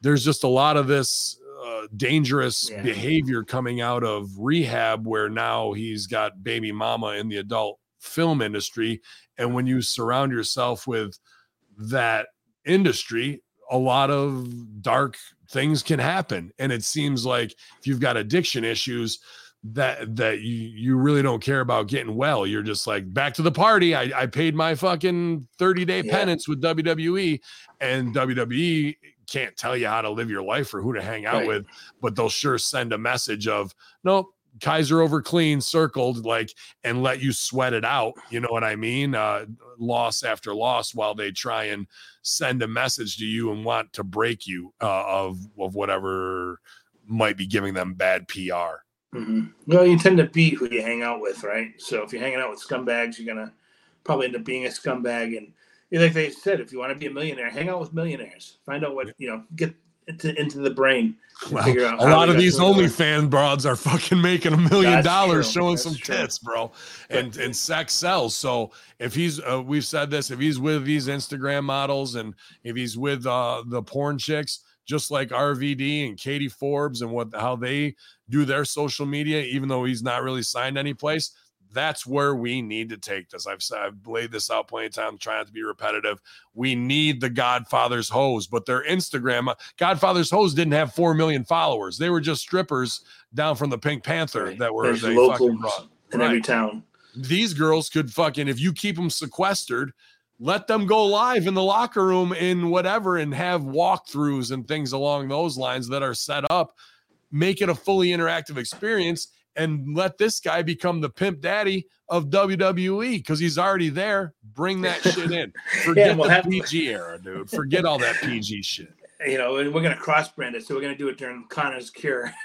there's just a lot of this uh, dangerous Yeah. behavior coming out of rehab where now he's got baby mama in the adult film industry. And when you surround yourself with that industry, a lot of dark things can happen. And it seems like if you've got addiction issues, that that you you really don't care about getting well. You're just like back to the party. I, I paid my fucking 30 day Yeah. penance with WWE, and WWE can't tell you how to live your life or who to hang out Right. with, but they'll sure send a message of nope. Kaiser over clean circled like and let you sweat it out. You know what I mean? Uh, loss after loss while they try and send a message to you and want to break you uh, of of whatever might be giving them bad PR. hmm Well, you tend to be who you hang out with, right? So if you're hanging out with scumbags, you're gonna probably end up being a scumbag. And like they said, if you want to be a millionaire, hang out with millionaires. Find out what you know. Get into, into the brain. Well, a lot of these to where they are. OnlyFans broads are fucking making a million dollars true. showing That's some true. tits, bro. And and sex sells. So if he's uh, we've said this, if he's with these Instagram models and if he's with uh the porn chicks, just like RVD and Katie Forbes and what how they do their social media, even though he's not really signed any place. That's where we need to take this. I've I've laid this out plenty of times, trying not to be repetitive. We need the Godfather's hose, but their Instagram uh, Godfather's hose didn't have four million followers. They were just strippers down from the Pink Panther Right. that were There's they locals fucking brought. in every town. These girls could fucking if you keep them sequestered, let them go live in the locker room in whatever and have walkthroughs and things along those lines that are set up. Make it a fully interactive experience and let this guy become the pimp daddy of WWE because he's already there. Bring that (laughs) shit in. Forget we'll the have- PG era, dude. Forget all that PG shit. You know, and we're gonna cross brand it, so we're gonna do it during Connor's cure. (laughs)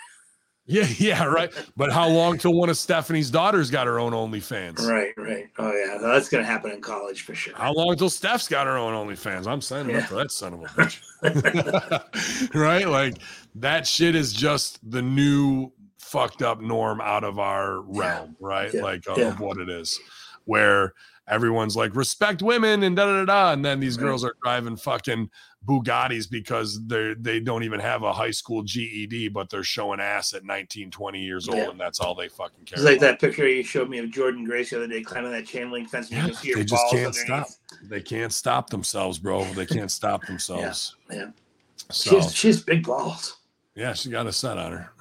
Yeah, yeah, right. But how long till one of Stephanie's daughters got her own OnlyFans? right, right. Oh yeah, no, that's gonna happen in college for sure. How long till Steph's got her own OnlyFans? I'm signing Yeah. up for that son of a bitch. (laughs) right? Like that shit is just the new fucked up norm out of our realm, right? Yeah. Like of, Yeah. of what it is, where everyone's like respect women and da da da da, and then these Right. girls are driving fucking Bugattis because they they don't even have a high school GED, but they're showing ass at 19, 20 years old, Yeah. and that's all they fucking care. It's like about. that picture you showed me of Jordan Grace the other day climbing that chain link fence. And Yeah, you can see they just can't underneath. stop. They can't stop themselves, bro. They can't stop (laughs) themselves. yeah. So She's she's big balls. Yeah, she got a set on her,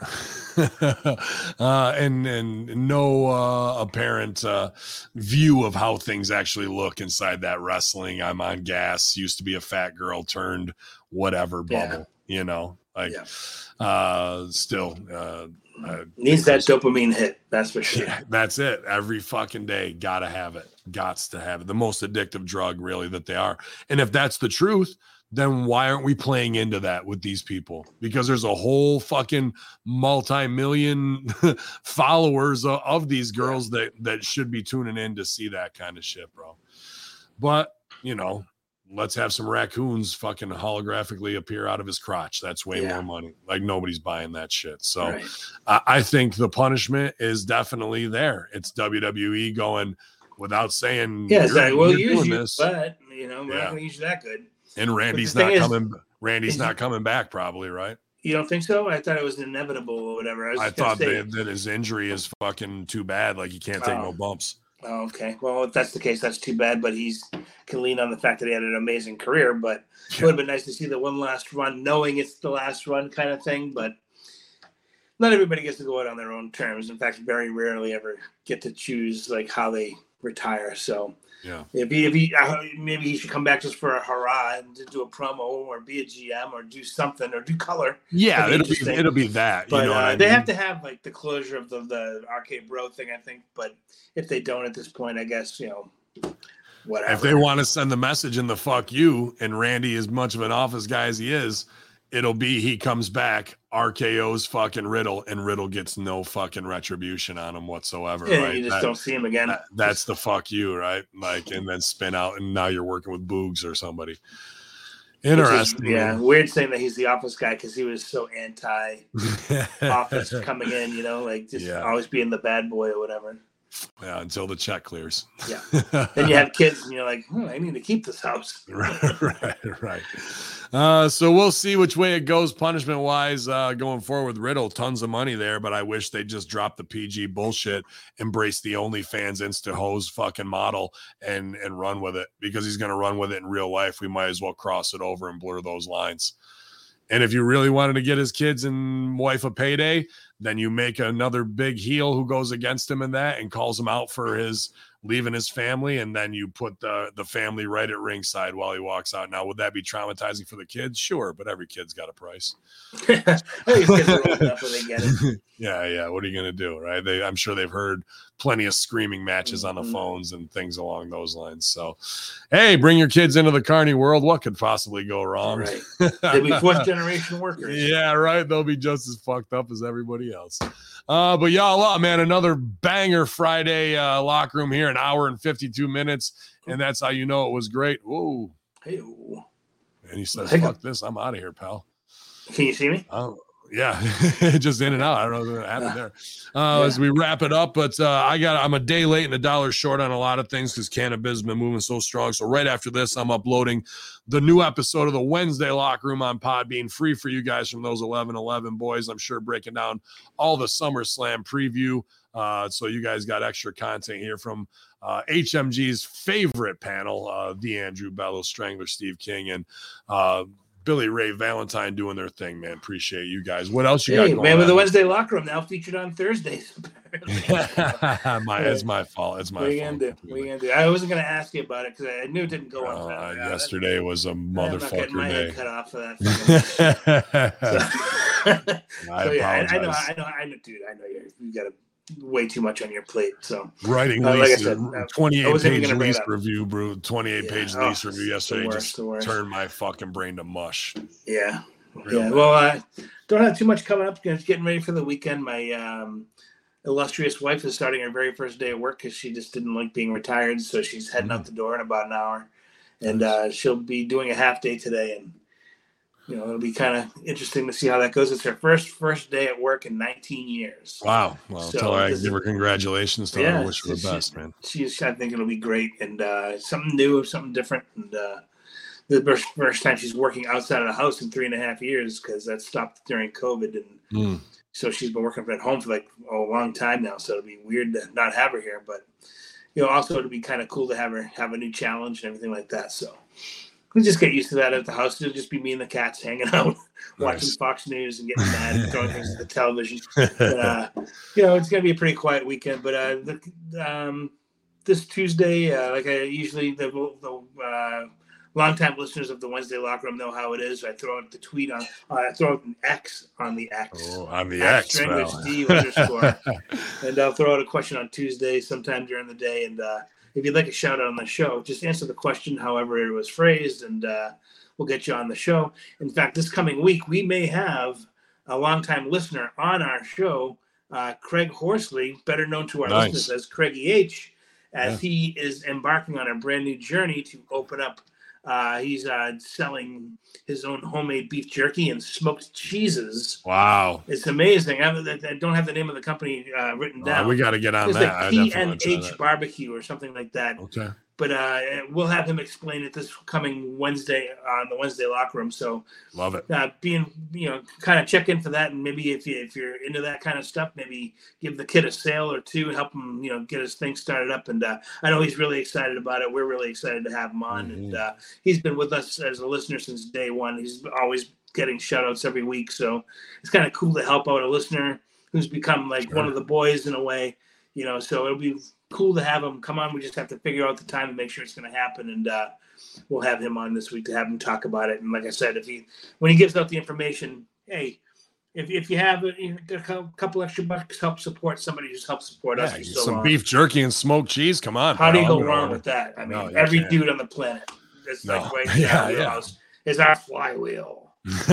(laughs) uh, and and no uh, apparent uh, view of how things actually look inside that wrestling. I'm on gas. Used to be a fat girl turned whatever Yeah. bubble. You know, like Yeah. uh, still. Uh, uh, Needs that dopamine hit. That's for sure. (laughs) yeah, that's it. Every fucking day, gotta have it. Gots to have it. The most addictive drug, really, that they are. And if that's the truth, then why aren't we playing into that with these people? Because there's a whole fucking multi-million (laughs) followers of, of these girls that that should be tuning in to see that kind of shit, bro. But you know, let's have some raccoons fucking holographically appear out of his crotch. That's way Yeah. more money. Like nobody's buying that shit. So. Right. I, I think the punishment is definitely there. It's WWE going without saying, Yeah, "You're- like we'll use you, this." but you know we're Yeah. not going to use you that good. And Randy's not is- coming. Randy's is- not coming back, probably, right? You don't think so? I thought it was inevitable or whatever. I, was I thought that, that his injury is fucking too bad. Like he can't take no Oh. bumps. Oh, okay. Well, if that's the case, that's too bad. But he's can lean on the fact that he had an amazing career. But it would have been nice to see the one last run, knowing it's the last run kind of thing. But not everybody gets to go out on their own terms. In fact, very rarely ever get to choose like how they retire. So Yeah. if he, if he maybe he should come back just for a hurrah and to do a promo or be a GM or do something or do color. Yeah, it'll be it'll be that. But you know uh, they mean? have to have like the closure of the the arcade bro thing, I think. But if they don't at this point, I guess you know, whatever. if they want to send the message in the fuck you, and Randy is much of an office guy as he is, it'll be he comes back, RKO's fucking Riddle, and Riddle gets no fucking retribution on him whatsoever. yeah, right? you just That- don't see him again. that- that's the fuck you, right? Like, and then spin out, and now you're working with Boogs or somebody. Which is- Interesting. yeah, weird saying that he's the office guy because he was so anti (laughs) office coming in. You know, like just Yeah. always being the bad boy or whatever. Yeah, until the check clears. Yeah. (laughs) Then you have kids, and you're like, hmm, I need to keep this house. (laughs) right, right, right. Uh, so we'll see which way it goes punishment wise uh, going forward with Riddle. Tons of money there, but I wish they just dropped the PG bullshit, embrace the OnlyFans Insta hose fucking model, and and run with it because he's going to run with it in real life. We might as well cross it over and blur those lines. And if you really wanted to get his kids and wife a payday, then you make another big heel who goes against him in that and calls him out for his leaving his family, and then you put the the family right at ringside while he walks out. Now, would that be traumatizing for the kids? Sure, but every kid's got a price. (laughs) These kids are old enough where they get it. (laughs) yeah, yeah. What are you gonna do, right? They, I'm sure they've heard plenty of screaming matches on the Mhm. phones and things along those lines. So, hey, bring your kids into the carny world. What could possibly go wrong? Right. (laughs) They'll be fourth generation workers. Yeah, right. They'll be just as fucked up as everybody else. Uh, but y'all, uh, man, another banger Friday uh, locker room here, an hour and 52 minutes. And that's how you know it was great. Whoa. Hey. And he says, fuck this. I'm out of here, pal. can you see me? Oh, yeah, (laughs) just in and out. I don't know what happened there. Uh, Yeah. As we wrap it up, but uh, I got I'm a day late and a dollar short on a lot of things because cannabis has been moving so strong. So right after this, I'm uploading the new episode of the Wednesday Locker Room on Podbean, free for you guys from those 11 11 boys. I'm sure breaking down all the SummerSlam preview. Uh, so you guys got extra content here from uh, HMG's favorite panel, uh, the Andrew Bello, Strangler, Steve King, and uh, Billy Ray Valentine doing their thing, man. Appreciate you guys. What else you Hey, got going man, with the? Wednesday locker room now featured on Thursdays. (laughs) my, it's my fault. It's my are fault. gonna do? What are gonna do? I wasn't gonna ask you about it because I knew it didn't go on. Uh, yesterday was a I'm not getting motherfucker day. cut off for that. (laughs) fucking- (laughs) I so yeah, I, I know. I know, I know, dude. I know you're, you got a, way too much on your plate. So Writing Uh, like I said, uh, 28 page gonna bring it lease review, bro. 28 Yeah, page oh, lease review yesterday worst, just turned my fucking brain to mush. yeah, Real yeah. bad. Well, I don't have too much coming up. Just getting ready for the weekend. My um, illustrious wife is starting her very first day of work because she just didn't like being retired, so she's heading Mm. out the door in about an hour, and uh, she'll be doing a half day today, and you know it'll be kind of interesting to see how that goes. It's her first first day at work in 19 years. Wow. Well, So tell her I give her congratulations. Tell her I wish her the best, man. she's I think it'll be great and uh, something new, something different, and uh, the first, first time she's working outside of the house in three and a half years because that stopped during COVID, and Mm. so she's been working at home for like a long time now. So it'll be weird to not have her here, but you know, also it'll be kind of cool to have her have a new challenge and everything like that. So. We'll just get used to that at the house. It'll just be me and the cats hanging out, watching Nice. Fox News and getting mad and throwing things at the television (laughs) but, uh, you know, it's gonna be a pretty quiet weekend. But uh, the, um, this Tuesday, uh, like I usually the, the uh, longtime listeners of the Wednesday Locker Room know how it is. I throw out the tweet on, uh, I throw out an X on the X. oh, I'm the X. Strangler pal. Steve underscore. (laughs) and I'll throw out a question on Tuesday sometime during the day. And uh, if you'd like a shout out on the show, just answer the question however it was phrased, and uh, we'll get you on the show. In fact, this coming week, we may have a longtime listener on our show, uh, Craig Horsley, better known to our Nice. listeners as Craigie H, as he is embarking on a brand new journey to open up. Uh, he's uh, selling his own homemade beef jerky and smoked cheeses. wow. It's amazing. I, I don't have the name of the company uh, written down. we got to get on it's that. Like definitely wanna try PNH barbecue or something like that. Okay. But uh, we'll have him explain it this coming Wednesday on the Wednesday locker room. So Love it. uh, being you know kind of check in for that, and maybe if you if you're into that kind of stuff, maybe give the kid a sale or two, help him you know get his thing started up. And uh, I know he's really excited about it. We're really excited to have him on, and Mhm. uh, he's been with us as a listener since day one. He's always getting shout outs every week, so it's kind of cool to help out a listener who's become like one of the boys in a way. You know, so it'll be cool to have him come on. We just have to figure out the time and make sure it's going to happen, and uh, we'll have him on this week to have him talk about it. And like I said, if he when he gives out the information, hey, if, if you have a, a couple extra bucks, help support somebody Just help support us Yeah, for so some long. beef jerky and smoked cheese. Come on. How do you go wrong with that? I mean, No, every can't. dude on the planet, it's No. like right (laughs) Yeah, now, yeah. is our flywheel. (laughs)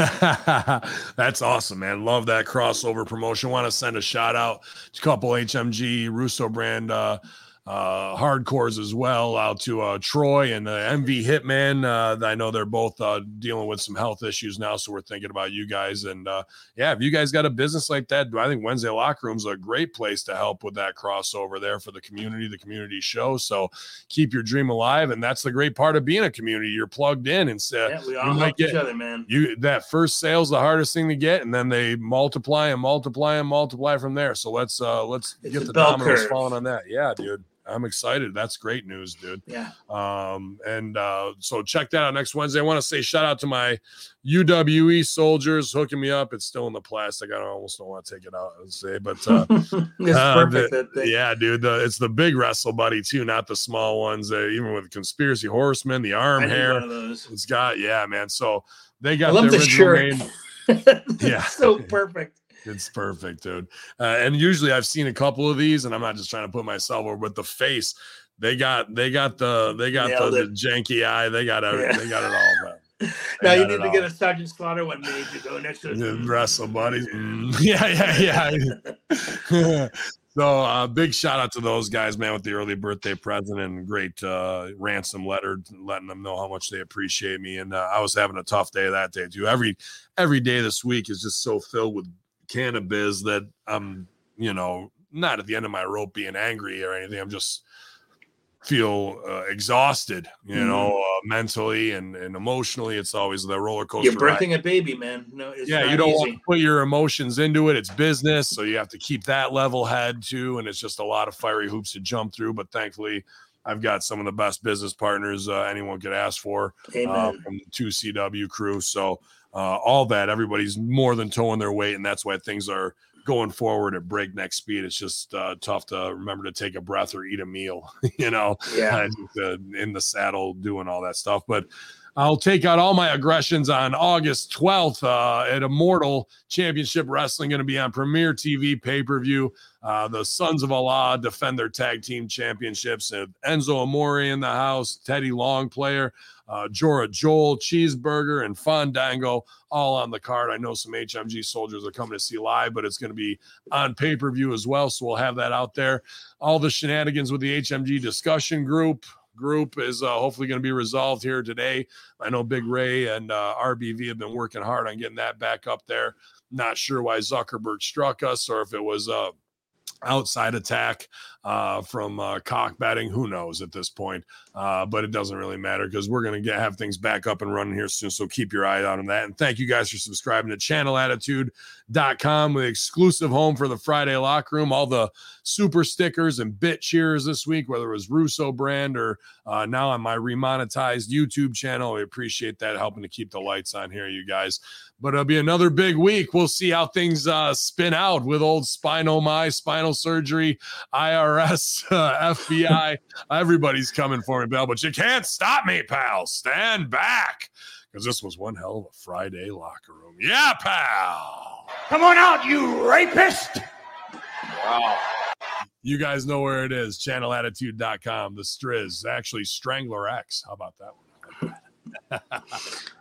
That's awesome, man. Love that crossover promotion. Want to send a shout out to a couple HMG Russo brand uh, uh, hardcores as well out to uh, Troy and uh, MV Hitman. Uh, I know they're both uh, dealing with some health issues now, so we're thinking about you guys. And uh, yeah, if you guys got a business like that, I think Wednesday Locker Room's a great place to help with that crossover there for the community, the community show. So keep your dream alive, and that's the great part of being a community. You're plugged in, and uh, yeah, we all help each other, man. you that first sale's the hardest thing to get and then they multiply and multiply and multiply from there so let's uh let's It's get the dominoes curve. falling on that yeah dude I'm excited. That's great news, dude. Yeah. Um, and uh, so check that out next Wednesday. I want to say shout out to my UWE soldiers hooking me up. It's still in the plastic. I don't almost don't want to take it out and say, but uh, (laughs) it's uh, perfect. the- yeah, dude, the, it's the big wrestle buddy too, not the small ones. Uh, even with conspiracy horseman, the arm I hair, one of those. it's got yeah, man. So they I got love the the shirt. It's (laughs) Yeah. so perfect. It's perfect, dude. Uh, and usually I've seen a couple of these, and I'm not just trying to put myself over, but the face, they got they got the they got the, the janky eye, they got every, Yeah. they got it all, man. (laughs) Now you need to get a Sergeant Slaughter one made to go next to (laughs) The wrestle buddies. Mm, (laughs) yeah, yeah, yeah. so uh, big shout out to those guys, man, with the early birthday present and great uh, ransom letter, letting them know how much they appreciate me. And uh, I was having a tough day that day too. Every every day this week is just so filled with cannabis that I'm, you know, not at the end of my rope being angry or anything. I'm just feel uh, exhausted, you Mhm. know, uh, mentally and, and emotionally. It's always the roller coaster. You're ride birthing a baby, man. No, it's yeah, you don't easy. want to put your emotions into it. It's business, so you have to keep that level head too. And it's just a lot of fiery hoops to jump through. But thankfully, I've got some of the best business partners uh, anyone could ask for uh, from the 2CW crew. So uh, all that, everybody's more than towing their weight, and that's why things are going forward at breakneck speed. It's just uh, tough to remember to take a breath or eat a meal. (laughs) you know, yeah. uh, uh, in the saddle doing all that stuff. But I'll take out all my aggressions on August 12th uh, at Immortal Championship Wrestling, going to be on Premier TV pay per view. Uh, the Sons of Allah defend their tag team championships. And Enzo Amore in the house, Teddy Long player, uh, Jora Johl, Cheeseburger, and Fandango all on the card. I know some HMG soldiers are coming to see live, but it's going to be on pay per view as well. So we'll have that out there. All the shenanigans with the HMG discussion group group is uh, hopefully going to be resolved here today. I know Big Ray and uh, RBV have been working hard on getting that back up there. Not sure why Zuckerberg struck us or if it was uh, outside attack uh, from uh, cock betting. Who knows at this point? Uh, but it doesn't really matter because we're going to have things back up and running here soon. So keep your eye out on that. And thank you guys for subscribing to channelattitude.com with exclusive home for the Friday locker room. All the super stickers and bit cheers this week, whether it was Russo brand or uh, now on my remonetized YouTube channel. We appreciate that helping to keep the lights on here, you guys. But it'll be another big week. We'll see how things uh, spin out with old spinal my spinal surgery, IRS, (laughs) uh, FBI. Everybody's coming for me, Bill. But you can't stop me, pal. Stand back, because this was one hell of a Friday locker room. Yeah, pal. Come on out, you rapist! Wow. You guys know where it is. Channelattitude.com. The Striz, actually Strangler X. How about that one? (laughs)